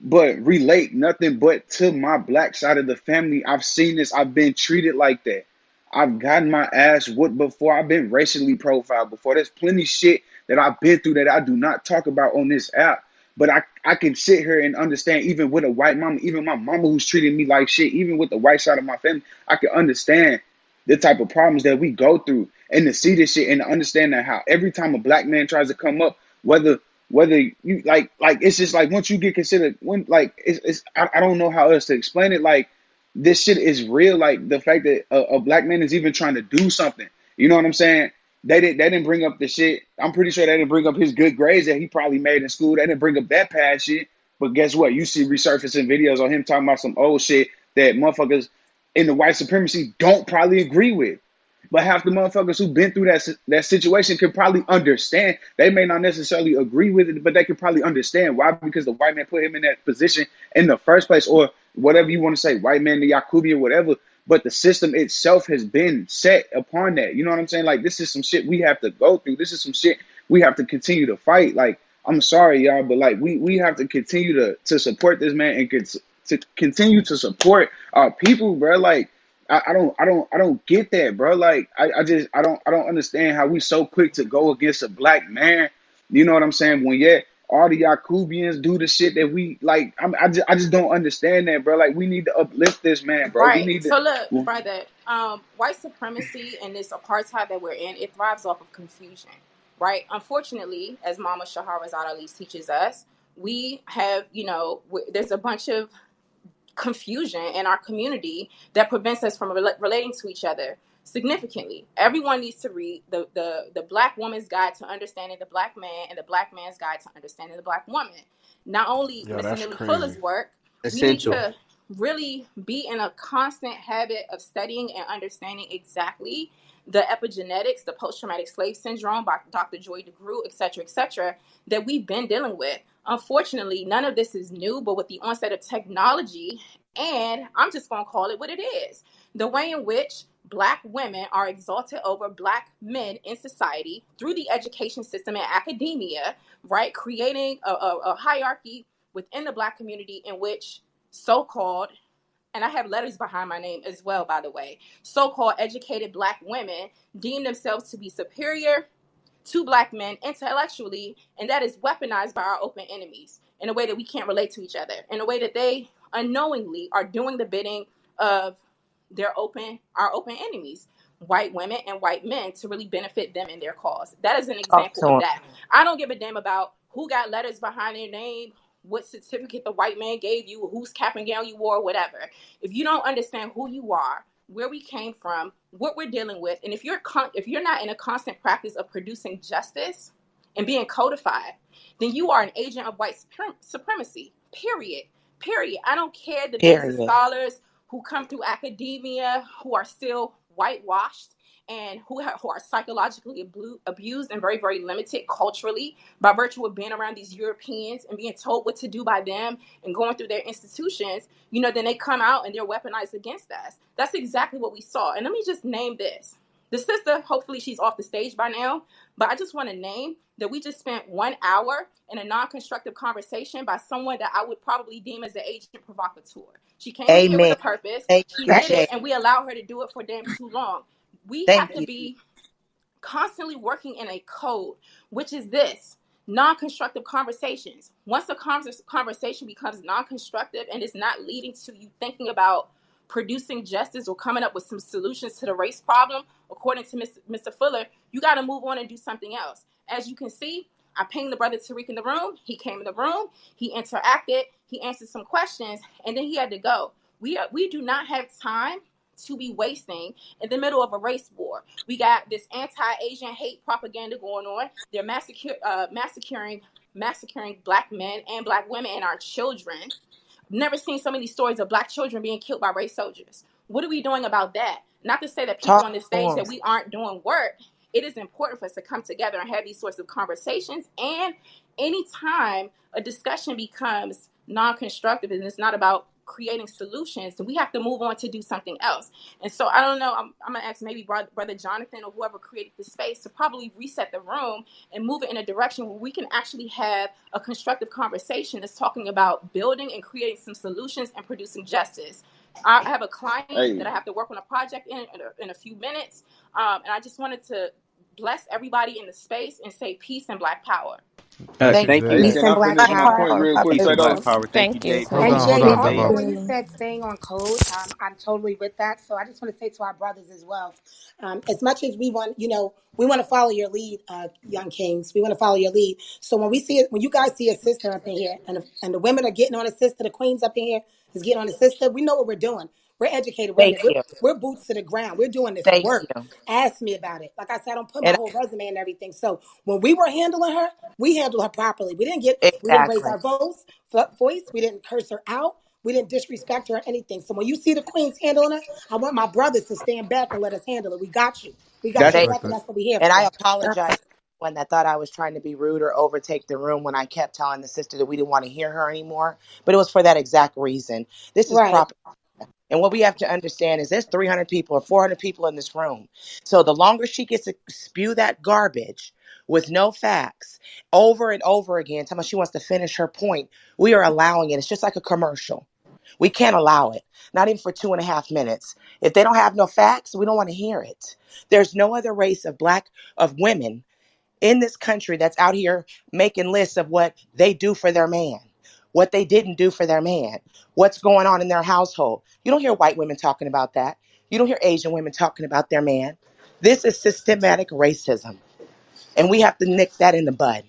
Speaker 36: but relate nothing but to my black side of the family. I've seen this. I've been treated like that. I've gotten my ass whooped before. I've been racially profiled before. There's plenty shit that I've been through that I do not talk about on this app. But I, I can sit here and understand, even with a white mama, even my mama who's treating me like shit, even with the white side of my family, I can understand the type of problems that we go through and to see this shit and to understand that how every time a black man tries to come up, whether whether you like like it's just like once you get considered when like it's, it's I, I don't know how else to explain it. Like this shit is real. Like the fact that a, a black man is even trying to do something. You know what i'm saying they didn't they didn't bring up the shit. I'm pretty sure they didn't bring up his good grades that he probably made in school. They didn't bring up that past shit. But guess what? You see resurfacing videos on him talking about some old shit that motherfuckers in the white supremacy don't probably agree with. But half the motherfuckers who've been through that that situation can probably understand. They may not necessarily agree with it, but they can probably understand. Why? Because the white man put him in that position in the first place, or whatever you want to say, white man, the Yakubi, or whatever. But the system itself has been set upon that. You know what I'm saying? Like this is some shit we have to go through. This is some shit we have to continue to fight. Like I'm sorry, y'all, but like we we have to continue to to support this man and cons- to continue to support our people, bro. Like I, I don't I don't I don't get that, bro. Like I, I just I don't I don't understand how we so quick to go against a black man. You know what I'm saying? When yet all the Yakubians do the shit that we like. I'm, I just I just don't understand that, bro. Like we need to uplift this man, bro. We
Speaker 5: Right.
Speaker 36: need
Speaker 5: So
Speaker 36: to.
Speaker 5: look, brother, um, white supremacy and this apartheid that we're in, it thrives off of confusion, right? Unfortunately, as Mama Shahrazad Ali teaches us, we have, you know, w- there's a bunch of confusion in our community that prevents us from rela- relating to each other significantly. Everyone needs to read the, the the Black Woman's Guide to Understanding the Black Man and the Black Man's Guide to Understanding the Black Woman. Not only
Speaker 4: Yo,
Speaker 5: Mr.
Speaker 4: that's
Speaker 5: Fuller's
Speaker 4: crazy.
Speaker 5: work, we need
Speaker 8: Essential.
Speaker 5: to really be in a constant habit of studying and understanding exactly the epigenetics, the post-traumatic slave syndrome by Dr. Joy DeGruy, et cetera, et cetera, that we've been dealing with. Unfortunately, none of this is new, but with the onset of technology, and I'm just going to call it what it is the way in which Black women are exalted over Black men in society through the education system and academia, right? Creating a, a, a hierarchy within the Black community in which so called and I have letters behind my name as well, by the way. So called educated black women deem themselves to be superior to black men intellectually, and that is weaponized by our open enemies in a way that we can't relate to each other, in a way that they unknowingly are doing the bidding of their open our open enemies white women and white men to really benefit them in their cause. That is an example of that. I don't give a damn about who got letters behind their name what certificate the white man gave you whose cap and gown you wore whatever. If you don't understand who you are where we came from what we're dealing with and if you're con- if you're not in a constant practice of producing justice and being codified then you are an agent of white suprem- supremacy period. Period. I don't care the scholars who come through academia who are still whitewashed and who, who are psychologically abu- abused and very very limited culturally by virtue of being around these europeans and being told what to do by them and going through their institutions you know then they come out and they're weaponized against us. That's exactly what we saw. And let me just name this the sister hopefully she's off the stage by now but i just want to name that we just spent one hour in a non-constructive conversation by someone that i would probably deem as an agent provocateur. She came in here with a purpose.
Speaker 16: Thank
Speaker 5: she did it and we allowed her to do it for damn too long. We have to
Speaker 16: you.
Speaker 5: be constantly working in a code, which is this non constructive conversations. Once a convers- conversation becomes non constructive and is not leading to you thinking about producing justice or coming up with some solutions to the race problem, according to Mr. Fuller, you got to move on and do something else. As you can see, I pinged the brother Tariq in the room. He came in the room. He interacted. He answered some questions, and then he had to go. We are, we do not have time to be wasting in the middle of a race war. We got this anti-Asian hate propaganda going on. They're massacre, uh, massacring, massacring black men and black women and our children. Never seen so many stories of black children being killed by race soldiers. What are we doing about that? Not to say that people
Speaker 16: Talk
Speaker 5: on this
Speaker 16: to
Speaker 5: stage that we aren't doing work. it is important for us to come together and have these sorts of conversations. And anytime a discussion becomes non-constructive and it's not about creating solutions, we have to move on to do something else. And so I don't know. I'm, I'm gonna ask maybe brother, brother Jonathan or whoever created the space to probably reset the room and move it in a direction where we can actually have a constructive conversation that's talking about building and creating some solutions and producing justice. I have a client
Speaker 36: Hey,
Speaker 5: that I have to work on a project in in a, in a few minutes, um, and I just wanted to bless everybody in the space and say peace and Black Power.
Speaker 16: Thank
Speaker 8: thank
Speaker 16: you.
Speaker 8: you.
Speaker 6: Peace and black power.
Speaker 36: point real quick?
Speaker 8: Peace
Speaker 36: Say
Speaker 8: and black power. Thank you,
Speaker 11: Thank you,
Speaker 8: Jay.
Speaker 29: Hold on, hold on,
Speaker 6: when you said staying on code, um, I'm totally with that. So I just want to say to our brothers as well, um, as much as we want, you know, we want to follow your lead, uh, young kings. We want to follow your lead. So when we see it, when you guys see a sister up in here, and the, and the women are getting on a sister, the queens up in here is getting on a sister, we know what we're doing. We're educated women.
Speaker 16: Thank
Speaker 6: We're, we're boots to the ground. We're doing this
Speaker 16: Thank
Speaker 6: work.
Speaker 16: you.
Speaker 6: Ask me about it. Like I said, I don't put my
Speaker 16: And
Speaker 6: whole resume and everything. So when we were handling her, we handled her properly. We didn't get, we didn't raise our voice, voice. We didn't curse her out. We didn't disrespect her or anything. So when you see the queens handling her, I want my brothers to stand back and let us handle it. We got you. We got
Speaker 8: That's
Speaker 6: your
Speaker 16: Thank
Speaker 6: back, and that's what we're here
Speaker 16: And I apologize to anyone that thought I was trying to be rude or overtake the room when I kept telling the sister that we didn't want to hear her anymore. But it was for that exact reason. This is
Speaker 6: Right.
Speaker 16: proper. And what we have to understand is there's 300 people or 400 people in this room. So the longer she gets to spew that garbage with no facts over and over again, telling us she wants to finish her point, we are allowing it. It's just like a commercial. We can't allow it, not even for two and a half minutes. If they don't have no facts, we don't want to hear it. There's no other race of black, of women in this country that's out here making lists of what they do for their man, what they didn't do for their man, what's going on in their household. You don't hear white women talking about that. You don't hear Asian women talking about their man. This is systematic racism, and we have to nip that in the bud.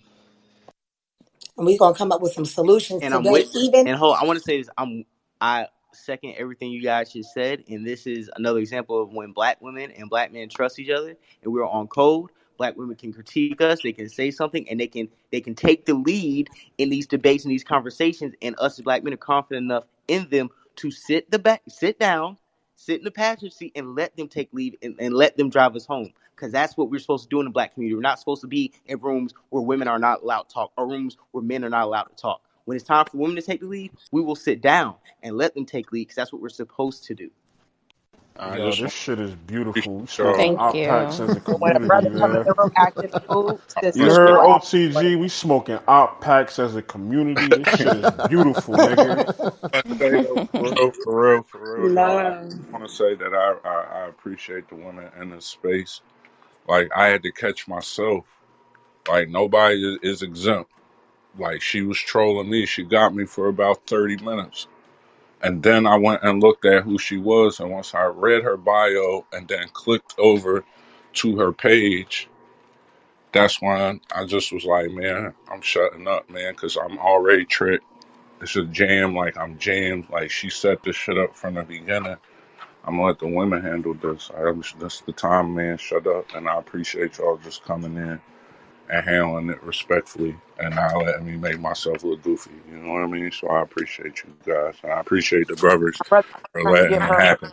Speaker 6: And we're going to come up with some solutions
Speaker 8: and I'm
Speaker 6: today,
Speaker 8: with
Speaker 6: even.
Speaker 8: and hold I want to say this I'm I second everything you guys just said and this is another example of when black women and black men trust each other and we're on code black women can critique us they can say something and they can they can take the lead in these debates and these conversations and us as black men are confident enough in them to sit the back sit down sit in the passenger seat and let them take lead and, and let them drive us home because that's what we're supposed to do in the black community. We're not supposed to be in rooms where women are not allowed to talk or rooms where men are not allowed to talk. When it's time for women to take the lead, we will sit down and let them take lead because that's what we're supposed to do.
Speaker 14: I
Speaker 4: Yo, this
Speaker 14: want
Speaker 4: shit is beautiful. We
Speaker 14: show.
Speaker 4: smoking
Speaker 11: Thank you.
Speaker 4: packs as a
Speaker 16: But when a
Speaker 4: community,
Speaker 16: brother come in
Speaker 4: man.
Speaker 16: the room acting a fool, sis,
Speaker 4: You
Speaker 16: we
Speaker 4: heard
Speaker 16: will
Speaker 4: OTG? We smoking op packs as a community. This shit is beautiful, nigga. [laughs]
Speaker 14: But say though, for real, for real, for I want to say that I, I I appreciate the women in this space. Like I had to catch myself. Like nobody is, is exempt. Like she was trolling me. She got me for about thirty minutes. And then I went and looked at who she was. And once I read her bio and then clicked over to her page, that's when I just was like, man, I'm shutting up, man, because I'm already tricked. It's a jam. Like, I'm jammed. Like, she set this shit up from the beginning. I'm gonna let the women handle this. I, this the time, man. Shut up. And I appreciate y'all just coming in and handling it respectfully and not letting me make myself look goofy. You know what I mean? So I appreciate you guys. And I appreciate the brothers for letting it
Speaker 16: her her
Speaker 14: happen.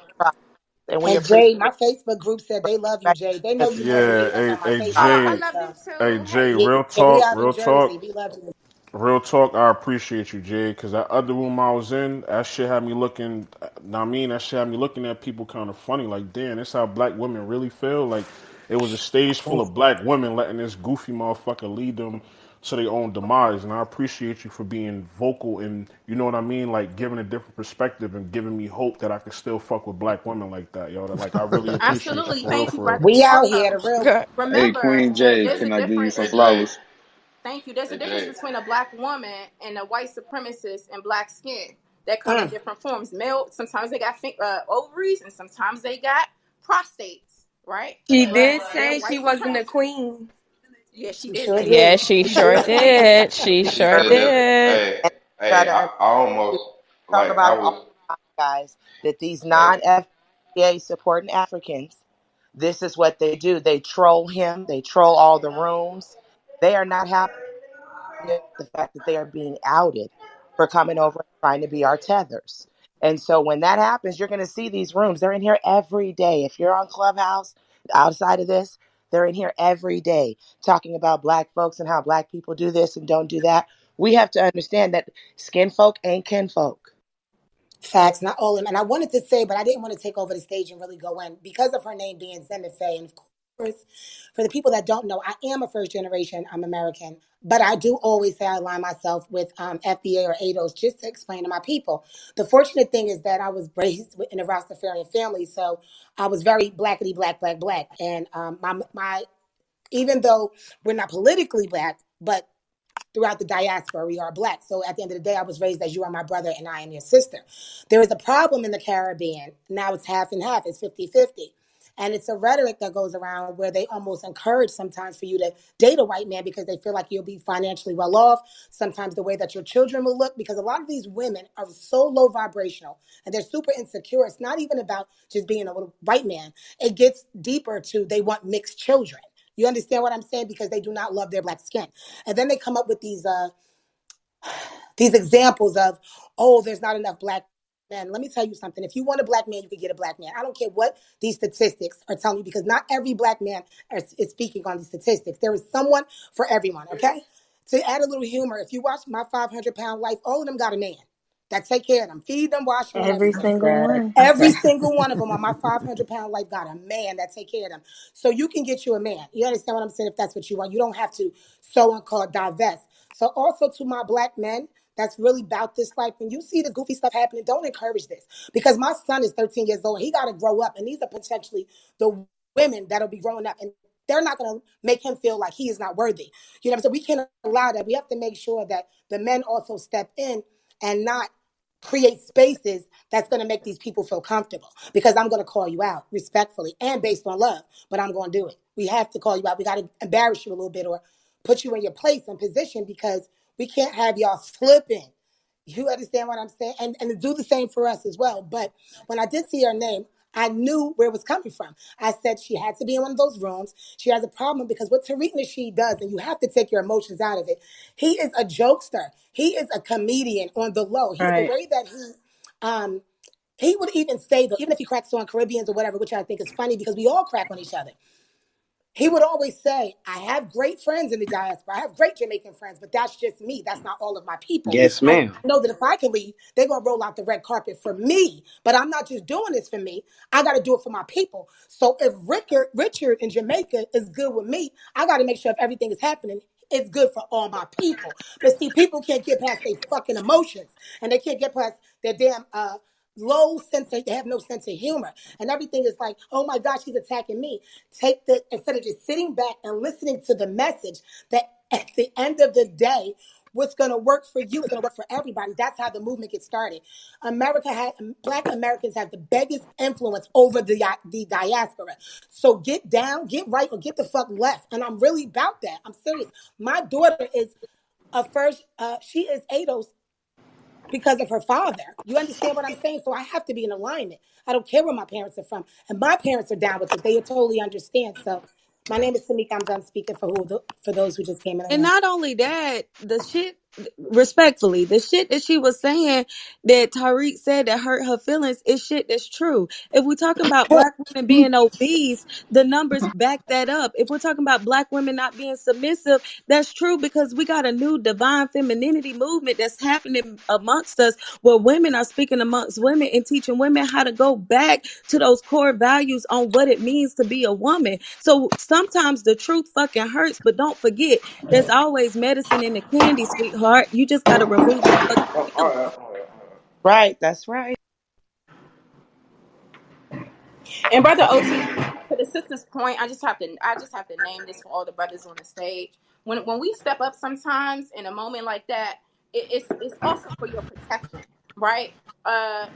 Speaker 16: and we
Speaker 6: And Jay, my Facebook group said they love you, Jay. They know you
Speaker 4: Yeah,
Speaker 6: me. That's
Speaker 4: hey, hey,
Speaker 6: Facebook
Speaker 5: Oh,
Speaker 4: Jay,
Speaker 6: group.
Speaker 5: love them
Speaker 6: So
Speaker 4: hey. Jay, real talk, real talk,
Speaker 6: We love you.
Speaker 4: real talk. I appreciate you, Jay, because that other room I was in, that shit had me looking. I mean, that shit had me looking at people kind of funny. Like, damn, that's how black women really feel. Like, it was a stage full of black women letting this goofy motherfucker lead them to their own demise. And I appreciate you for being vocal and, you know what I mean, like giving a different perspective and giving me hope that I can still fuck with black women like that, yo. That, like, I really [laughs] appreciate you
Speaker 5: Absolutely.
Speaker 4: for real,
Speaker 5: Thank you,
Speaker 4: for real.
Speaker 6: We out
Speaker 5: Also,
Speaker 6: here, the real.
Speaker 11: Good.
Speaker 36: Hey,
Speaker 5: remember,
Speaker 36: Queen
Speaker 5: there,
Speaker 36: Jay, can I give you some flowers?
Speaker 5: Thank you. There's a difference
Speaker 36: Jay.
Speaker 5: between a black woman and a white supremacist and black skin that come in
Speaker 6: Mm.
Speaker 5: different forms. Male, sometimes they got uh, ovaries and sometimes they got prostates, right?
Speaker 37: She
Speaker 5: But
Speaker 37: did
Speaker 5: they're
Speaker 37: say she wasn't a queen.
Speaker 5: Yeah, she
Speaker 6: She
Speaker 5: did
Speaker 6: sure.
Speaker 11: Yeah, she [laughs]
Speaker 6: She
Speaker 11: sure
Speaker 6: did.
Speaker 11: did. She
Speaker 16: She
Speaker 11: sure
Speaker 16: sure
Speaker 33: Hey,
Speaker 11: did.
Speaker 33: hey, hey, I, I almost
Speaker 16: talk
Speaker 33: like
Speaker 16: about it all
Speaker 33: was.
Speaker 16: the guys. That these non-FBA supporting Africans, this is what they do. They troll him. They troll all the rooms. They are not happy with the fact that they are being outed for coming over and trying to be our tethers. And so when that happens, you're going to see these rooms. They're in here every day. If you're on Clubhouse, outside of this, They're in here every day talking about black folks and how black people do this and don't do that. We have to understand that skin folk ain't kin folk.
Speaker 6: Facts, not all of them. And I wanted to say, but I didn't want to take over the stage and really go in because of her name being Zenda And of for the people that don't know, I am a first generation. I'm American, but I do always say I align myself with um, FBA or ADOS just to explain to my people. The fortunate thing is that I was raised in a Rastafarian family, so I was very blackity black, black, black. And um, my my even though we're not politically black, but throughout the diaspora, we are black. So at the end of the day, I was raised as you are my brother and I am your sister. There is a problem in the Caribbean. Now it's half and half, it's 50 50. And it's a rhetoric that goes around where they almost encourage sometimes for you to date a white man because they feel like you'll be financially well off. Sometimes the way that your children will look, because a lot of these women are so low vibrational and they're super insecure. It's not even about just being a little white man, it gets deeper to they want mixed children. You understand what I'm saying? Because they do not love their black skin. And then they come up with these uh [sighs] these examples of, oh, there's not enough black men. Let me tell you something. If you want a black man, you can get a black man. I don't care what these statistics are telling you because not every black man is, is speaking on these statistics. There is someone for everyone, okay? To add a little humor, if you watch my 500 pound life, all of them got a man that take care of them, feed them, wash them,
Speaker 31: Every
Speaker 6: everything.
Speaker 31: single one.
Speaker 6: Every single one of them on my 500 pound life got a man that take care of them. So you can get you a man. You understand what I'm saying? If that's what you want, you don't have to so and called divest. So also to my black men that's really about this life, when you see the goofy stuff happening, don't encourage this because my son is 13 years old. He got to grow up, and these are potentially the women that'll be growing up, and they're not going to make him feel like he is not worthy. You know what I'm saying? We can't allow that. We have to make sure that the men also step in and not create spaces that's going to make these people feel comfortable because I'm going to call you out respectfully and based on love, but I'm going to do it. We have to call you out. We got to embarrass you a little bit or put you in your place and position because we can't have y'all slipping. You understand what I'm saying? And and do the same for us as well. But when I did see her name, I knew where it was coming from. I said she had to be in one of those rooms. She has a problem because what Tariq Nasheed does, and you have to take your emotions out of it. He is a jokester. He is a comedian on the low. He the way that he um he would even say though, even if he cracks on Caribbeans or whatever, which I think is funny because we all crack on each other. He would always say, I have great friends in the diaspora. I have great Jamaican friends, but that's just me. That's not all of my people.
Speaker 8: Yes, ma'am.
Speaker 6: I know that if I can leave, they're going to roll out the red carpet for me. But I'm not just doing this for me. I got to do it for my people. So if Richard, Richard in Jamaica is good with me, I got to make sure if everything is happening, it's good for all my people. But see, people can't get past their fucking emotions and they can't get past their damn uh, low sense of, they have no sense of humor. And everything is like, oh my gosh, he's attacking me. Take the, instead of just sitting back and listening to the message that at the end of the day, what's going to work for you is going to work for everybody. That's how the movement gets started. America had, black Americans have the biggest influence over the, the diaspora. So get down, get right, or get the fuck left. And I'm really about that. I'm serious. My daughter is a first, uh, she is ADOS because of her father. You understand what I'm saying? So I have to be in alignment. I don't care where my parents are from. And my parents are down with it. They totally understand. So my name is Tamika. I'm done speaking for who for those who just came in.
Speaker 31: And not only that, the shit, respectfully, the shit that she was saying that Tariq said that hurt her feelings is shit that's true. If we're talking about black women being obese, the numbers back that up. If we're talking about black women not being submissive, that's true because we got a new divine femininity movement that's happening amongst us where women are speaking amongst women and teaching women how to go back to those core values on what it means to be a woman. So sometimes the truth fucking hurts, but don't forget there's always medicine in the candy, sweetheart. Heart, you just gotta remove the fucking
Speaker 36: Oh, all right, all right.
Speaker 16: Right, that's right.
Speaker 5: And brother OT, to the sister's point, I just have to I just have to name this for all the brothers on the stage. When when we step up sometimes in a moment like that, it, it's it's also for your protection, right? Uh,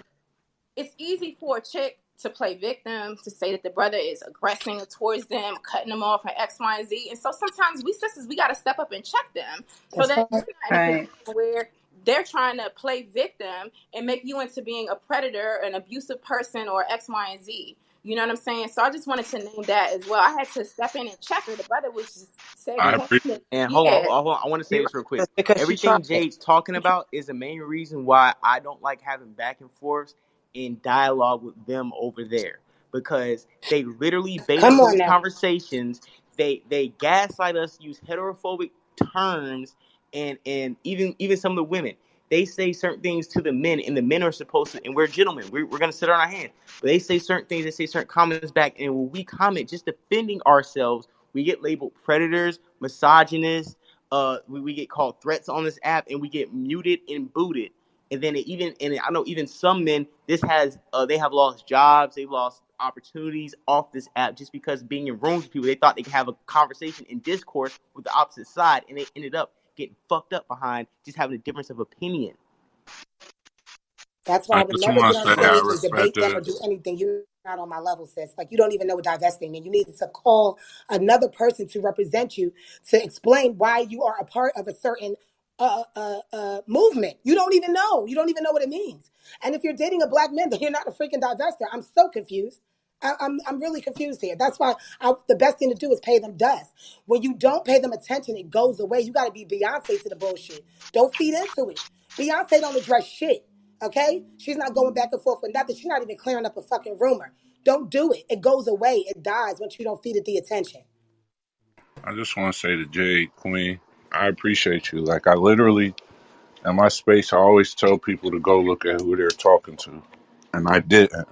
Speaker 5: it's easy for a chick to play victim, to say that the brother is aggressing towards them, cutting them off, and X, Y, and Z. And so sometimes we sisters, we got to step up and check them so
Speaker 6: That's
Speaker 5: that
Speaker 6: right.
Speaker 5: you're not in a
Speaker 31: right.
Speaker 5: position where they're trying to play victim and make you into being a predator, an abusive person, or X, Y, and Z. You know what I'm saying? So I just wanted to name that as well. I had to step in and check her. The brother was just saying,
Speaker 14: I appreciate
Speaker 8: And hold on, hold on. I want to say this real quick.
Speaker 16: Because
Speaker 8: Everything
Speaker 16: tried.
Speaker 8: Jade's talking about is the main reason why I don't like having back and forth in dialogue with them over there. Because they literally base
Speaker 6: on
Speaker 8: conversations they they gaslight us, use heterophobic terms, and and even even some of the women. They say certain things to the men, and the men are supposed to, and we're gentlemen. We're, we're gonna sit on our hands. But they say certain things, they say certain comments back, and when we comment, just defending ourselves, we get labeled predators, misogynists. Uh, we, we get called threats on this app, and we get muted and booted. And then it even, and I know even some men, this has, uh, they have lost jobs, they've lost opportunities off this app just because being in rooms with people, they thought they could have a conversation and discourse with the opposite side, and they ended up getting fucked up behind just having a difference of opinion.
Speaker 6: That's why
Speaker 14: I
Speaker 6: I would never get on
Speaker 14: say I
Speaker 6: stage and
Speaker 14: respect
Speaker 6: debate them or do anything. You're not on my level, sis. Like you don't even know what divesting means. You need to call another person to represent you to explain why you are a part of a certain uh, uh, uh, movement. You don't even know. You don't even know what it means. And if you're dating a black man, [laughs] then you're not a freaking divester. I'm so confused. I, I'm I'm really confused here. That's why I, the best thing to do is pay them dust. When you don't pay them attention, it goes away. You got to be Beyonce to the bullshit. Don't feed into it. Beyonce don't address shit. Okay, she's not going back and forth with nothing. She's not even clearing up a fucking rumor. Don't do it. It goes away. It dies once you don't feed it the attention.
Speaker 14: I just want to say to Jade Queen, I appreciate you. Like I literally in my space, I always tell people to go look at who they're talking to, and I didn't.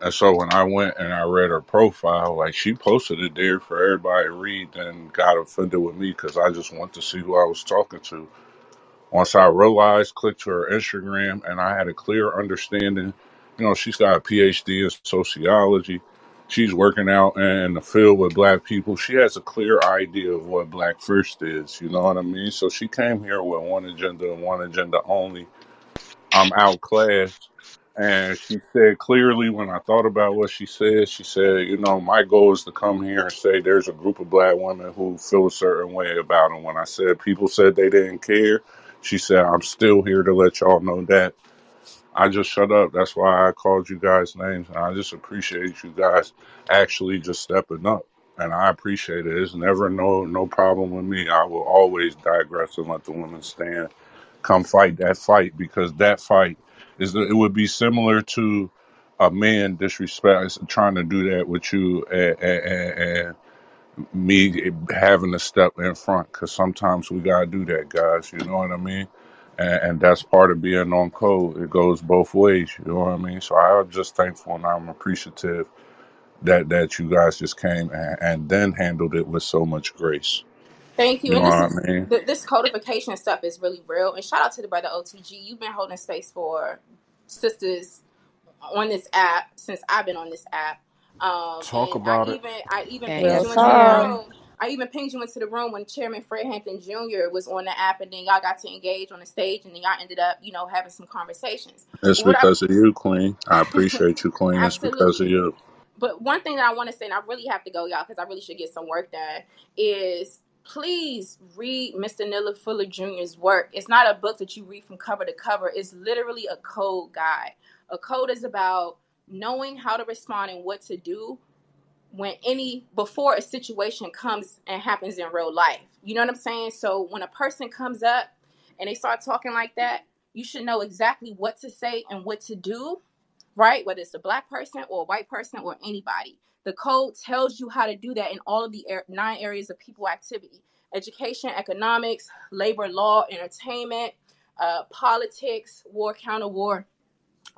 Speaker 14: And so when I went and I read her profile, like she posted it there for everybody to read, then got offended with me because I just want to see who I was talking to. Once I realized, clicked to her Instagram, and I had a clear understanding. You know, she's got a PhD in sociology. She's working out in the field with black people. She has a clear idea of what Black First is. You know what I mean? So she came here with one agenda and one agenda only. I'm outclassed. And she said clearly when I thought about what she said, she said, you know, my goal is to come here and say there's a group of black women who feel a certain way about them. When I said people said they didn't care, she said, I'm still here to let y'all know that. I just shut up. That's why I called you guys names. And I just appreciate you guys actually just stepping up. And I appreciate it. It's never no no problem with me. I will always digress and let the women stand. Come fight that fight because that fight is it would be similar to a man disrespect trying to do that with you and, and, and me having to step in front because sometimes we gotta do that, guys. You know what I mean? And, and that's part of being on code. It goes both ways. You know what I mean? So I'm just thankful and I'm appreciative that that you guys just came and, and then handled it with so much grace.
Speaker 5: Thank
Speaker 14: You
Speaker 5: you.
Speaker 14: know
Speaker 5: And this
Speaker 14: what
Speaker 5: is
Speaker 14: I mean?
Speaker 5: th- this codification stuff is really real. And shout out to the brother OTG. You've been holding space for sisters on this app since I've been on this app. Um,
Speaker 4: Talk
Speaker 5: and I
Speaker 4: about it.
Speaker 5: even I even
Speaker 31: Yeah,
Speaker 5: pinged
Speaker 31: yes,
Speaker 5: you into the
Speaker 31: sir.
Speaker 5: room. I even pinged you into the room when Chairman Fred Hampton Jr. was on the app, and then y'all got to engage on the stage, and then y'all ended up, you know, having some conversations.
Speaker 14: It's
Speaker 5: what
Speaker 14: because of you, Queen. I
Speaker 5: I
Speaker 14: appreciate you, Queen. It's [laughs] because of you.
Speaker 5: but one thing that I want to say, and I really have to go, y'all, because I really should get some work done, is please read Mr. Neely Fuller Jr.'s work. It's not a book that you read from cover to cover. It's literally a code guide. A code is about knowing how to respond and what to do when any before a situation comes and happens in real life. You know what I'm saying? So when a person comes up and they start talking like that, you should know exactly what to say and what to do right? Whether it's a black person or a white person or anybody. The code tells you how to do that in all of the nine areas of people activity education, economics, labor law, entertainment, uh, politics, war, counter war,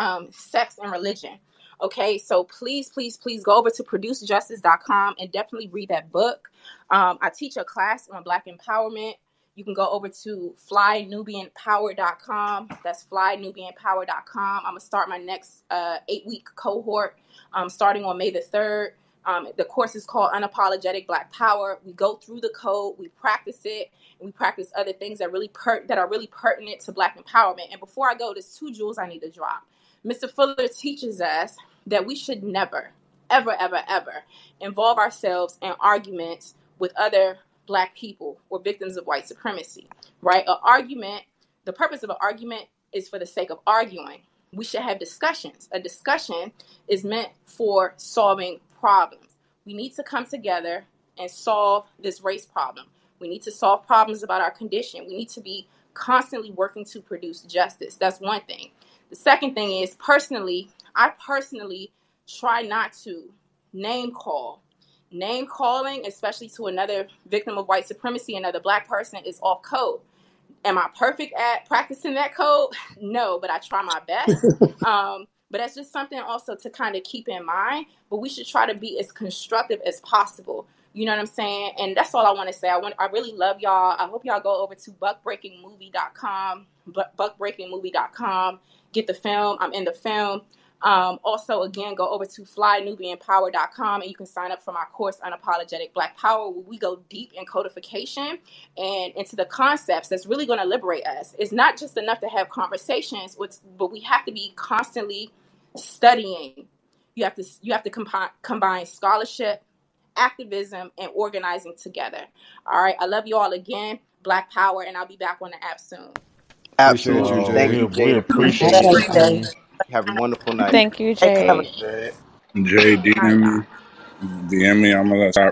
Speaker 5: um, sex, and religion. Okay, so please, please, please go over to producejustice.com and definitely read that book. Um, I teach a class on Black empowerment. You can go over to flynubianpower.com. That's flynubianpower.com. I'm going to start my next uh, eight week cohort um, starting on May the 3rd. Um, the course is called Unapologetic Black Power. We go through the code, we practice it, and we practice other things that really per- that are really pertinent to Black empowerment. And before I go, there's two jewels I need to drop. Mr. Fuller teaches us that we should never, ever, ever, ever involve ourselves in arguments with other black people or victims of white supremacy, right? An argument, the purpose of an argument is for the sake of arguing. We should have discussions. A discussion is meant for solving problems. We need to come together and solve this race problem. We need to solve problems about our condition. We need to be constantly working to produce justice. That's one thing. The second thing is personally, I personally try not to name call Name calling, especially to another victim of white supremacy, another black person, is off code. Am I perfect at practicing that code? [laughs] No, but I try my best. [laughs] Um, but that's just something also to kind of keep in mind. But we should try to be as constructive as possible. You know what I'm saying? And that's all I want to say. I want I really love y'all. I hope y'all go over to buckbreakingmovie.com, buckbreakingmovie.com, get the film. I'm in the film. Um, also, again, go over to flynubianpower.com and you can sign up for my course, Unapologetic Black Power, where we go deep in codification and into the concepts that's really going to liberate us. It's not just enough to have conversations, with- but we have to be constantly studying. You have to you have to combine scholarship, activism, and organizing together. All right, I love you all again. Black Power, and I'll be back on the app soon.
Speaker 29: Appreciate you,
Speaker 8: Absolutely.
Speaker 29: Jay.
Speaker 8: Thank
Speaker 4: we,
Speaker 8: you, Jay.
Speaker 4: appreciate
Speaker 8: Appreciate
Speaker 4: you,
Speaker 8: it. Have a wonderful night.
Speaker 11: Thank you, Jay.
Speaker 14: Jay, DM me, DM me. I'm gonna start